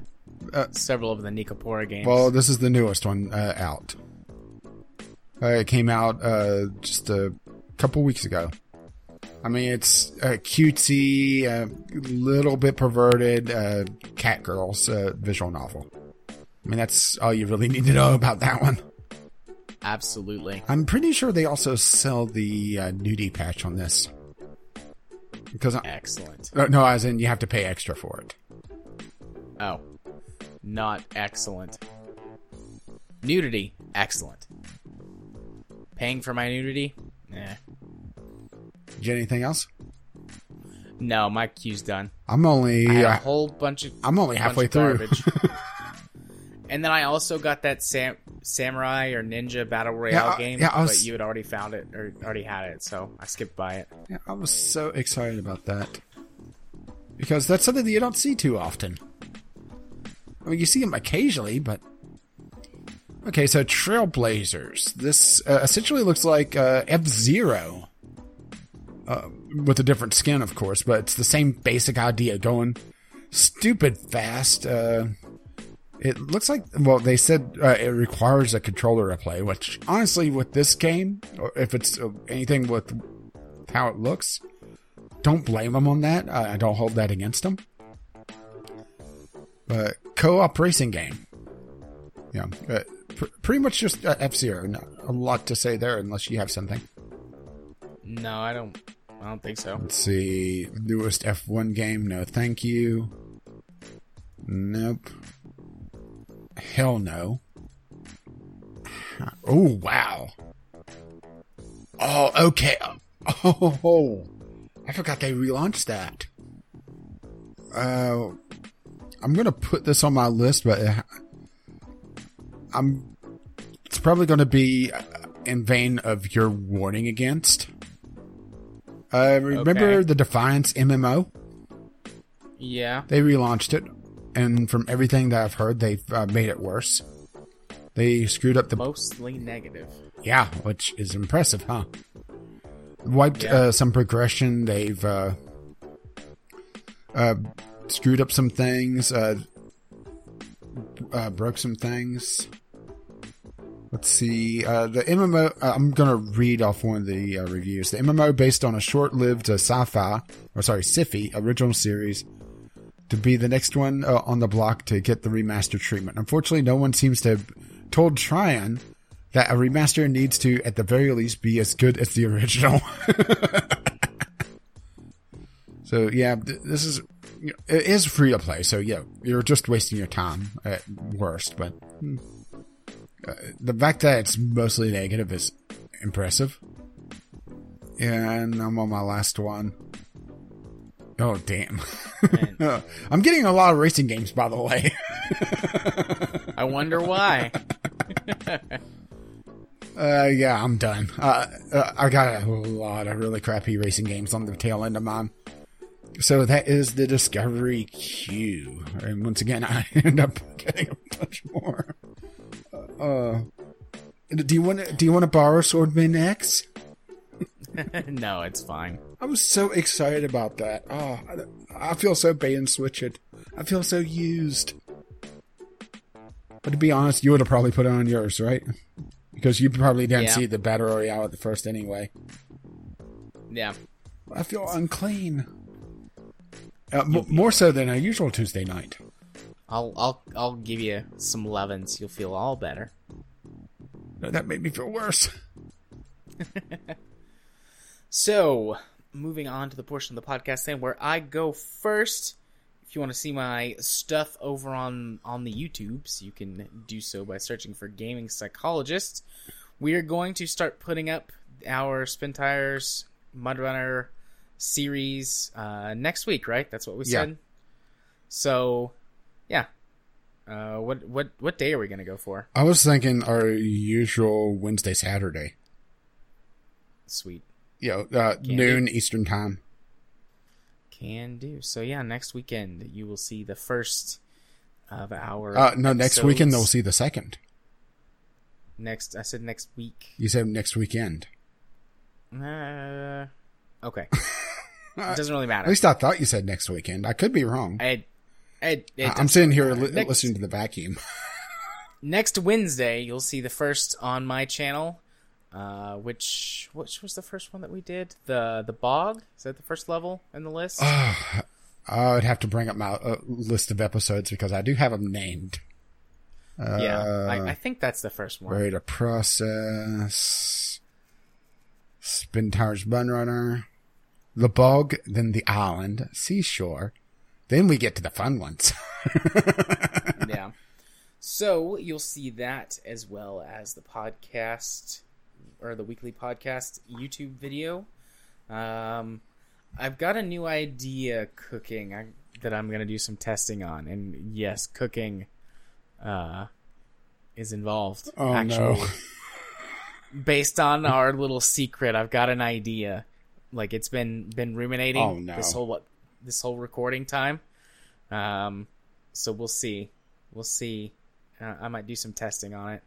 Uh, several of the Nekopara games. Well, this is the newest one uh, out. Uh, it came out uh, just a couple weeks ago. I mean, it's uh, cutesy, a little bit perverted, uh, cat girls uh, visual novel. I mean, that's all you really need to know about that one. Absolutely. I'm pretty sure they also sell the uh, nudie patch on this. Because I, Excellent. uh, no, as in you have to pay extra for it. Oh. Not excellent. Nudity. Excellent. Paying for my nudity? Nah. Get anything else? No, my queue's done. I'm only I had a uh, whole bunch of I'm only halfway through. <laughs> and then I also got that sam- samurai or ninja battle royale Yeah, I- game, yeah, was- but you had already found it or already had it, so I skipped by it. Yeah, I was so excited about that because that's something that you don't see too often. I mean, you see them occasionally, but okay. So Trailblazers. This uh, essentially looks like uh, F Zero, uh, with a different skin, of course, but it's the same basic idea. Going stupid fast. Uh, it looks like well, they said uh, it requires a controller to play, which honestly, with this game, or if it's uh, anything with how it looks. Don't blame them on that. I don't hold that against them. But co-op racing game. Yeah, pr- pretty much just uh, F Zero. Not a lot to say there, unless you have something. No, I don't. I don't think so. Let's see, newest F one game. No, thank you. Nope. Hell no. Oh wow. Oh okay. <laughs> Oh, I forgot they relaunched that. Uh, I'm gonna put this on my list, but uh, I'm. It's probably gonna be in vain of your warning against. Uh, remember Okay. the Defiance MMO? Yeah. They relaunched it. and from everything that I've heard, they've uh, made it worse. They screwed up the Mostly negative. yeah, which is impressive, huh? Wiped Yeah. uh, some progression. They've uh, uh, screwed up some things. Uh, uh, broke some things. Let's see. Uh, the MMO. Uh, I'm gonna read off one of the uh, reviews. The MMO based on a short-lived uh, sci-fi, or sorry, sci-fi original series, to be the next one uh, on the block to get the remaster treatment. Unfortunately, no one seems to have told Trion that a remaster needs to, at the very least, be as good as the <laughs> original. so yeah, th- this is it is free to play. So yeah, you're just wasting your time at worst. But hmm, uh, the fact that it's mostly negative is impressive. And I'm on my last one. Oh damn! <laughs> I'm getting a lot of racing games, by the way. <laughs> I wonder why. <laughs> Uh, yeah, I'm done. Uh, uh, I got a lot of really crappy racing games on the tail end of mine. So that is the Discovery Queue. And once again, I end up getting a bunch more. Uh, do you want to, do you want to borrow Swordman X? <laughs> no, it's fine. I was so excited about that. Oh, I, I feel so bait and switch it. I feel so used. But to be honest, you would have probably put it on yours, right? Because you probably didn't Yeah. see the battle royale at the first anyway. Yeah. I feel unclean. Uh, m- more so than a usual Tuesday night. I'll I'll I'll give you some lovin's. You'll feel all better. No, That made me feel worse. <laughs> So, moving on to the portion of the podcast then where I go first. If you want to see my stuff over on on the YouTubes, you can do so by searching for Gaming Psychologist. We are going to start putting up our Spin Tires Mudrunner series uh, next week, right? That's what we Yeah. said. So, yeah. Uh, what what what day are we gonna go for? I was thinking our usual Wednesday, Saturday. Sweet. Yeah, uh, do. noon Eastern time. Can do. So yeah, next weekend you will see the first of our. Uh, no, next weekend they'll see the second. Next, I said next week. You said next weekend. Uh, okay. <laughs> it doesn't really matter. At least I thought you said next weekend. I could be wrong. I, I, it I- I'm sitting here li- Next- listening to the vacuum. <laughs> Next Wednesday, you'll see the first on my channel. Uh, which which was the first one that we did? The the bog is that the first level in the list? <sighs> I would have to bring up my uh, list of episodes because I do have them named. yeah, uh, I, I think that's the first one. Ready to process. Spin Tires Mudrunner. The Bog, then the Island, Seashore. Then we get to the fun ones. <laughs> yeah. So you'll see that as well as the podcast or the weekly podcast YouTube video. Um, I've got a new idea cooking I, that I'm going to do some testing on, and yes, cooking uh, is involved. Oh, no. <laughs> Based on our little secret, I've got an idea. Like it's been been ruminating Oh, no. this whole what this whole recording time. Um, so we'll see. We'll see. Uh, I might do some testing on it,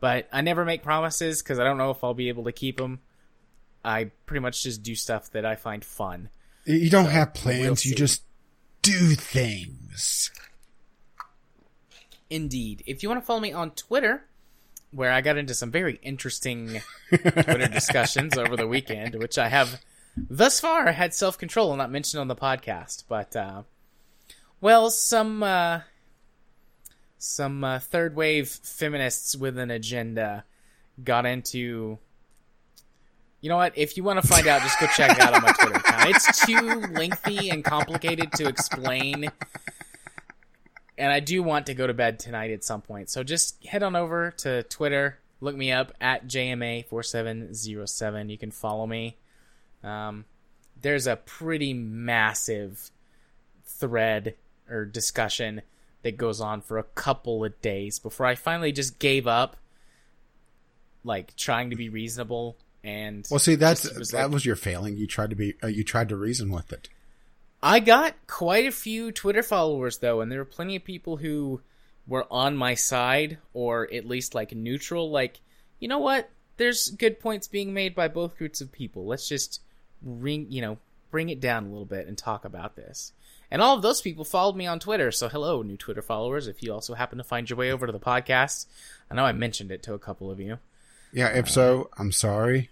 but I never make promises because I don't know if I'll be able to keep them. I pretty much just do stuff that I find fun. you don't have we'll plans, you just do things. Indeed. If you want to follow me on Twitter, where I got into some very interesting <laughs> Twitter discussions over the weekend, which I have thus far had self control not mentioned on the podcast. But, uh, well, some, uh, some uh, third wave feminists with an agenda got into. You know what? If you want to find out, just go check out on my Twitter account. It's too lengthy and complicated to explain and I do want to go to bed tonight at some point. So just head on over to Twitter, look me up at JMA4707. You can follow me. Um, there's a pretty massive thread or discussion that goes on for a couple of days before I finally just gave up, like trying to be reasonable and Well, see, that's just was that like- was your failing. You tried to be, uh, you tried to reason with it. I got quite a few Twitter followers though, and there were plenty of people who were on my side or at least like neutral. Like, you know what? There's good points being made by both groups of people. Let's just ring, you know, bring it down a little bit and talk about this. And all of those people followed me on Twitter. So hello, new Twitter followers. If you also happen to find your way over to the podcast, I know I mentioned it to a couple of you. Yeah, if so, I'm sorry.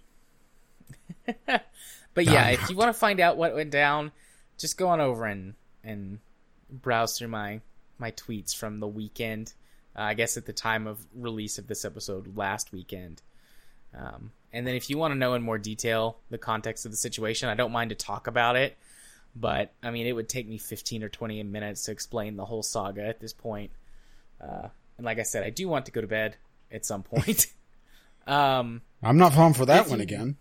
<laughs> but yeah, if you want to find out what went down, just go on over and and browse through my my tweets from the weekend. Uh, I guess at the time of release of this episode last weekend. Um, and then if you want to know in more detail the context of the situation, I don't mind to talk about it. But I mean, it would take me 15 or 20 minutes to explain the whole saga at this point. Uh, and like I said, I do want to go to bed at some point. <laughs> um, I'm not home for that one you, again.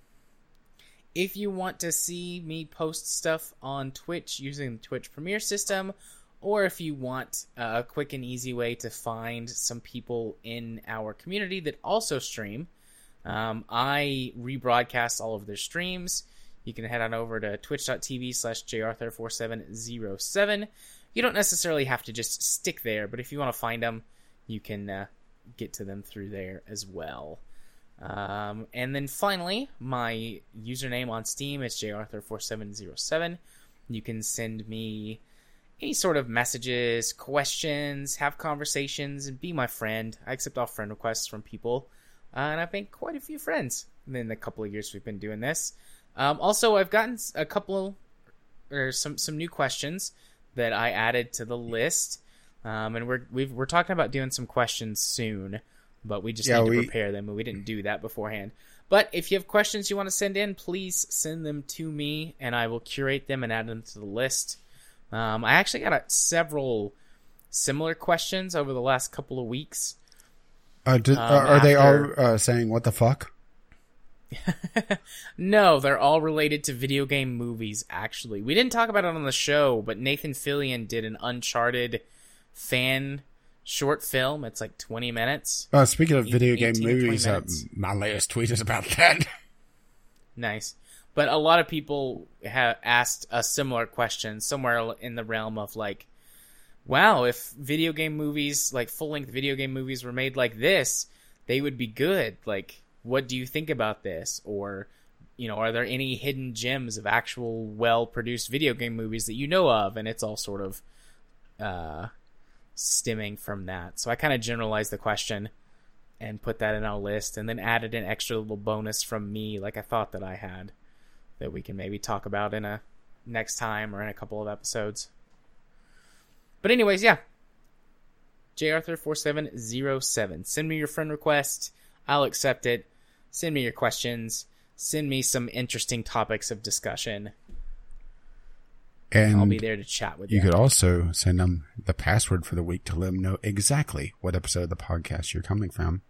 If you want to see me post stuff on Twitch using the Twitch Premiere system, or if you want a quick and easy way to find some people in our community that also stream, um, I rebroadcast all of their streams. You can head on over to twitch.tv slash jarthur4707. You don't necessarily have to just stick there, but if you want to find them, you can uh, get to them through there as well. Um, and then finally, my username on Steam is jarthur4707. You can send me any sort of messages, questions, have conversations, and be my friend. I accept all friend requests from people, uh, and I've made quite a few friends in the couple of years we've been doing this. Um, also, I've gotten a couple or some some new questions that I added to the list, um, and we're we are talking about doing some questions soon but we just yeah, need to we... prepare them, and we didn't do that beforehand. But if you have questions you want to send in, please send them to me, and I will curate them and add them to the list. Um, I actually got a, several similar questions over the last couple of weeks. Uh, did, um, are after... they all uh, saying "what the fuck"? <laughs> no, they're all related to video game movies. Actually, we didn't talk about it on the show, but Nathan Fillion did an Uncharted fan short film. It's like 20 minutes. Uh, speaking of video game movies, uh, my latest tweet is about that. <laughs> nice. But a lot of people have asked a similar question somewhere in the realm of like, wow, if video game movies, like full length video game movies, were made like this, they would be good. Like, what do you think about this? Or, you know, are there any hidden gems of actual well produced video game movies that you know of? And it's all sort of, uh, stemming from that. So I kind of generalized the question and put that in our list and then added an extra little bonus from me like I thought that I had that we can maybe talk about in a next time or in a couple of episodes. But anyways, yeah. jarthur4707. Send me your friend request. I'll accept it. Send me your questions. Send me some interesting topics of discussion. And I'll be there to chat with you. You could also send them the password for the week to let them know exactly what episode of the podcast you're coming from.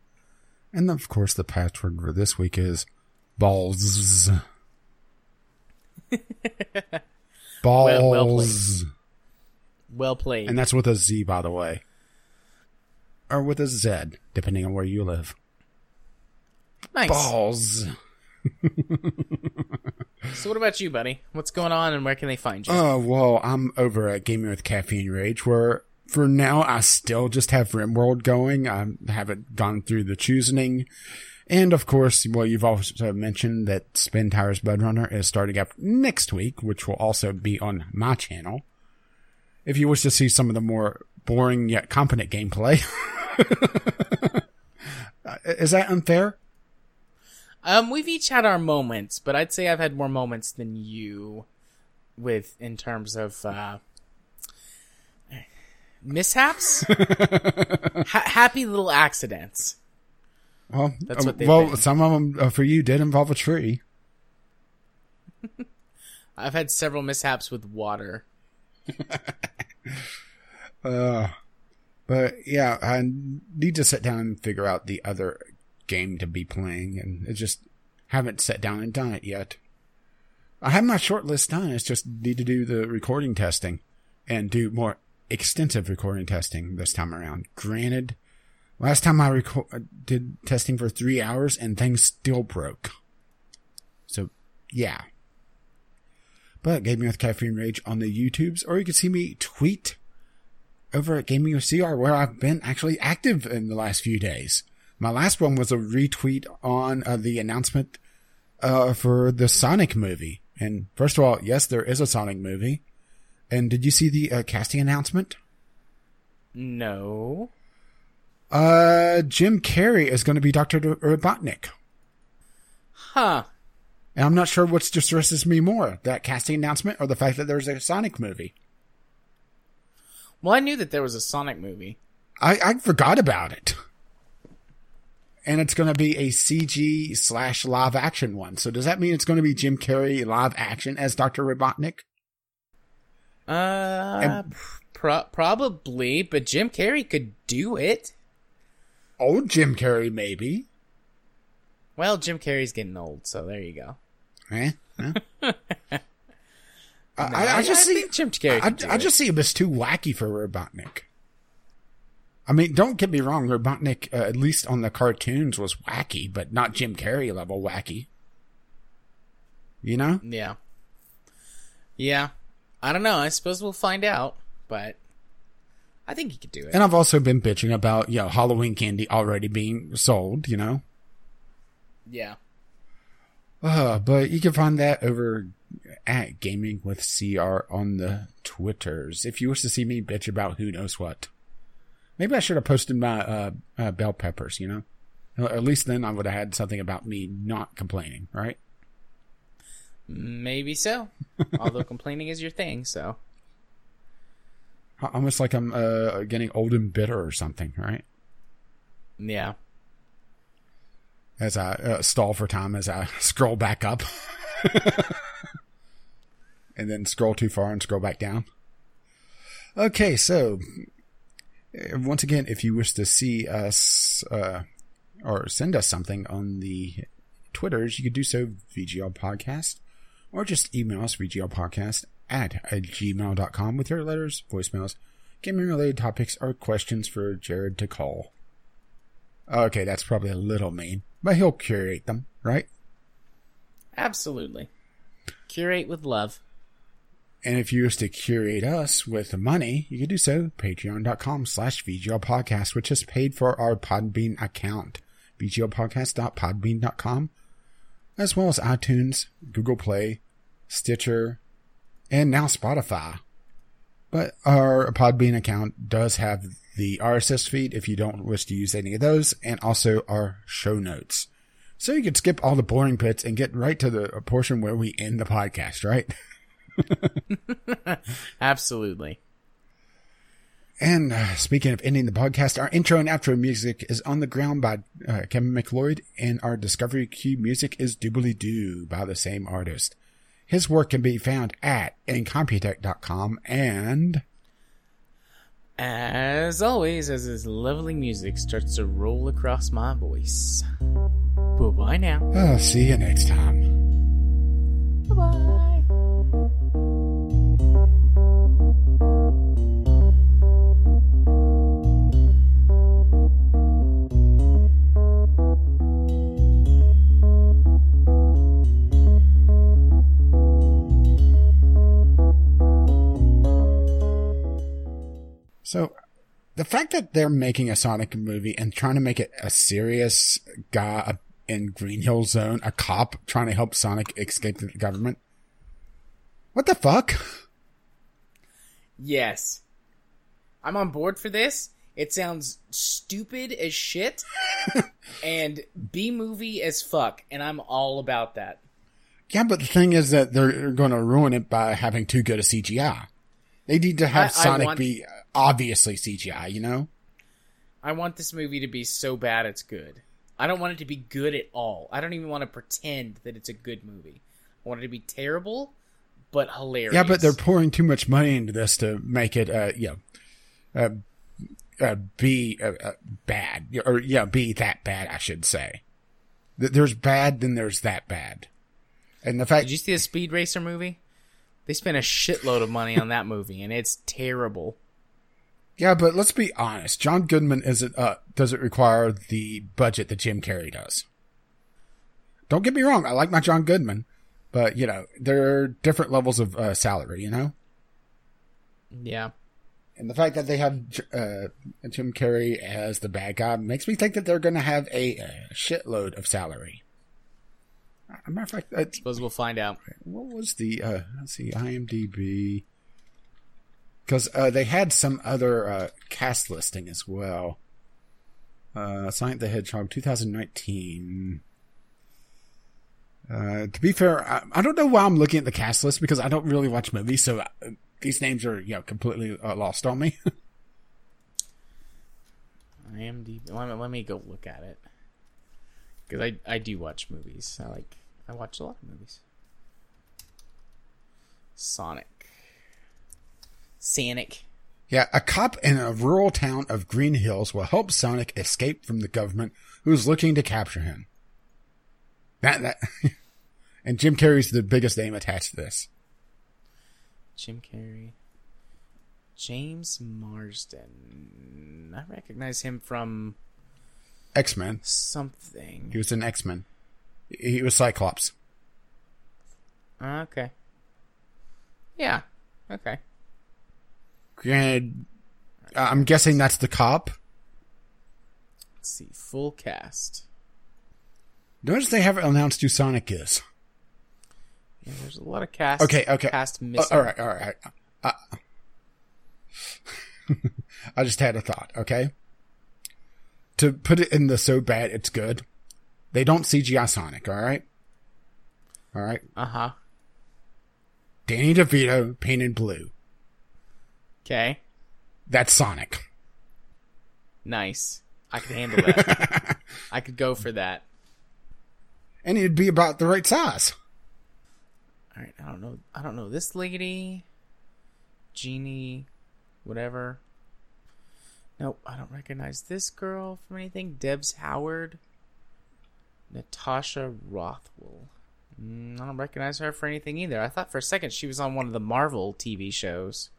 And of course, the password for this week is balls. <laughs> balls. Well, well. Well played. And that's with a Z, by the way. Or with a Z, depending on where you live. Nice. Balls. So what about you, buddy? What's going on and where can they find you? Oh, uh, well, I'm over at Gaming with Caffeine Rage where for now I still just have RimWorld going. I haven't gone through the choosing. And of course, well, you've also mentioned that Spin Tires Runner is starting up next week, which will also be on my channel. If you wish to see some of the more boring yet competent gameplay. <laughs> is that unfair? Um, we've each had our moments, but I'd say I've had more moments than you, with in terms of uh, mishaps, <laughs> ha- happy little accidents. Well, that's what. well, been. some of them uh, for you did involve a tree. <laughs> I've had several mishaps with water. <laughs> uh, but yeah, I need to sit down and figure out the other game to be playing, and I just haven't sat down and done it yet. I have my short list done. It's just need to do the recording testing and do more extensive recording testing this time around. Granted, last time I record, did testing for three hours and things still broke. So, yeah. But Gaming with Caffeine Rage on the YouTubes, or you can see me tweet over at Gaming with CR, where I've been actually active in the last few days. My last one was a retweet on uh, the announcement uh, for the Sonic movie. And first of all, yes, there is a Sonic movie. And did you see the uh, casting announcement? No. Uh, Jim Carrey is going to be Dr. Robotnik. Huh. And I'm not sure what distresses me more, that casting announcement or the fact that there's a Sonic movie. Well, I knew that there was a Sonic movie. I, I forgot about it. And it's going to be a CG slash live action one. So does that mean it's going to be Jim Carrey live action as Dr. Robotnik? Uh, And- pro- probably, but Jim Carrey could do it. Old Jim Carrey, maybe. Well, Jim Carrey's getting old, so there you go. Eh? Eh? <laughs> I, No, I, I just see Jim Carrey. I, could do I it. just see him as too wacky for Robotnik. I mean, don't get me wrong, Robotnik, uh, at least on the cartoons, was wacky, but not Jim Carrey level wacky. You know? Yeah. Yeah. I don't know. I suppose we'll find out, but I think he could do it. And I've also been bitching about, you know, Halloween candy already being sold, you know? yeah. Uh, but you can find that over at Gaming with CR on the Twitters. If you wish to see me bitch about who knows what. Maybe I should have posted my, uh, uh bell peppers, you know? At least then I would have had something about me not complaining, right? Maybe so. <laughs> Although complaining is your thing, so. Almost like I'm, uh, getting old and bitter or something, right? Yeah. As I uh, stall for time as I <laughs> scroll back up. <laughs> and then scroll too far and scroll back down. Okay, so uh, once again, if you wish to see us uh, or send us something on the Twitters, you could do so VGL Podcast or just email us VGL Podcast at gmail.com with your letters, voicemails, gaming related topics, or questions for Jared to call. Okay, that's probably a little mean, but he'll curate them, right? Absolutely. Curate with love. And if you wish to curate us with money, you can do so patreon.com slash VGL podcast, which is paid for our Podbean account, VGLpodcast.podbean.com, as well as iTunes, Google Play, Stitcher, and now Spotify. But our Podbean account does have the RSS feed if you don't wish to use any of those, and also our show notes. So you can skip all the boring bits and get right to the portion where we end the podcast, right? <laughs> <laughs> Absolutely. And uh, speaking of ending the podcast, our intro and outro music is On the Ground by uh, Kevin MacLeod, and our Discovery Queue music is Doobly Doo by the same artist. His work can be found at incompetech.com and As always, as his lovely music starts to roll across my voice. Bye bye now. I'll see you next time. Bye bye. The fact that they're making a Sonic movie and trying to make it a serious guy in Green Hill Zone, a cop trying to help Sonic escape the government. What the fuck? Yes. I'm on board for this. It sounds stupid as shit <laughs> and B movie as fuck, and I'm all about that. Yeah, but the thing is that they're going to ruin it by having too good a CGI. They need to have I- I Sonic want- be obviously CGI, you know? I want this movie to be so bad it's good. I don't want it to be good at all. I don't even want to pretend that it's a good movie. I want it to be terrible, but hilarious. Yeah, but they're pouring too much money into this to make it, uh, you know, uh, uh, be uh, uh, bad, or yeah, be that bad, I should say. There's bad, then there's that bad, and the fact Did you see the Speed Racer movie? They spent a shitload of money on that movie, and it's terrible. Yeah, but let's be honest. John Goodman isn't uh doesn't require the budget that Jim Carrey does. Don't get me wrong, I like my John Goodman, but you know, there are different levels of uh, salary. You know, Yeah. and the fact that they have uh, Jim Carrey as the bad guy makes me think that they're going to have a, uh shitload of salary. As a matter of fact, I Suppose we'll find out. what was the uh let's see IMDb because uh, they had some other uh, cast listing as well. Uh, Sonic the Hedgehog 2019. Uh, to be fair, I, I don't know why I'm looking at the cast list because I don't really watch movies, so uh, these names are you know completely uh, lost on me. <laughs> IMDb. Let me, let me go look at it. Because I, I do watch movies. I like I watch a lot of movies. Sonic. Sonic. Yeah, a cop in a rural town of Green Hills will help Sonic escape from the government who is looking to capture him. That that <laughs> and Jim Carrey's the biggest name attached to this. Jim Carrey. James Marsden. I recognize him from X Men. something. He was in X Men. He was Cyclops. Okay. Yeah. Okay. Granted, I'm guessing that's the cop. Let's see. Full cast. Notice they haven't announced who Sonic is. Yeah, there's a lot of cast. Okay, okay. Cast Uh, all right, all right. Uh, <laughs> I just had a thought. Okay, to put it in the so bad it's good. They don't CGI Sonic. All right, all right. Uh huh. Danny DeVito painted blue. Okay. That's Sonic. Nice. I could handle that. <laughs> I could go for that. and it'd be about the right size. All right. I don't know. I don't know this lady. Jeannie, whatever. Nope. I don't recognize this girl from anything. Debs Howard. Natasha Rothwell. Mm, I don't recognize her for anything either. I thought for a second she was on one of the Marvel TV shows.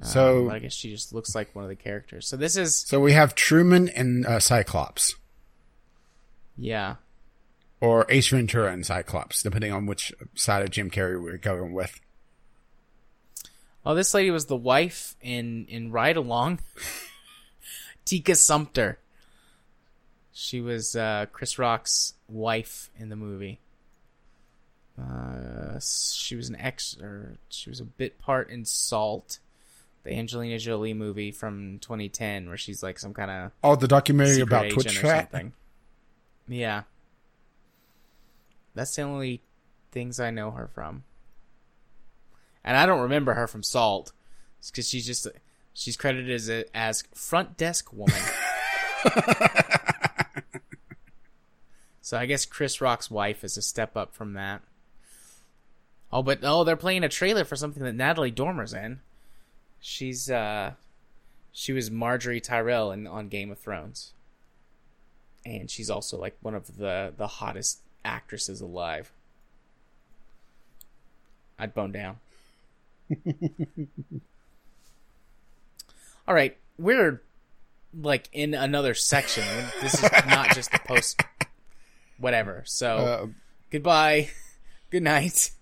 So- Um, I guess she just looks like one of the characters. So this is So we have Truman and uh, Cyclops, yeah. or Ace Ventura and Cyclops, depending on which side of Jim Carrey we're going with. Oh, this lady was the wife in in Ride Along. <laughs> Tika Sumpter. She was uh, Chris Rock's wife in the movie. Uh, she was an ex, or she was a bit part in Salt, the Angelina Jolie movie from 2010, where she's like some kind of Oh, the documentary about Twitch chat. something. Yeah, that's the only things I know her from, and I don't remember her from Salt, because she's just she's credited as a, as front desk woman. <laughs> so I guess Chris Rock's wife is a step up from that. Oh, but oh, they're playing a trailer for something that Natalie Dormer's in. She's uh she was Margaery Tyrell in on Game of Thrones. And she's also like one of the the hottest actresses alive. I'd bone down. <laughs> All right, we're like in another section. This is not just the post whatever. So, Uh, goodbye. <laughs> Good night.